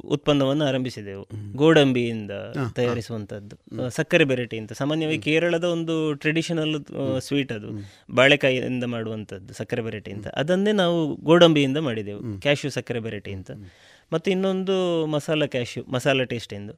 ಉತ್ಪನ್ನವನ್ನು ಆರಂಭಿಸಿದೆವು. ಗೋಡಂಬಿಯಿಂದ ತಯಾರಿಸುವಂಥದ್ದು. ಸಕ್ಕರೆ ಬೆರಟಿ ಅಂತ ಸಾಮಾನ್ಯವಾಗಿ ಕೇರಳದ ಒಂದು ಟ್ರೆಡಿಷನಲ್ ಸ್ವೀಟ್ ಅದು. ಬಾಳೆಕಾಯಿಯಿಂದ ಮಾಡುವಂಥದ್ದು ಸಕ್ಕರೆ ಬೆರಟಿ ಅಂತ ಅದನ್ನೇ ನಾವು ಗೋಡಂಬಿಯಿಂದ ಮಾಡಿದೆವು. ಕ್ಯಾಶ್ಯೂ ಸಕ್ಕರೆ ಬೆರಟಿ ಅಂತ ಮತ್ತು ಇನ್ನೊಂದು ಮಸಾಲ ಕ್ಯಾಶ್ಯೂ ಮಸಾಲ ಟೇಸ್ಟ್ ಎಂದು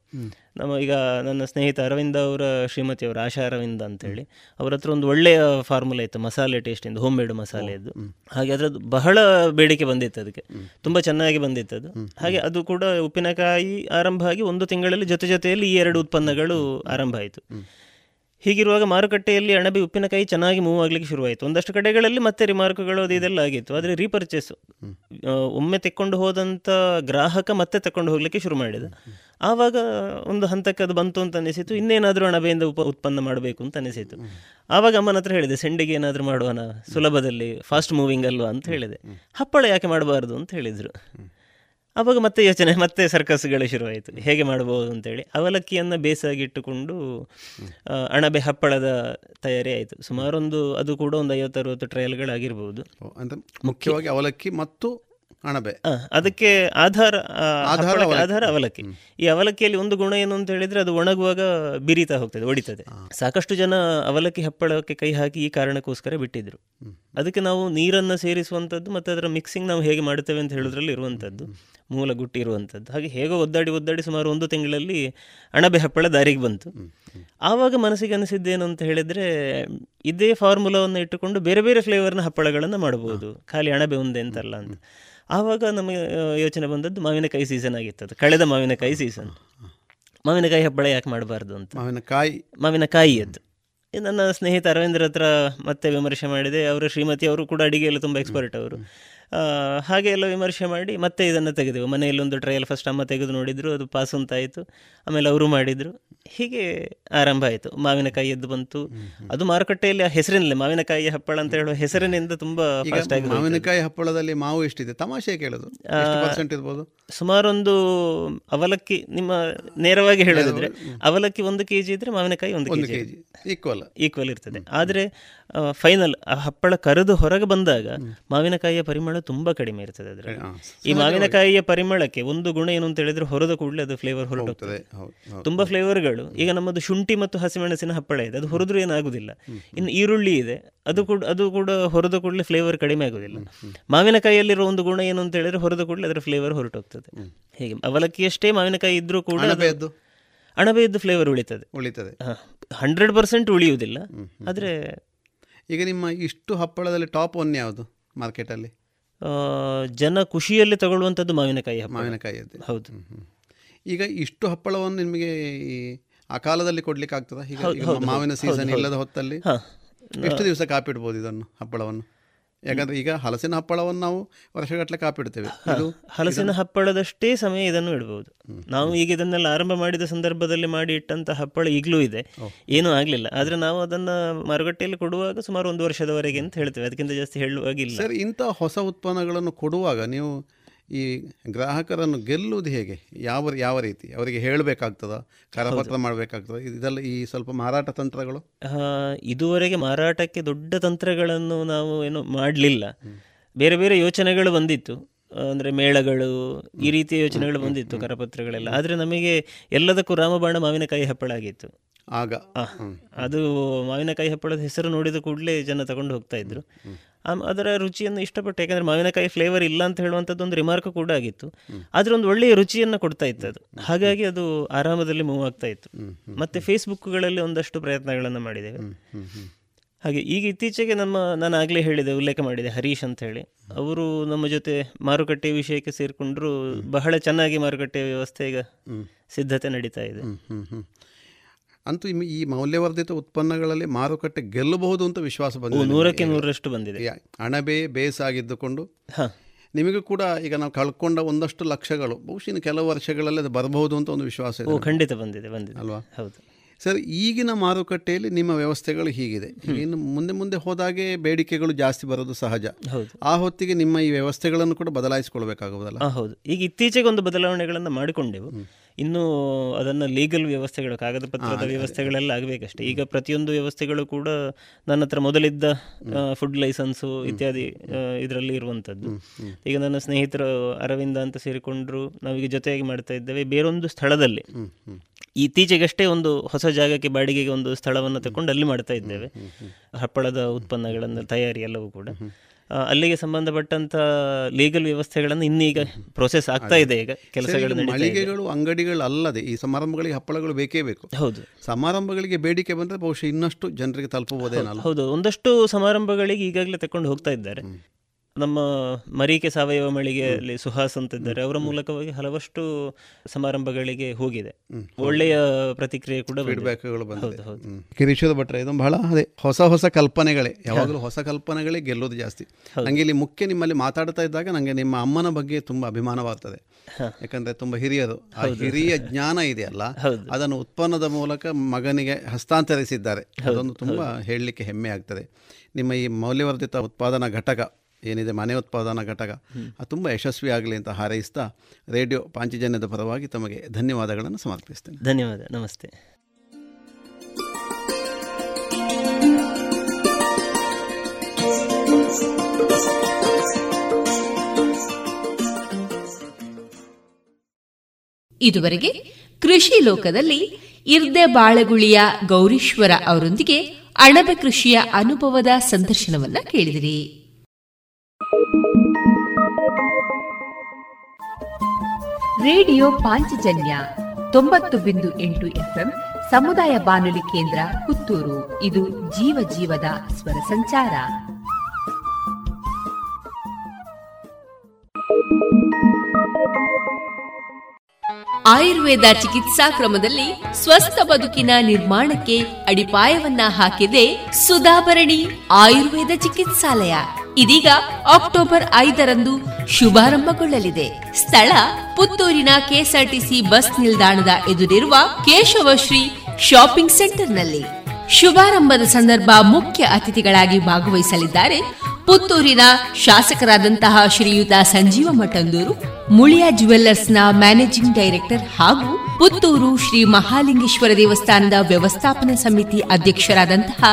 ನಮ್ಮ ಈಗ ನನ್ನ ಸ್ನೇಹಿತ ಅರವಿಂದ ಅವರ ಶ್ರೀಮತಿ ಅವರು ಆಶಾ ಅರವಿಂದ ಅಂತೇಳಿ ಅವ್ರ ಹತ್ರ ಒಂದು ಒಳ್ಳೆಯ ಫಾರ್ಮುಲಾ ಇತ್ತು ಮಸಾಲೆ ಟೇಸ್ಟ್ ಎಂದು ಹೋಮ್ ಮೇಡ್ ಮಸಾಲೆಯದ್ದು ಹಾಗೆ ಅದರದ್ದು ಬಹಳ ಬೇಡಿಕೆ ಬಂದಿತ್ತು ಅದಕ್ಕೆ. ತುಂಬ ಚೆನ್ನಾಗಿ ಬಂದಿತ್ತು ಅದು. ಹಾಗೆ ಅದು ಕೂಡ ಉಪ್ಪಿನಕಾಯಿ ಆರಂಭ ಆಗಿ ಒಂದು ತಿಂಗಳಲ್ಲಿ ಜೊತೆ ಜೊತೆಯಲ್ಲಿ ಈ ಎರಡು ಉತ್ಪನ್ನಗಳು ಆರಂಭ ಆಯಿತು. ಹೀಗಿರುವಾಗ ಮಾರುಕಟ್ಟೆಯಲ್ಲಿ ಅಣಬೆ ಉಪ್ಪಿನಕಾಯಿ ಚೆನ್ನಾಗಿ ಮೂವ್ ಆಗಲಿಕ್ಕೆ ಶುರುವಾಯಿತು. ಒಂದಷ್ಟು ಕಡೆಗಳಲ್ಲಿ ಮತ್ತೆ ರಿಮಾರ್ಕ್ಗಳು ಅದು ಇದೆಲ್ಲ ಆಗಿತ್ತು. ಆದರೆ ರೀಪರ್ಚೇಸ್ ಒಮ್ಮೆ ತೆಕ್ಕೊಂಡು ಹೋದಂಥ ಗ್ರಾಹಕ ಮತ್ತೆ ತಕ್ಕೊಂಡು ಹೋಗ್ಲಿಕ್ಕೆ ಶುರು ಮಾಡಿದ. ಆವಾಗ ಒಂದು ಹಂತಕ್ಕೆ ಅದು ಬಂತು ಅಂತ ಅನಿಸಿತು. ಇನ್ನೇನಾದರೂ ಅಣಬೆಯಿಂದ ಉಪ ಉತ್ಪನ್ನ ಮಾಡಬೇಕು ಅಂತ ಅನಿಸಿತು. ಆವಾಗ ಅಮ್ಮನ ಹತ್ರ ಹೇಳಿದೆ ಸೆಂಡಿಗೆ ಏನಾದರೂ ಮಾಡುವನ ಸುಲಭದಲ್ಲಿ ಫಾಸ್ಟ್ ಮೂವಿಂಗ್ ಅಲ್ವಾ? ಅಂತ ಹೇಳಿದೆ. ಹಪ್ಪಳ ಯಾಕೆ ಮಾಡಬಾರ್ದು? ಅಂತ ಹೇಳಿದರು. ಆವಾಗ ಮತ್ತೆ ಯೋಚನೆ, ಮತ್ತೆ ಸರ್ಕಸ್ಗಳು ಶುರುವಾಯಿತು. ಹೇಗೆ ಮಾಡಬಹುದು ಅಂತೇಳಿ. ಅವಲಕ್ಕಿಯನ್ನು ಬೇಸಾಗಿಟ್ಟುಕೊಂಡು ಅಣಬೆ ಹಪ್ಪಳದ ತಯಾರಿ ಆಯಿತು. ಸುಮಾರೊಂದು, ಅದು ಕೂಡ ಒಂದು ಐವತ್ತರವತ್ತು ಟ್ರಯಲ್ಗಳಾಗಿರ್ಬೋದು ಮುಖ್ಯವಾಗಿ ಅವಲಕ್ಕಿ ಮತ್ತು ಅಣಬೆ. ಅದಕ್ಕೆ ಆಧಾರ ಆಧಾರ ಅವಲಕ್ಕಿ. ಈ ಅವಲಕ್ಕಿಯಲ್ಲಿ ಒಂದು ಗುಣ ಏನು ಅಂತ ಹೇಳಿದ್ರೆ ಅದು ಒಣಗುವಾಗ ಬಿರಿತಾ ಹೋಗ್ತದೆ ಒಡಿತದೆ. ಸಾಕಷ್ಟು ಜನ ಅವಲಕ್ಕಿ ಹಪ್ಪಳಕ್ಕೆ ಕೈ ಹಾಕಿ ಈ ಕಾರಣಕ್ಕೋಸ್ಕರ ಬಿಟ್ಟಿದ್ರು. ಅದಕ್ಕೆ ನಾವು ನೀರನ್ನು ಸೇರಿಸುವಂಥದ್ದು ಮತ್ತು ಅದರ ಮಿಕ್ಸಿಂಗ್ ನಾವು ಹೇಗೆ ಮಾಡ್ತೇವೆ ಅಂತ ಹೇಳೋದ್ರಲ್ಲಿ ಇರುವಂಥದ್ದು ಮೂಲ ಗುಟ್ಟಿ ಇರುವಂಥದ್ದು. ಹಾಗೆ ಹೇಗೋ ಒದ್ದಾಡಿ ಒದ್ದಾಡಿ ಸುಮಾರು ಒಂದು ತಿಂಗಳಲ್ಲಿ ಅಣಬೆ ಹಪ್ಪಳ ದಾರಿಗೆ ಬಂತು. ಆವಾಗ ಮನಸ್ಸಿಗೆ ಅನಿಸಿದ್ದೇನು ಅಂತ ಹೇಳಿದ್ರೆ ಇದೇ ಫಾರ್ಮುಲಾವನ್ನು ಇಟ್ಟುಕೊಂಡು ಬೇರೆ ಬೇರೆ ಫ್ಲೇವರ್ನ ಹಪ್ಪಳಗಳನ್ನು ಮಾಡಬಹುದು ಖಾಲಿ ಅಣಬೆ ಒಂದೇ ಅಂತಲ್ಲ ಅಂತ. ಆವಾಗ ನಮಗೆ ಯೋಚನೆ ಬಂದದ್ದು ಮಾವಿನಕಾಯಿ ಸೀಸನ್ ಆಗಿತ್ತು ಅದು ಕಳೆದ ಮಾವಿನಕಾಯಿ ಸೀಸನ್ ಮಾವಿನಕಾಯಿ ಹಬ್ಬಳೆ ಯಾಕೆ ಮಾಡಬಾರ್ದು ಅಂತ? ಮಾವಿನಕಾಯಿ. ಮಾವಿನಕಾಯಿ ಅದು. ನನ್ನ ಸ್ನೇಹಿತ ಅರವಿಂದ್ರ ಹತ್ರ ಮತ್ತೆ ವಿಮರ್ಶೆ ಮಾಡಿದೆ. ಅವರು ಶ್ರೀಮತಿ ಅವರು ಕೂಡ ಅಡಿಗೆಯಲ್ಲಿ ತುಂಬ ಎಕ್ಸ್ಪರ್ಟ್ ಅವರು. ಹಾಗೆ ಎಲ್ಲ ವಿಮರ್ಶೆ ಮಾಡಿ ಮತ್ತೆ ಇದನ್ನು ತೆಗೆದೆವು. ಮನೆಯಲ್ಲಿ ಒಂದು ಟ್ರಯಲ್ ಫಸ್ಟ್ ಅಮ್ಮ ತೆಗೆದು ನೋಡಿದ್ರು ಅದು ಪಾಸ್ ಅಂತಾಯಿತು ಆಮೇಲೆ ಅವರು ಮಾಡಿದರು. ಹೀಗೆ ಆರಂಭ ಆಯಿತು. ಮಾವಿನಕಾಯಿ ಎದ್ದು ಬಂತು. ಅದು ಮಾರುಕಟ್ಟೆಯಲ್ಲಿ ಆ ಹೆಸರಿನಲ್ಲೇ ಮಾವಿನಕಾಯಿ ಹಪ್ಪಳ ಅಂತ ಹೇಳುವ ಹೆಸರಿನಿಂದ ತುಂಬ ಮಾವಿನಕಾಯಿ ಹಪ್ಪಳದಲ್ಲಿ ಮಾವು ಎಷ್ಟಿದೆ? ತಮಾಷೆ ಕೇಳೋದು. ಇರ್ಬೋದು? ಸುಮಾರೊಂದು ಅವಲಕ್ಕಿ ನಿಮ್ಮ ನೇರವಾಗಿ ಹೇಳೋದಿದ್ರೆ ಅವಲಕ್ಕಿ ಒಂದು ಕೆ ಜಿ ಇದ್ರೆ ಮಾವಿನಕಾಯಿ ಒಂದು KG K kg. Equal. Equal ಇರ್ತದೆ. ಆದರೆ ಫೈನಲ್ ಆ ಹಪ್ಪಳ ಕರೆದು ಹೊರಗೆ ಬಂದಾಗ ಮಾವಿನಕಾಯಿಯ ಪರಿಮಳ ತುಂಬಾ ಕಡಿಮೆ ಇರ್ತದೆ ಅದರಲ್ಲಿ. ಈ ಮಾವಿನಕಾಯಿಯ ಪರಿಮಳಕ್ಕೆ ಒಂದು ಗುಣ ಏನು ಅಂತ ಹೇಳಿದ್ರೆ ಹೊರದ ಕೂಡಲೇ ಅದು ಫ್ಲೇವರ್ ಹೊರಟೋಗ್ತದೆ. ತುಂಬಾ ಫ್ಲೇವರ್ಗಳು ಈಗ ನಮ್ಮದು ಶುಂಠಿ ಮತ್ತು ಹಸಿಮೆಣಸಿನ ಹಪ್ಪಳ ಇದೆ. ಅದು ಹೊರದ್ರು ಏನಾಗುದಿಲ್ಲ. ಇನ್ನು ಈರುಳ್ಳಿ ಇದೆ. ಅದು ಕೂಡ ಅದು ಕೂಡ ಹೊರದ ಕೂಡಲೇ ಫ್ಲೇವರ್ ಕಡಿಮೆ ಆಗುದಿಲ್ಲ. ಮಾವಿನಕಾಯಿಯಲ್ಲಿರೋ ಒಂದು ಗುಣ ಏನು ಅಂತ ಹೇಳಿದ್ರೆ ಹೊರದ ಕೂಡಲೇ ಅದರ ಫ್ಲೇವರ್ ಹೊರಟೋಗ್ತದೆ. ಹೀಗೆ ಅವಲಕ್ಕಿಯಷ್ಟೇ ಮಾವಿನಕಾಯಿ ಇದ್ರೂ ಕೂಡ? ಅಣಬೆಯದ್ದು? ಫ್ಲೇವರ್ ಉಳಿತದೆ. ಉಳಿತದೆ. ಹಂಡ್ರೆಡ್ ಪರ್ಸೆಂಟ್ ಉಳಿಯುವುದಿಲ್ಲ. ಆದರೆ ಈಗ ನಿಮ್ಮ ಇಷ್ಟು ಹಪ್ಪಳದಲ್ಲಿ ಟಾಪ್ ಒನ್ ಯಾವುದು ಮಾರ್ಕೆಟಲ್ಲಿ? ಜನ ಖುಷಿಯಲ್ಲಿ ತಗೊಳ್ಳುವಂಥದ್ದು ಮಾವಿನಕಾಯಿ ಮಾವಿನಕಾಯಿ ಅದು ಹೌದು. ಈಗ ಇಷ್ಟು ಹಪ್ಪಳವನ್ನು ನಿಮಗೆ ಆ ಕಾಲದಲ್ಲಿ ಕೊಡ್ಲಿಕ್ಕೆ ಆಗ್ತದಾ ಈಗ ಮಾವಿನ ಸೀಸನ್ ಇಲ್ಲದ ಹೊತ್ತಲ್ಲಿ ಎಷ್ಟು ದಿವಸ ಕಾಪಿಡ್ಬೋದು ಇದನ್ನು ಹಪ್ಪಳವನ್ನು? ಯಾಕಂದ್ರೆ ಈಗ ಹಲಸಿನ ಹಪ್ಪಳವನ್ನು ನಾವು ವರ್ಷಗಟ್ಟಲೆ ಕಾಪಿಡ್ತೇವೆ. ಹಲಸಿನ ಹಪ್ಪಳದಷ್ಟೇ ಸಮಯ ಇದನ್ನು ಇಡಬಹುದು ನಾವು ಈಗ ಇದನ್ನೆಲ್ಲ ಆರಂಭ ಮಾಡಿದ ಸಂದರ್ಭದಲ್ಲಿ ಮಾಡಿ ಇಟ್ಟಂತ ಹಪ್ಪಳ ಈಗಲೂ ಇದೆ. ಏನೂ ಆಗಲಿಲ್ಲ. ಆದ್ರೆ ನಾವು ಅದನ್ನ ಮಾರುಕಟ್ಟೆಯಲ್ಲಿ ಕೊಡುವಾಗ ಸುಮಾರು ಒಂದು ವರ್ಷದವರೆಗೆ ಅಂತ ಹೇಳ್ತೇವೆ. ಅದಕ್ಕಿಂತ ಜಾಸ್ತಿ ಹೇಳುವಾಗಿಲ್ಲ ಸರ್ ಇಂಥ ಹೊಸ ಉತ್ಪನ್ನಗಳನ್ನು ಕೊಡುವಾಗ ನೀವು ಈ ಗ್ರಾಹಕರನ್ನು ಗೆಲ್ಲುವುದು ಹೇಗೆ? ಯಾವ ಯಾವ ರೀತಿ? ಅವರಿಗೆ ಹೇಳಬೇಕಾಗ್ತದ? ಕರಪತ್ರ ಮಾಡಬೇಕಾಗ್ತದ? ಇದೆಲ್ಲ ಈ ಸ್ವಲ್ಪ ಮಾರಾಟ ತಂತ್ರಗಳು? ಇದುವರೆಗೆ ಮಾರಾಟಕ್ಕೆ ದೊಡ್ಡ ತಂತ್ರಗಳನ್ನು ನಾವು ಏನು ಮಾಡಲಿಲ್ಲ. ಬೇರೆ ಬೇರೆ ಯೋಚನೆಗಳು ಬಂದಿತ್ತು. ಅಂದರೆ ಮೇಳಗಳು ಈ ರೀತಿಯ ಯೋಚನೆಗಳು ಬಂದಿತ್ತು ಕರಪತ್ರಗಳೆಲ್ಲ. ಆದರೆ ನಮಗೆ ಎಲ್ಲದಕ್ಕೂ ರಾಮಬಾಣ ಮಾವಿನಕಾಯಿ ಹಪ್ಪಳ ಆಗಿತ್ತು ಆಗ ಅದು ಮಾವಿನಕಾಯಿ ಹಪ್ಪಳದ ಹೆಸರು ನೋಡಿದ ಕೂಡಲೇ ಜನ ತಗೊಂಡು ಹೋಗ್ತಾ ಇದ್ರು. ಅದರ ರುಚಿಯನ್ನು ಇಷ್ಟಪಟ್ಟು ಯಾಕಂದರೆ ಮಾವಿನಕಾಯಿ ಫ್ಲೇವರ್ ಇಲ್ಲ ಅಂತ ಹೇಳುವಂಥದ್ದು ಒಂದು ರಿಮಾರ್ಕ್ ಕೂಡ ಆಗಿತ್ತು. ಆದರೆ ಒಂದು ಒಳ್ಳೆಯ ರುಚಿಯನ್ನು ಕೊಡ್ತಾ ಇತ್ತು ಅದು. ಹಾಗಾಗಿ ಅದು ಆರಾಮದಲ್ಲಿ ಮೂವ್ ಆಗ್ತಾ ಇತ್ತು. ಮತ್ತೆ ಫೇಸ್ಬುಕ್ಗಳಲ್ಲಿ ಒಂದಷ್ಟು ಪ್ರಯತ್ನಗಳನ್ನು ಮಾಡಿದ್ದೇವೆ. ಹಾಗೆ ಈಗ ಇತ್ತೀಚೆಗೆ ನಮ್ಮ ನಾನು ಆಗಲೇ ಹೇಳಿದೆ ಉಲ್ಲೇಖ ಮಾಡಿದೆ ಹರೀಶ್ ಅಂತ ಹೇಳಿ. ಅವರು ನಮ್ಮ ಜೊತೆ ಮಾರುಕಟ್ಟೆ ವಿಷಯಕ್ಕೆ ಸೇರಿಕೊಂಡ್ರು ಬಹಳ ಚೆನ್ನಾಗಿ ಮಾರುಕಟ್ಟೆ ವ್ಯವಸ್ಥೆ ಈಗ ಸಿದ್ಧತೆ ನಡೀತಾ ಇದೆ. ಅಂತೂ ಈ- ಮೌಲ್ಯವರ್ಧಿತ ಉತ್ಪನ್ನಗಳಲ್ಲಿ ಮಾರುಕಟ್ಟೆ ಗೆಲ್ಲಬಹುದು ಅಂತ ವಿಶ್ವಾಸ ಬಂದಿದೆ ನೂರಕ್ಕೆ? ನೂರರಷ್ಟು ಬಂದಿದೆ. ಅಣಬೆ ಬೇಸಾಗಿದ್ದುಕೊಂಡು. ನಿಮಗೂ ಕೂಡ ಈಗ ನಾವು ಕಳ್ಕೊಂಡ ಒಂದಷ್ಟು ಲಕ್ಷಗಳು ಬಹುಶಃ ಇನ್ನು ಕೆಲವು ವರ್ಷಗಳಲ್ಲಿ ಅದು ಬರಬಹುದು ಅಂತ ಒಂದು ವಿಶ್ವಾಸ ಇದೆ ಖಂಡಿತ ಬಂದಿದೆ ಬಂದಿದೆ. ಅಲ್ವಾ? ಹೌದು. ಸರ್ ಈಗಿನ ಮಾರುಕಟ್ಟೆಯಲ್ಲಿ ನಿಮ್ಮ ವ್ಯವಸ್ಥೆಗಳು ಹೀಗಿದೆ. ಇನ್ನು ಮುಂದೆ ಮುಂದೆ ಹೋದಾಗೆ ಬೇಡಿಕೆಗಳು ಜಾಸ್ತಿ ಬರೋದು ಸಹಜ. ಹೌದು. ಆ ಹೊತ್ತಿಗೆ ನಿಮ್ಮ ಈ ವ್ಯವಸ್ಥೆಗಳನ್ನು ಕೂಡ ಬದಲಾಯಿಸಿಕೊಳ್ಬೇಕಾಗುವುದಲ್ಲ ಹೌದು. ಈಗ ಇತ್ತೀಚೆಗೆ ಒಂದು ಬದಲಾವಣೆಗಳನ್ನು ಮಾಡಿಕೊಂಡೆವು. ಇನ್ನು ಅದನ್ನು ಲೀಗಲ್ ವ್ಯವಸ್ಥೆಗಳು ಕಾಗದ ಪತ್ರದ ವ್ಯವಸ್ಥೆಗಳೆಲ್ಲ ಆಗಬೇಕಷ್ಟೇ. ಈಗ ಪ್ರತಿಯೊಂದು ವ್ಯವಸ್ಥೆಗಳು ಕೂಡ ನನ್ನ ಹತ್ರ ಮೊದಲಿದ್ದ ಫುಡ್ ಲೈಸೆನ್ಸು ಇತ್ಯಾದಿ ಇದರಲ್ಲಿ ಇರುವಂಥದ್ದು ಈಗ ನನ್ನ ಸ್ನೇಹಿತರು ಅರವಿಂದ ಅಂತ ಸೇರಿಕೊಂಡ್ರು ನಾವೀಗ ಜೊತೆಯಾಗಿ ಮಾಡ್ತಾ ಇದ್ದೇವೆ. ಬೇರೊಂದು ಸ್ಥಳದಲ್ಲಿ ಇತ್ತೀಚೆಗಷ್ಟೇ ಒಂದು ಹೊಸ ಜಾಗಕ್ಕೆ ಬಾಡಿಗೆಗೆ ಒಂದು ಸ್ಥಳವನ್ನು ತಗೊಂಡು ಅಲ್ಲಿ ಮಾಡ್ತಾ ಇದ್ದೇವೆ. ಹಪ್ಪಳದ ಉತ್ಪನ್ನಗಳನ್ನು ತಯಾರಿ ಎಲ್ಲವೂ ಕೂಡ. ಅಲ್ಲಿಗೆ ಸಂಬಂಧಪಟ್ಟಂತ ಲೀಗಲ್ ವ್ಯವಸ್ಥೆಗಳನ್ನು ಇನ್ನೀಗ ಪ್ರೊಸೆಸ್ ಆಗ್ತಾ ಇದೆ. ಈಗ ಕೆಲಸಗಳು ಮಳಿಗೆಗಳು ಅಂಗಡಿಗಳು ಅಲ್ಲದೆ ಈ ಸಮಾರಂಭಗಳಿಗೆ ಹಪ್ಪಳಗಳು ಬೇಕೇ ಬೇಕು. ಹೌದು. ಸಮಾರಂಭಗಳಿಗೆ ಬೇಡಿಕೆ ಬಂದ್ರೆ ಬಹುಶಃ ಇನ್ನಷ್ಟು ಜನರಿಗೆ ತಲುಪಬಹುದೇನಲ್ಲ. ಹೌದು ಒಂದಷ್ಟು ಸಮಾರಂಭಗಳಿಗೆ ಈಗಾಗಲೇ ತಕೊಂಡು ಹೋಗ್ತಾ ಇದ್ದಾರೆ. ನಮ್ಮ ಮರೀಕೆ ಸಾವಯವ ಮಳಿಗೆಯಲ್ಲಿ ಸುಹಾಸ್ ಅಂತ ಇದ್ದಾರೆ ಅವರ ಮೂಲಕವಾಗಿ ಹಲವಷ್ಟು ಸಮಾರಂಭಗಳಿಗೆ ಹೋಗಿದೆ. ಒಳ್ಳೆಯ ಪ್ರತಿಕ್ರಿಯೆ ಕೂಡ ಬಂದಿದೆ. ಫೀಡ್ಬ್ಯಾಕ್ಗಳು ಬಂದಿದೆ. ಕಿರೀಶದ ಭಟ್ರೆ ಇದು ಬಹಳ ಅದೇ ಹೊಸ ಹೊಸ ಕಲ್ಪನೆಗಳೇ. ಯಾವಾಗಲೂ ಹೊಸ ಕಲ್ಪನೆಗಳೇ ಗೆಲ್ಲೋದು ಜಾಸ್ತಿ. ನಂಗೆ ಇಲ್ಲಿ ಮುಖ್ಯ ನಿಮ್ಮಲ್ಲಿ ಮಾತಾಡ್ತಾ ಇದ್ದಾಗ ನನಗೆ ನಿಮ್ಮ ಅಮ್ಮನ ಬಗ್ಗೆ ತುಂಬಾ ಅಭಿಮಾನವಾಗ್ತದೆ. ಯಾಕಂದ್ರೆ ತುಂಬಾ ಹಿರಿಯರು. ಆ ಹಿರಿಯ ಜ್ಞಾನ ಇದೆಯಲ್ಲ ಅದನ್ನು ಉತ್ಪನ್ನದ ಮೂಲಕ ಮಗನಿಗೆ ಹಸ್ತಾಂತರಿಸಿದ್ದಾರೆ. ಅದೊಂದು ತುಂಬಾ ಹೇಳಲಿಕ್ಕೆ ಹೆಮ್ಮೆ ಆಗ್ತದೆ. ನಿಮ್ಮ ಈ ಮೌಲ್ಯವರ್ಧಿತ ಉತ್ಪಾದನಾ ಘಟಕ ಏನಿದೆ ಮನೆ ಉತ್ಪಾದನಾ ಘಟಕ ಅದು ತುಂಬ ಯಶಸ್ವಿ ಆಗಲಿ ಅಂತ ಹಾರೈಸ್ತಾ ರೇಡಿಯೋ ಪಾಂಚಜನ್ಯದ ಪರವಾಗಿ ತಮಗೆ ಧನ್ಯವಾದಗಳನ್ನು ಸಮರ್ಪಿಸ್ತೇನೆ. ಧನ್ಯವಾದ. ನಮಸ್ತೆ. ಇದುವರೆಗೆ ಕೃಷಿ ಲೋಕದಲ್ಲಿ ಇರ್ದೆ ಬಾಳಗುಳಿಯ ಗೌರೀಶ್ವರ ಅವರೊಂದಿಗೆ ಅಣಬೆ ಕೃಷಿಯ ಅನುಭವದ ಸಂದರ್ಶನವನ್ನ ಕೇಳಿದಿರಿ. ರೇಡಿಯೋ ಪಾಂಚಜನ್ಯ ತೊಂಬತ್ತು ಬಿಂದು ಎಂಟು ಎಫ್ಎಂ ಸಮುದಾಯ ಬಾನುಲಿ ಕೇಂದ್ರ ಪುತ್ತೂರು. ಇದು ಜೀವ ಜೀವದ ಸ್ವರ ಸಂಚಾರ. ಆಯುರ್ವೇದ ಚಿಕಿತ್ಸಾ ಕ್ರಮದಲ್ಲಿ ಸ್ವಸ್ಥ ಬದುಕಿನ ನಿರ್ಮಾಣಕ್ಕೆ ಅಡಿಪಾಯವನ್ನ ಹಾಕಿದೆ ಸುಧಾಭರಣಿ ಆಯುರ್ವೇದ ಚಿಕಿತ್ಸಾಲಯ. ಇದೀಗ ಅಕ್ಟೋಬರ್ ಐದರಂದು ಶುಭಾರಂಭಗೊಳ್ಳಲಿದೆ. ಸ್ಥಳ ಪುತ್ತೂರಿನ ಕೆಎಸ್ಆರ್ಟಿಸಿ ಬಸ್ ನಿಲ್ದಾಣದ ಎದುರಿರುವ ಕೇಶವಶ್ರೀ ಶಾಪಿಂಗ್ ಸೆಂಟರ್ನಲ್ಲಿ. ಶುಭಾರಂಭದ ಸಂದರ್ಭ ಮುಖ್ಯ ಅತಿಥಿಗಳಾಗಿ ಭಾಗವಹಿಸಲಿದ್ದಾರೆ ಪುತ್ತೂರಿನ ಶಾಸಕರಾದಂತಹ ಶ್ರೀಯುತ ಸಂಜೀವ ಮಠಂದೂರು, ಮುಳಿಯ ಜುವೆಲ್ಲರ್ಸ್ನ ಮ್ಯಾನೇಜಿಂಗ್ ಡೈರೆಕ್ಟರ್ ಹಾಗೂ ಪುತ್ತೂರು ಶ್ರೀ ಮಹಾಲಿಂಗೇಶ್ವರ ದೇವಸ್ಥಾನದ ವ್ಯವಸ್ಥಾಪನಾ ಸಮಿತಿ ಅಧ್ಯಕ್ಷರಾದಂತಹ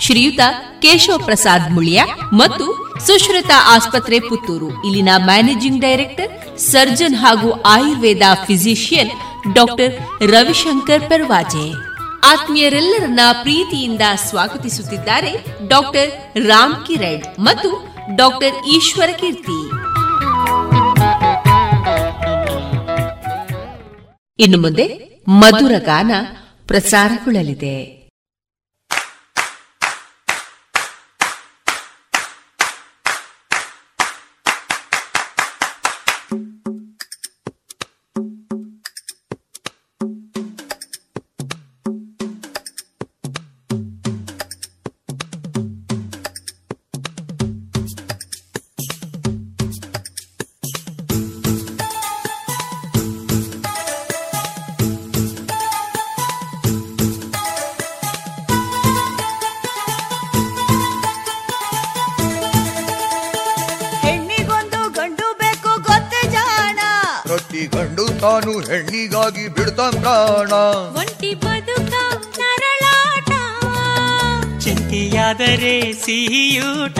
ಶ್ರೀಯುತ ಕೇಶವ ಪ್ರಸಾದ್ ಮುಳಿಯ ಮತ್ತು ಸುಶ್ರುತ ಆಸ್ಪತ್ರೆ ಪುತ್ತೂರು. ಇಲ್ಲಿನ ಮ್ಯಾನೇಜಿಂಗ್ ಡೈರೆಕ್ಟರ್, ಸರ್ಜನ್ ಹಾಗೂ ಆಯುರ್ವೇದ ಫಿಸಿಷಿಯನ್ ಡಾಕ್ಟರ್ ರವಿಶಂಕರ್ ಪರ್ವಾಜೆ. ಆತ್ಮೀಯರೆಲ್ಲರನ್ನ ಪ್ರೀತಿಯಿಂದ ಸ್ವಾಗತಿಸುತ್ತಿದ್ದಾರೆ ಡಾಕ್ಟರ್ ರಾಮ್ ಕಿರಣ್ ಮತ್ತು ಡಾಕ್ಟರ್ ಈಶ್ವರ ಕೀರ್ತಿ. ಇನ್ನು ಮುಂದೆ ಮಧುರ ಗಾನ ಪ್ರಸಾರಗೊಳ್ಳಲಿದೆ. ಸಿಹಿಯೂಟ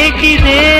ಬೇಕಿದೆ झुम